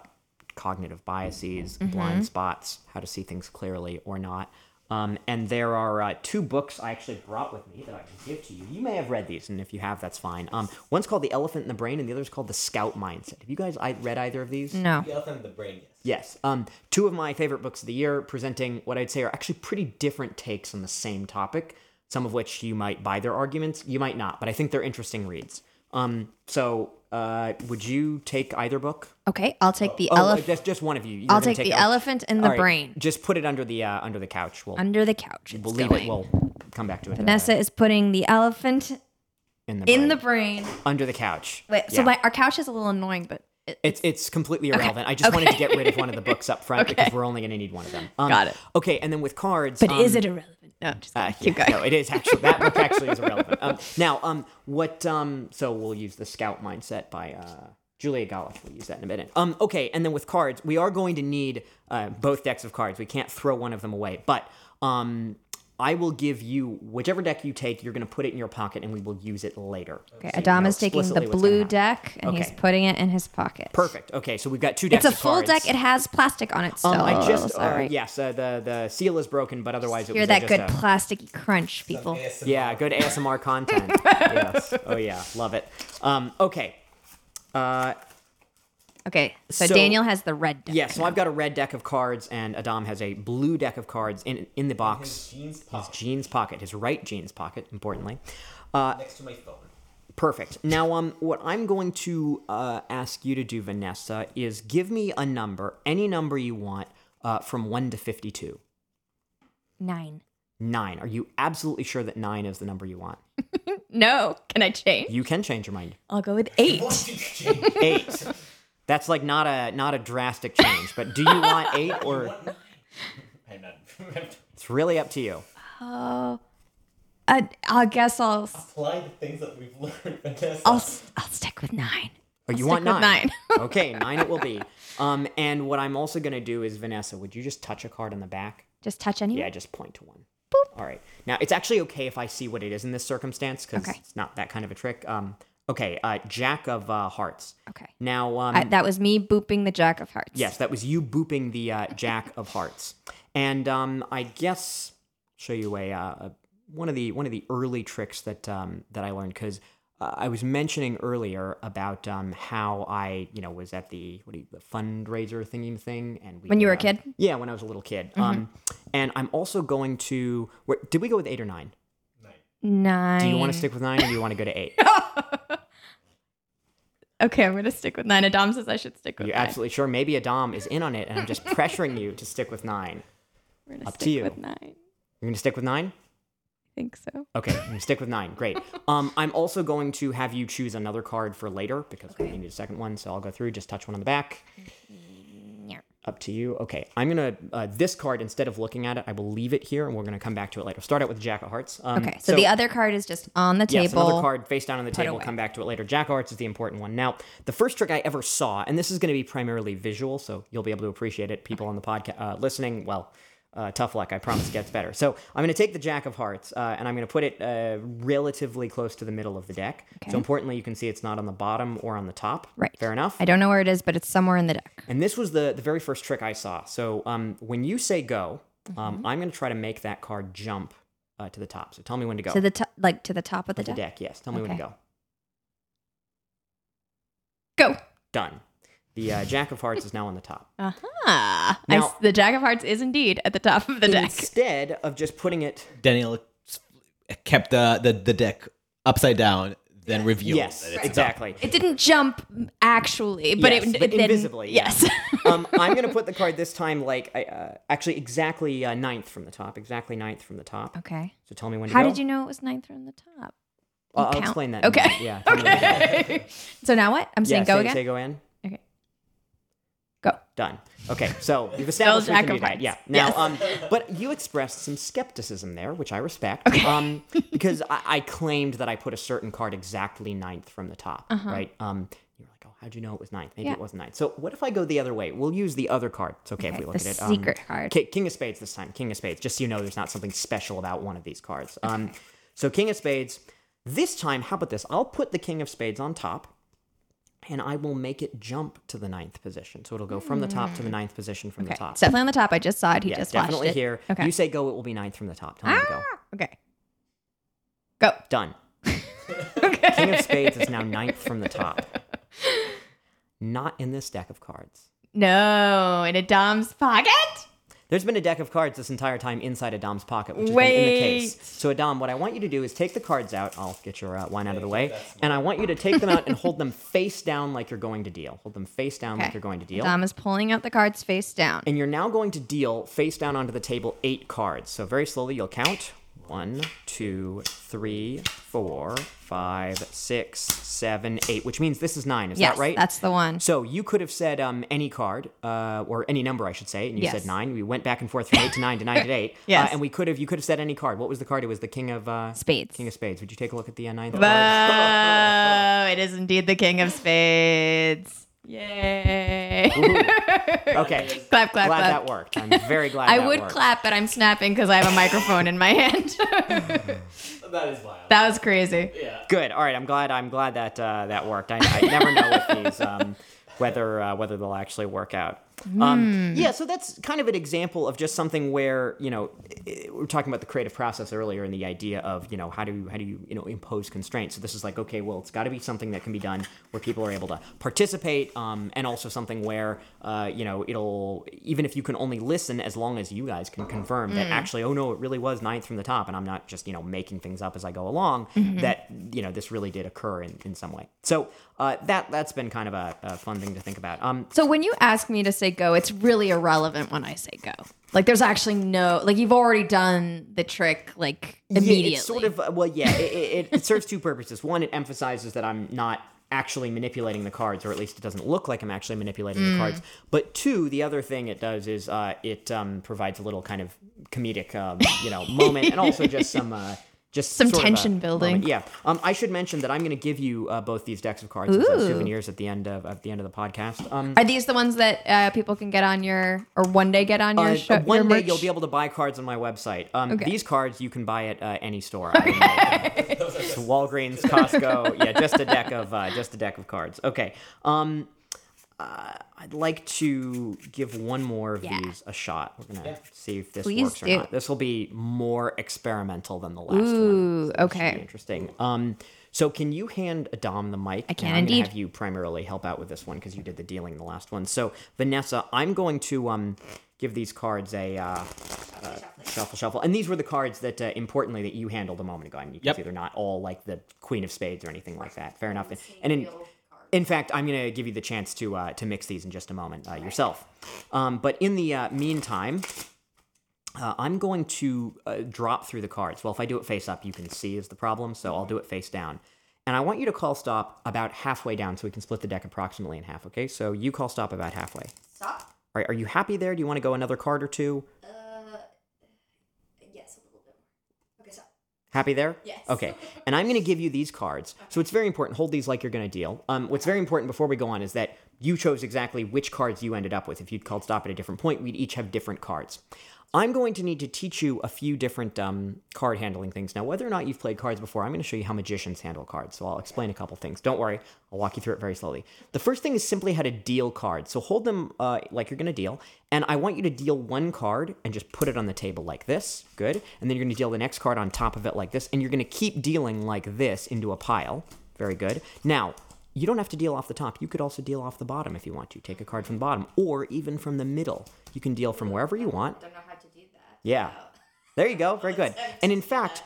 cognitive biases, blind spots, how to see things clearly or not. Um, and there are uh, two books I actually brought with me that I can give to you. You may have read these, and if you have, that's fine. Um, one's called The Elephant in the Brain, and the other's called The Scout Mindset. Have you guys I read either of these? No. the elephant in the brain, yes. Yes. Um, two of my favorite books of the year, presenting what I'd say are actually pretty different takes on the same topic. Some of which you might buy their arguments, you might not, but I think they're interesting reads. Um, so, uh, would you take either book? Okay, I'll take the Oh, elephant. just just one of you. You're I'll gonna take the elephant in the right, brain Just put it under the uh, under the couch. We'll under the couch. It's we'll leave going. it. We'll come back to it. uh, Vanessa is putting the elephant in the in brain. the brain. under the couch. Wait, so Yeah. my, our couch is a little annoying, but it, It's it's completely irrelevant. I just wanted to get rid of one of the books up front Okay. because we're only going to need one of them. Um, Got it. Okay, and then with cards. but um, is it irrelevant? No, just Uh, keep yeah, going. No, it is actually that book actually is irrelevant. Um, now, um, what? Um, so we'll use the Scout Mindset by uh, Julia Galef. We'll use that in a minute. Um, okay, and then with cards, we are going to need uh, both decks of cards. We can't throw one of them away, but um, I will give you whichever deck you take. You're going to put it in your pocket, and we will use it later. Okay, So you Adam know is taking the explicitly what's gonna blue deck and he's putting it in his pocket. Perfect. Okay, so we've got two decks. It's a full cards. deck. It has plastic on it still. Um, I just uh, Sorry. yes, uh, the the seal is broken, but otherwise it Hear was that uh, good just a, plasticky crunch, people. Yeah, good ASMR content. yes. Oh yeah, love it. Um, okay. Uh, Okay, so, So- Daniel has the red deck. yeah, so I've got a red deck of cards, and Adam has a blue deck of cards in in the box. His jeans His pocket jeans pocket, his right jeans pocket, importantly. Uh, next to my phone. Perfect. Now, um, what I'm going to uh, ask you to do, Vanessa, is give me a number, any number you want, uh, from one to fifty-two. Nine. Nine. Are you absolutely sure that nine is the number you want? No. Can I change? You can change your mind. I'll go with eight. Eight. That's like not a not a drastic change, but do you want eight or I'm not. it's really up to you. Oh. I, I guess I'll Apply the things that we've learned, Vanessa. I'll I'll stick with nine. Oh, you stick want nine? nine. okay, nine it will be. Um, and what I'm also gonna do is Vanessa, would you just touch a card on the back? Just touch any. Yeah, just point to one. Boop. All right. Now it's actually okay if I see what it is in this circumstance because Okay. it's not that kind of a trick. Um, okay, uh, Jack of uh, Hearts. Okay. Now, um, I, that was me booping the Jack of Hearts. Yes, that was you booping the uh, Jack of Hearts, and um, I guess show you a, uh, a one of the one of the early tricks that um, that I learned because uh, I was mentioning earlier about um, how I you know was at the what do you, the fundraiser thingy thing, and we When you were a uh, kid? Mm-hmm. Yeah, when I was a little kid. Um, and I'm also going to. Where, did we go with eight or nine? Nine. Do you want to stick with nine, or do you want to go to eight? Okay, I'm gonna stick with nine. Adam says I should stick with you nine. absolutely sure? Maybe Adam is in on it, and I'm just pressuring you to stick with nine. We're gonna up to you. with nine. You're gonna stick with nine. I think so. Okay, I'm gonna stick with nine. Great. Um, I'm also going to have you choose another card for later because we need a second one. So I'll go through, just touch one on the back. Up to you. Okay, I'm gonna uh, this card instead of looking at it, I will leave it here, and we're gonna come back to it later. Start out with Jack of Hearts. Um, Okay, so, the other card is just on the table. Yes, another card face down on the table. Come back to it later. Jack of Hearts is the important one. Now, the first trick I ever saw, and this is to be primarily visual, so you'll be able to appreciate it. People on the podcast uh, listening, well, uh, tough luck. I promise it gets better. So I'm going to take the Jack of Hearts, uh, and I'm going to put it uh, relatively close to the middle of the deck. Okay. So importantly, you can see it's not on the bottom or on the top. Right. Fair enough. I don't know where it is, but it's somewhere in the deck. And this was the the very first trick I saw. So um, when you say go, um, Mm-hmm. I'm going to try to make that card jump uh, to the top. So tell me when to go. To the top, like to the top of the Of the deck. deck. Yes. Tell me when to go. Go. Done. The uh, Jack of Hearts is now on the top. Uh huh. Now- the Jack of Hearts is indeed at the top of the deck. Instead of just putting it, Daniel kept the, the, the deck upside down, then revealed. yes, that it's exactly. It didn't jump actually, but Yes, it, but it then- invisibly, yeah. Yes. um, I'm going to put the card this time like I, uh, actually exactly uh, ninth from the top, exactly ninth from the top. okay. So tell me when to How go. did you know it was ninth from the top? I'll, I'll count? explain that. in a Okay. minute. Yeah. tell me when to go. Okay. so now what? I'm Yeah, saying go say, again. Say go in. Okay. Go. Done. Okay, so you've established we can do that. Yeah. Now, Yes. um, but you expressed some skepticism there, which I respect. Okay. Um, because I, I claimed that I put a certain card exactly ninth from the top, right? Um, you were like, oh, how'd you know it was ninth? Maybe Uh-huh. Yeah. it wasn't ninth. So what if I go the other way? We'll use the other card. It's okay, if we look at it. Um, secret card. Ki- King of Spades this time. King of Spades. Just so you know, there's not something special about one of these cards. Um, so King of Spades. This time, how about this? I'll put the King of Spades on top and I will make it jump to the ninth position. So it'll go from the top to the ninth position from Okay. the top. It's definitely on the top. I just saw it. He yeah, just definitely flashed it. here. Okay. You say go, it will be ninth from the top. Tell me to go. Ah, okay. Go. Done. Okay. King of Spades is now ninth from the top. Not in this deck of cards. No, in Adam's pocket. There's been a deck of cards this entire time inside Adam's pocket, which has been in the case. Wait. So Adam, what I want you to do is take the cards out. I'll get your uh, wine out of the way, and I want you to take them out and hold them face down like you're going to deal. Hold them face down like Okay. you're going to deal. Adam is pulling out the cards face down. And you're now going to deal face down onto the table eight cards. So very slowly you'll count one, two, three, four, five, six, seven, eight, which means this is nine. Is yes, that right? that's the one. so you could have said um, any card, uh, or any number, I should say, and you Yes. said nine. We went back and forth from eight to nine to nine to eight. Yes. Uh, and we could have, you could have said any card. What was the card? It was the King of uh, Spades. King of Spades. Would you take a look at the uh, ninth card? Whoa, it is indeed the King of Spades. Yay. Okay. clap, clap, glad clap. that worked. I'm very glad. I that would worked. clap, but I'm snapping because I have a microphone in my hand. That is wild. that was crazy. yeah. Good. All right. I'm glad. I'm glad that uh, that worked. I, I never know with these um, whether uh, whether they'll actually work out. Um, yeah, so that's kind of an example of just something where you know we were talking about the creative process earlier and the idea of you know how do how do you you know impose constraints. So this is like okay, well, it's got to be something that can be done where people are able to participate, um, and also something where uh, you know it'll even if you can only listen as long as you guys can confirm that actually oh no, it really was ninth from the top, and I'm not just you know making things up as I go along. That you know this really did occur in, in some way. So uh, that that's been kind of a, a fun thing to think about. Um, So when you ask me to say go, it's really irrelevant when I say go. Like there's actually no like you've already done the trick like immediately. Yeah, it's sort of well, yeah. It, it, it serves two purposes. One, it emphasizes that I'm not actually manipulating the cards, or at least it doesn't look like I'm actually manipulating the cards. But two, the other thing it does is uh, it um, provides a little kind of comedic, um, you know, moment, and also just some. Uh, just Some tension building. moment. Yeah. Um, I should mention that I'm going to give you uh, both these decks of cards as uh, souvenirs at the end of at the end of the podcast. Um, Are these the ones that uh, people can get on your or one day get on your Uh, show? one your day merch? you'll be able to buy cards on my website. Um, Okay. These cards you can buy at uh, any store. I know. It's Walgreens, Costco. Yeah, just a deck of uh, just a deck of cards. Okay. I'd like to give one more of Yeah. these a shot. We're gonna see if this Please works or not. This will be more experimental than the last one. Ooh, so okay. be interesting. Um, so can you hand Adam the mic? I can and I'm gonna indeed. have you primarily help out with this one because you did the dealing in the last one. So Vanessa, I'm going to um give these cards a uh, uh, shuffle shuffle, and these were the cards that uh, importantly that you handled a moment ago. I mean, you can Yep. see they're not all like the Queen of Spades or anything like that. Fair enough. And, and in in fact, I'm going to give you the chance to uh, to mix these in just a moment uh, yourself. Um, but in the uh, meantime. Uh, I'm going to uh, drop through the cards. Well, if I do it face up, you can see is the problem, so I'll do it face down. And I want you to call stop about halfway down so we can split the deck approximately in half, okay? So you call stop about halfway. Stop. All right, are you happy there? Do you want to go another card or two? Uh, yes, a little bit more. Okay, stop. Happy there? Yes. Okay. And I'm going to give you these cards. So it's very important. Hold these like you're going to deal. Um, what's very important before we go on is that you chose exactly which cards you ended up with. If you'd called stop at a different point, we'd each have different cards. I'm going to need to teach you a few different um, card handling things. Now, whether or not you've played cards before, I'm going to show you how magicians handle cards. So I'll explain a couple things. Don't worry, I'll walk you through it very slowly. The first thing is simply how to deal cards. So hold them uh, like you're going to deal, and I want you to deal one card and just put it on the table like this. Good. And then you're going to deal the next card on top of it like this, and you're going to keep dealing like this into a pile. Very good. Now, you don't have to deal off the top. You could also deal off the bottom if you want to. Take a card from the bottom or even from the middle. You can deal from wherever you want. Don't know how to do that. Yeah. There you go. Very good. And in fact,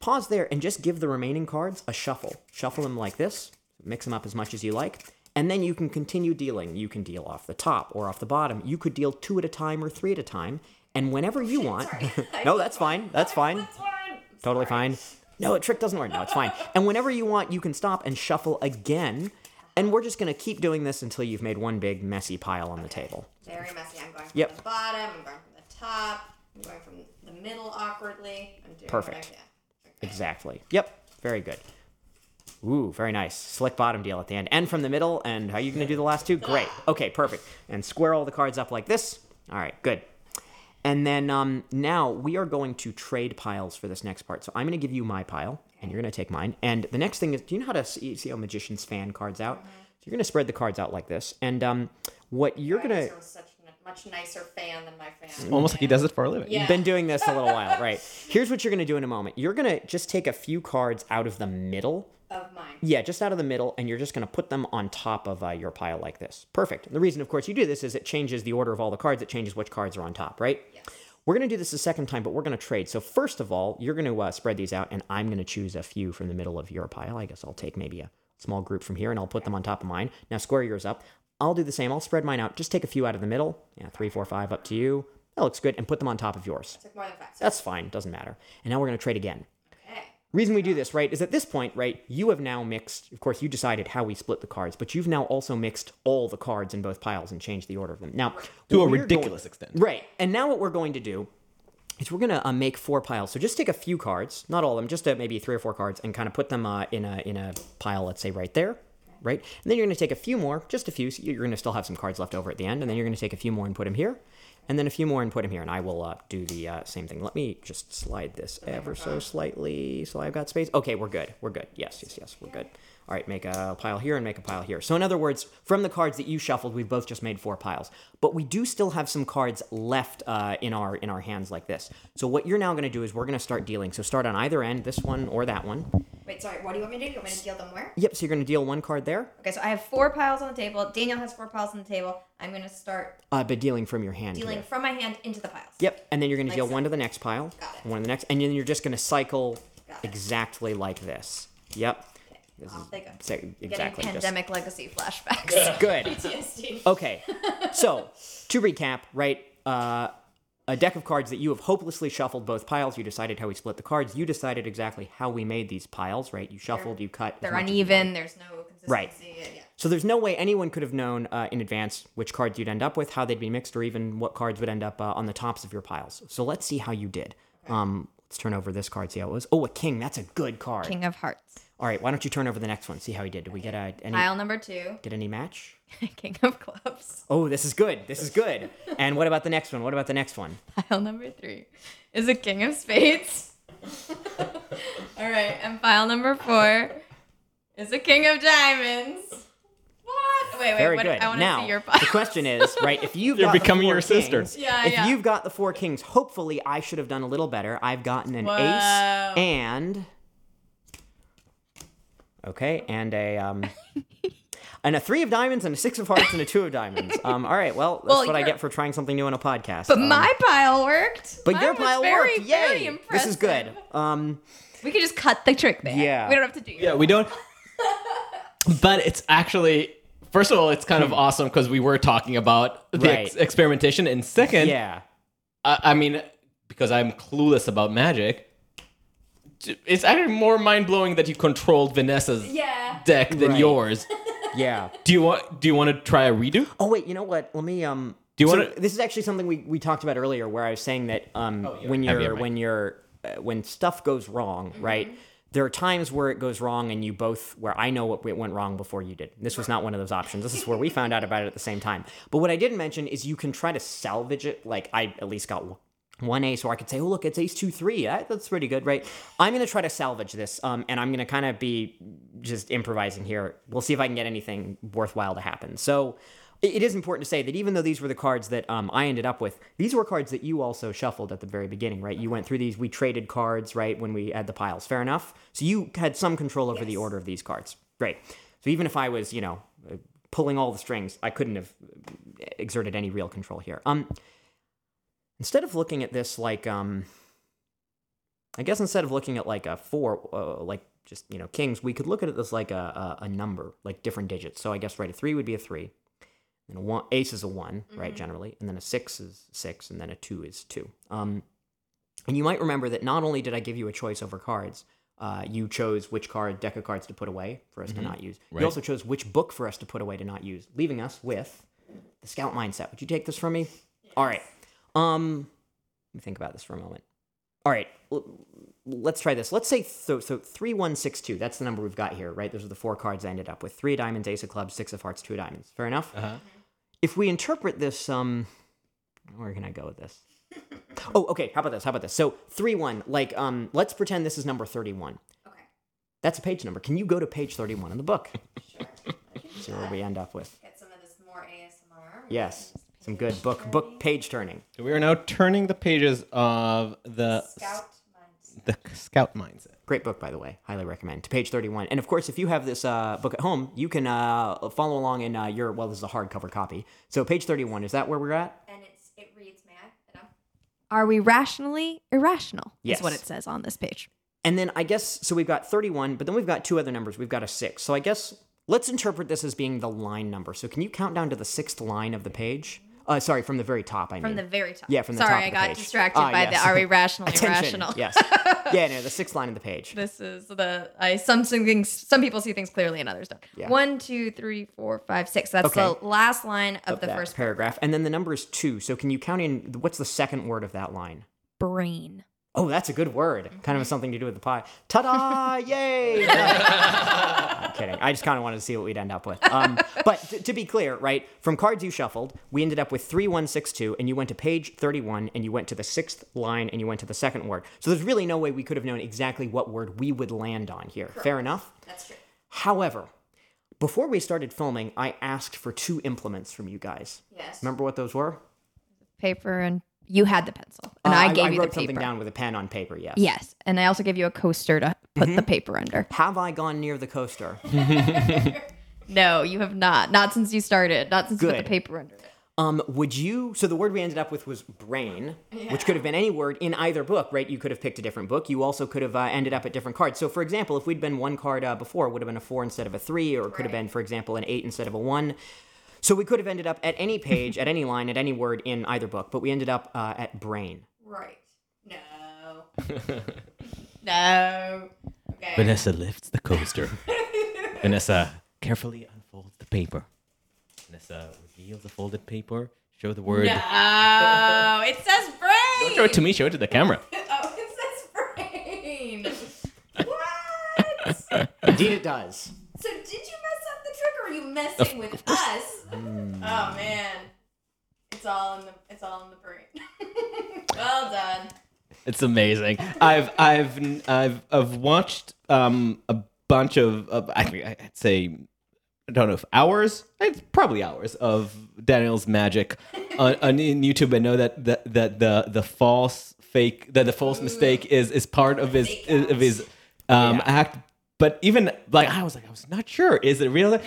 pause there and just give the remaining cards a shuffle. Shuffle them like this, mix them up as much as you like, and then you can continue dealing. You can deal off the top or off the bottom. You could deal two at a time or three at a time. And whenever you want. no, that's fine. That's fine. That's fine. Totally fine. No, a trick doesn't work. No, it's fine. And whenever you want, you can stop and shuffle again. And we're just going to keep doing this until you've made one big messy pile on the table. Very messy. I'm going from Yep. the bottom. I'm going from the top. I'm going from the middle awkwardly. I'm doing Perfect. I can. Exactly. Yep. Very good. Ooh, very nice. Slick bottom deal at the end. And from the middle. And how are you going to do the last two? Great. Okay, perfect. And square all the cards up like this. All right, good. And then um, now we are going to trade piles for this next part. So I'm going to give you my pile, and you're going to take mine. And the next thing is, do you know how to see, see how magicians fan cards out? So you're going to spread the cards out like this. And um, what you're going to You're such a much nicer fan than my fan. Almost like he does it for a living. Yeah. You've been doing this a little while, right? Here's what you're going to do in a moment. You're going to just take a few cards out of the middle. Of mine. Yeah, just out of the middle, and you're just going to put them on top of uh, your pile like this. Perfect. And the reason, of course, you do this is it changes the order of all the cards. It changes which cards are on top, right? Yes. We're going to do this a second time, but we're going to trade. So first of all, you're going to uh, spread these out, and I'm going to choose a few from the middle of your pile. I guess I'll take maybe a small group from here, and I'll put them on top of mine. Now square yours up. I'll do the same. I'll spread mine out. Just take a few out of the middle. Yeah, three, four, five, up to you. That looks good, and put them on top of yours. Took more than five. That's fine. Doesn't matter. And now we're going to trade again. okay. Reason we do this, right, is at this point, right, you have now mixed, of course, you decided how we split the cards, but you've now also mixed all the cards in both piles and changed the order of them. Now, To a ridiculous going- extent. Right. And now what we're going to do is we're going to uh, make four piles. So just take a few cards, not all of them, just uh, maybe three or four cards, and kind of put them uh, in, a, in a pile, let's say right there. Right? And then you're going to take a few more, just a few. So you're going to still have some cards left over at the end. And then you're going to take a few more and put them here. and then a few more and put them here, and I will uh, do the uh, same thing. Let me just slide this ever so slightly so I've got space. Okay, we're good. We're good. Yes, yes, yes, we're good. All right, make a pile here and make a pile here. So in other words, from the cards that you shuffled, we've both just made four piles. But we do still have some cards left uh, in our in our hands like this. So what you're now going to do is we're going to start dealing. So start on either end, this one or that one. Wait, sorry. What do you want me to do? You want me to deal them where? Yep. So you're going to deal one card there, Okay, so I have four piles on the table. Daniel has four piles on the table. I'm gonna start uh, but dealing from your hand. dealing here. from my hand into the piles. Yep, and then you're going to Like deal so. one to the next pile, Got it. one to the next, and then you're just going to cycle exactly like this. Yep. This they go. sa- Getting exactly. just- pandemic legacy flashbacks. Good. PTSD. Okay. So to recap, right? Uh, a deck of cards that you have hopelessly shuffled both piles. You decided how we split the cards. You decided exactly how we made these piles, right? You shuffled, you cut. They're much as you uneven. There's no consistency. Right. Yeah. So there's no way anyone could have known uh, in advance which cards you'd end up with, how they'd be mixed, or even what cards would end up uh, on the tops of your piles. So let's see how you did. Um, let's turn over this card, see how it was. Oh, a king. That's a good card. King of Hearts. All right, why don't you turn over the next one? See how he did. Did we get a any Pile number two. Did any match? King of Clubs. Oh, this is good. This is good. and what about the next one? What about the next one? Pile number three is a king of spades. All right, and pile number four is a king of diamonds. What? Wait, wait. Very what, good. I want to see your pile. the question is, right? If you've You're got the becoming four your sister. kings- Yeah, if yeah. you've got the four kings, hopefully I should have done a little better. I've gotten an Whoa. ace and okay, and a um. And a three of diamonds and a six of hearts and a two of diamonds. Um, all right, well, that's Well, what I you're- get for trying something new on a podcast. But Um, my pile worked. but Mine your was pile very, worked. very Yay! impressive. This is good. Um, We could just cut the trick there. Yeah. We don't have to do Yeah, we don't. but it's actually, first of all, it's kind of awesome because we were talking about the Hmm. Right. ex- experimentation, and second, yeah. I, I mean, because I'm clueless about magic, it's actually more mind blowing that you controlled Vanessa's Yeah. deck than Right. yours. Yeah. Do you want? Do you want to try a redo? Oh wait, you know what? Let me um. Do you so wanna- This is actually something we, we talked about earlier, where I was saying that um when you're when you're uh, when stuff goes wrong, right? There are times where it goes wrong, and you both where I know what went wrong before you did. This was not one of those options. This is where we found out about it at the same time. But what I didn't mention is you can try to salvage it. Like I at least got one- ace, or I could say, oh look, it's ace two three. That, that's pretty good, right? I'm gonna try to salvage this, um, and I'm gonna kind of be just improvising here. We'll see if I can get anything worthwhile to happen. So it is important to say that even though these were the cards that um, I ended up with, these were cards that you also shuffled at the very beginning, right? You went through these, we traded cards, right, when we had the piles. Fair enough. So you had some control over the order of these cards. Great. So even if I was, you know, uh, pulling all the strings, I couldn't have exerted any real control here. Um, instead of looking at this like um i guess instead of looking at like a four uh, like just you know kings we could look at it as like a, a, a number like different digits. So i guess right a three would be a three and a one ace is a one right generally and then a six is six and then a two is two. Um and you might remember that not only did i give you a choice over cards uh, you chose which card deck of cards to put away for us to not use. Right. you also chose which book for us to put away to not use leaving us with the scout mindset. Would you take this from me? All right um, let me think about this for a moment. All right, let's try this. Let's say so. So three one six two. That's the number we've got here, right? Those are the four cards I ended up with: three of diamonds, ace of clubs, six of hearts, two of diamonds. Fair enough. Uh-huh. If we interpret this, um, where can I go with this? Oh, okay. How about this? How about this? So three one. Like, um, let's pretend this is number thirty one. Okay. That's a page number. Can you go to page thirty one in the book? Sure. I can do See where we end up with. Get some of this more ASMR. Yes, some good book book page turning. So we are now turning the pages of the Scout mindset. the scout mindset. Great book, by the way. Highly recommend. To page 31. And of course, if you have this uh, book at home, you can uh, follow along in uh, your, well, this is a hardcover copy. So page 31, is that where we're at? And it's it reads, may I? No? Are we rationally irrational? Yes. Is what it says on this page. And then I guess, so we've got 31, but then we've got two other numbers. We've got a six. So I guess let's interpret this as being the line number. So can you count down to the sixth line of the page? Uh, sorry, from the very top, I mean. From the very top. Yeah, from the Sorry, top Sorry, I the got page. distracted Ah, by yes. the are we Attention. irrational? Yes. yeah, no, the sixth line of the page. This is the I some some things some people see things clearly and others don't. Yeah. One, two, three, four, five, six. That's Okay. the last line of, the that first paragraph. And then the number is two. So can you count in, what's the second word of that line? Brain. Oh, that's a good word. Kind of something to do with the pie. Ta-da! Yay! I'm kidding. I just kind of wanted to see what we'd end up with. Um, but t- to be clear, right, from cards you shuffled, we ended up with 3162, and you went to page 31, and you went to the sixth line, and you went to the second word. So there's really no way we could have known exactly what word we would land on here. Fair enough? That's true. However, before we started filming, I asked for two implements from you guys. Yes. Remember what those were? Paper and you had the pencil, and Uh, I gave I you I wrote the paper. something down with a pen on paper, yes. Yes, and I also gave you a coaster to put Mm-hmm. the paper under. Have I gone near the coaster? No, you have not. Not since you started. Not since you put the paper under it. Um, would you? So the word we ended up with was brain, which could have been any word in either book, right? You could have picked a different book. You also could have uh, ended up at different cards. So, for example, if we'd been one card uh, before, it would have been a four instead of a three, or it could have been, for example, an eight instead of a one. So we could have ended up at any page, at any line, at any word in either book, but we ended up uh, at brain. Right. No. no. Okay. Vanessa lifts the coaster. Vanessa carefully unfolds the paper. Vanessa reveals the folded paper. Show the word. No. It says brain. Don't show it to me. Show it to the camera. Oh, it says brain. what? Indeed, it does. So did you mess up the trick, or are you messing with us? Hmm. Oh man, it's all in the it's all in the brain. well done. It's amazing. I've I've I've I've watched um a bunch of, of I think I'd say I don't know if hours. It's probably hours of Daniel's magic on, on in YouTube. I know that that that the the false fake that the false mistake is is part of his of his um Yeah. act. But even like I was like I was not sure. Is it real?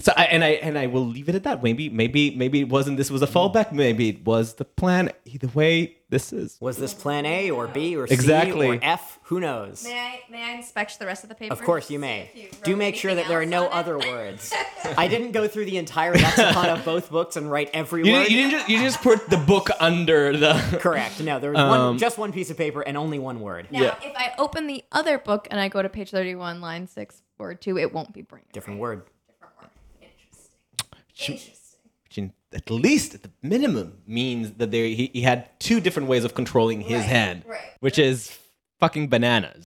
So I and I and I will leave it at that. Maybe maybe maybe it wasn't. This was a fallback. Maybe it was the plan. Either way, this is Was this plan A or B or C Exactly. or F? Who knows? May I may I inspect the rest of the paper? Of course you may. you Do make sure that there are no on it? other words. I didn't go through the entire lexicon of both books and write every You word. didn't, you didn't just you just put the book under the. Correct. No, there was Um, one, just one piece of paper and only one word. Now, if I open the other book and I go to page thirty-one, line six, word two, it won't be brain. Different word. Different word. Which in- at least at the minimum means that there he, he had two different ways of controlling his Right, hand, right. which is fucking bananas.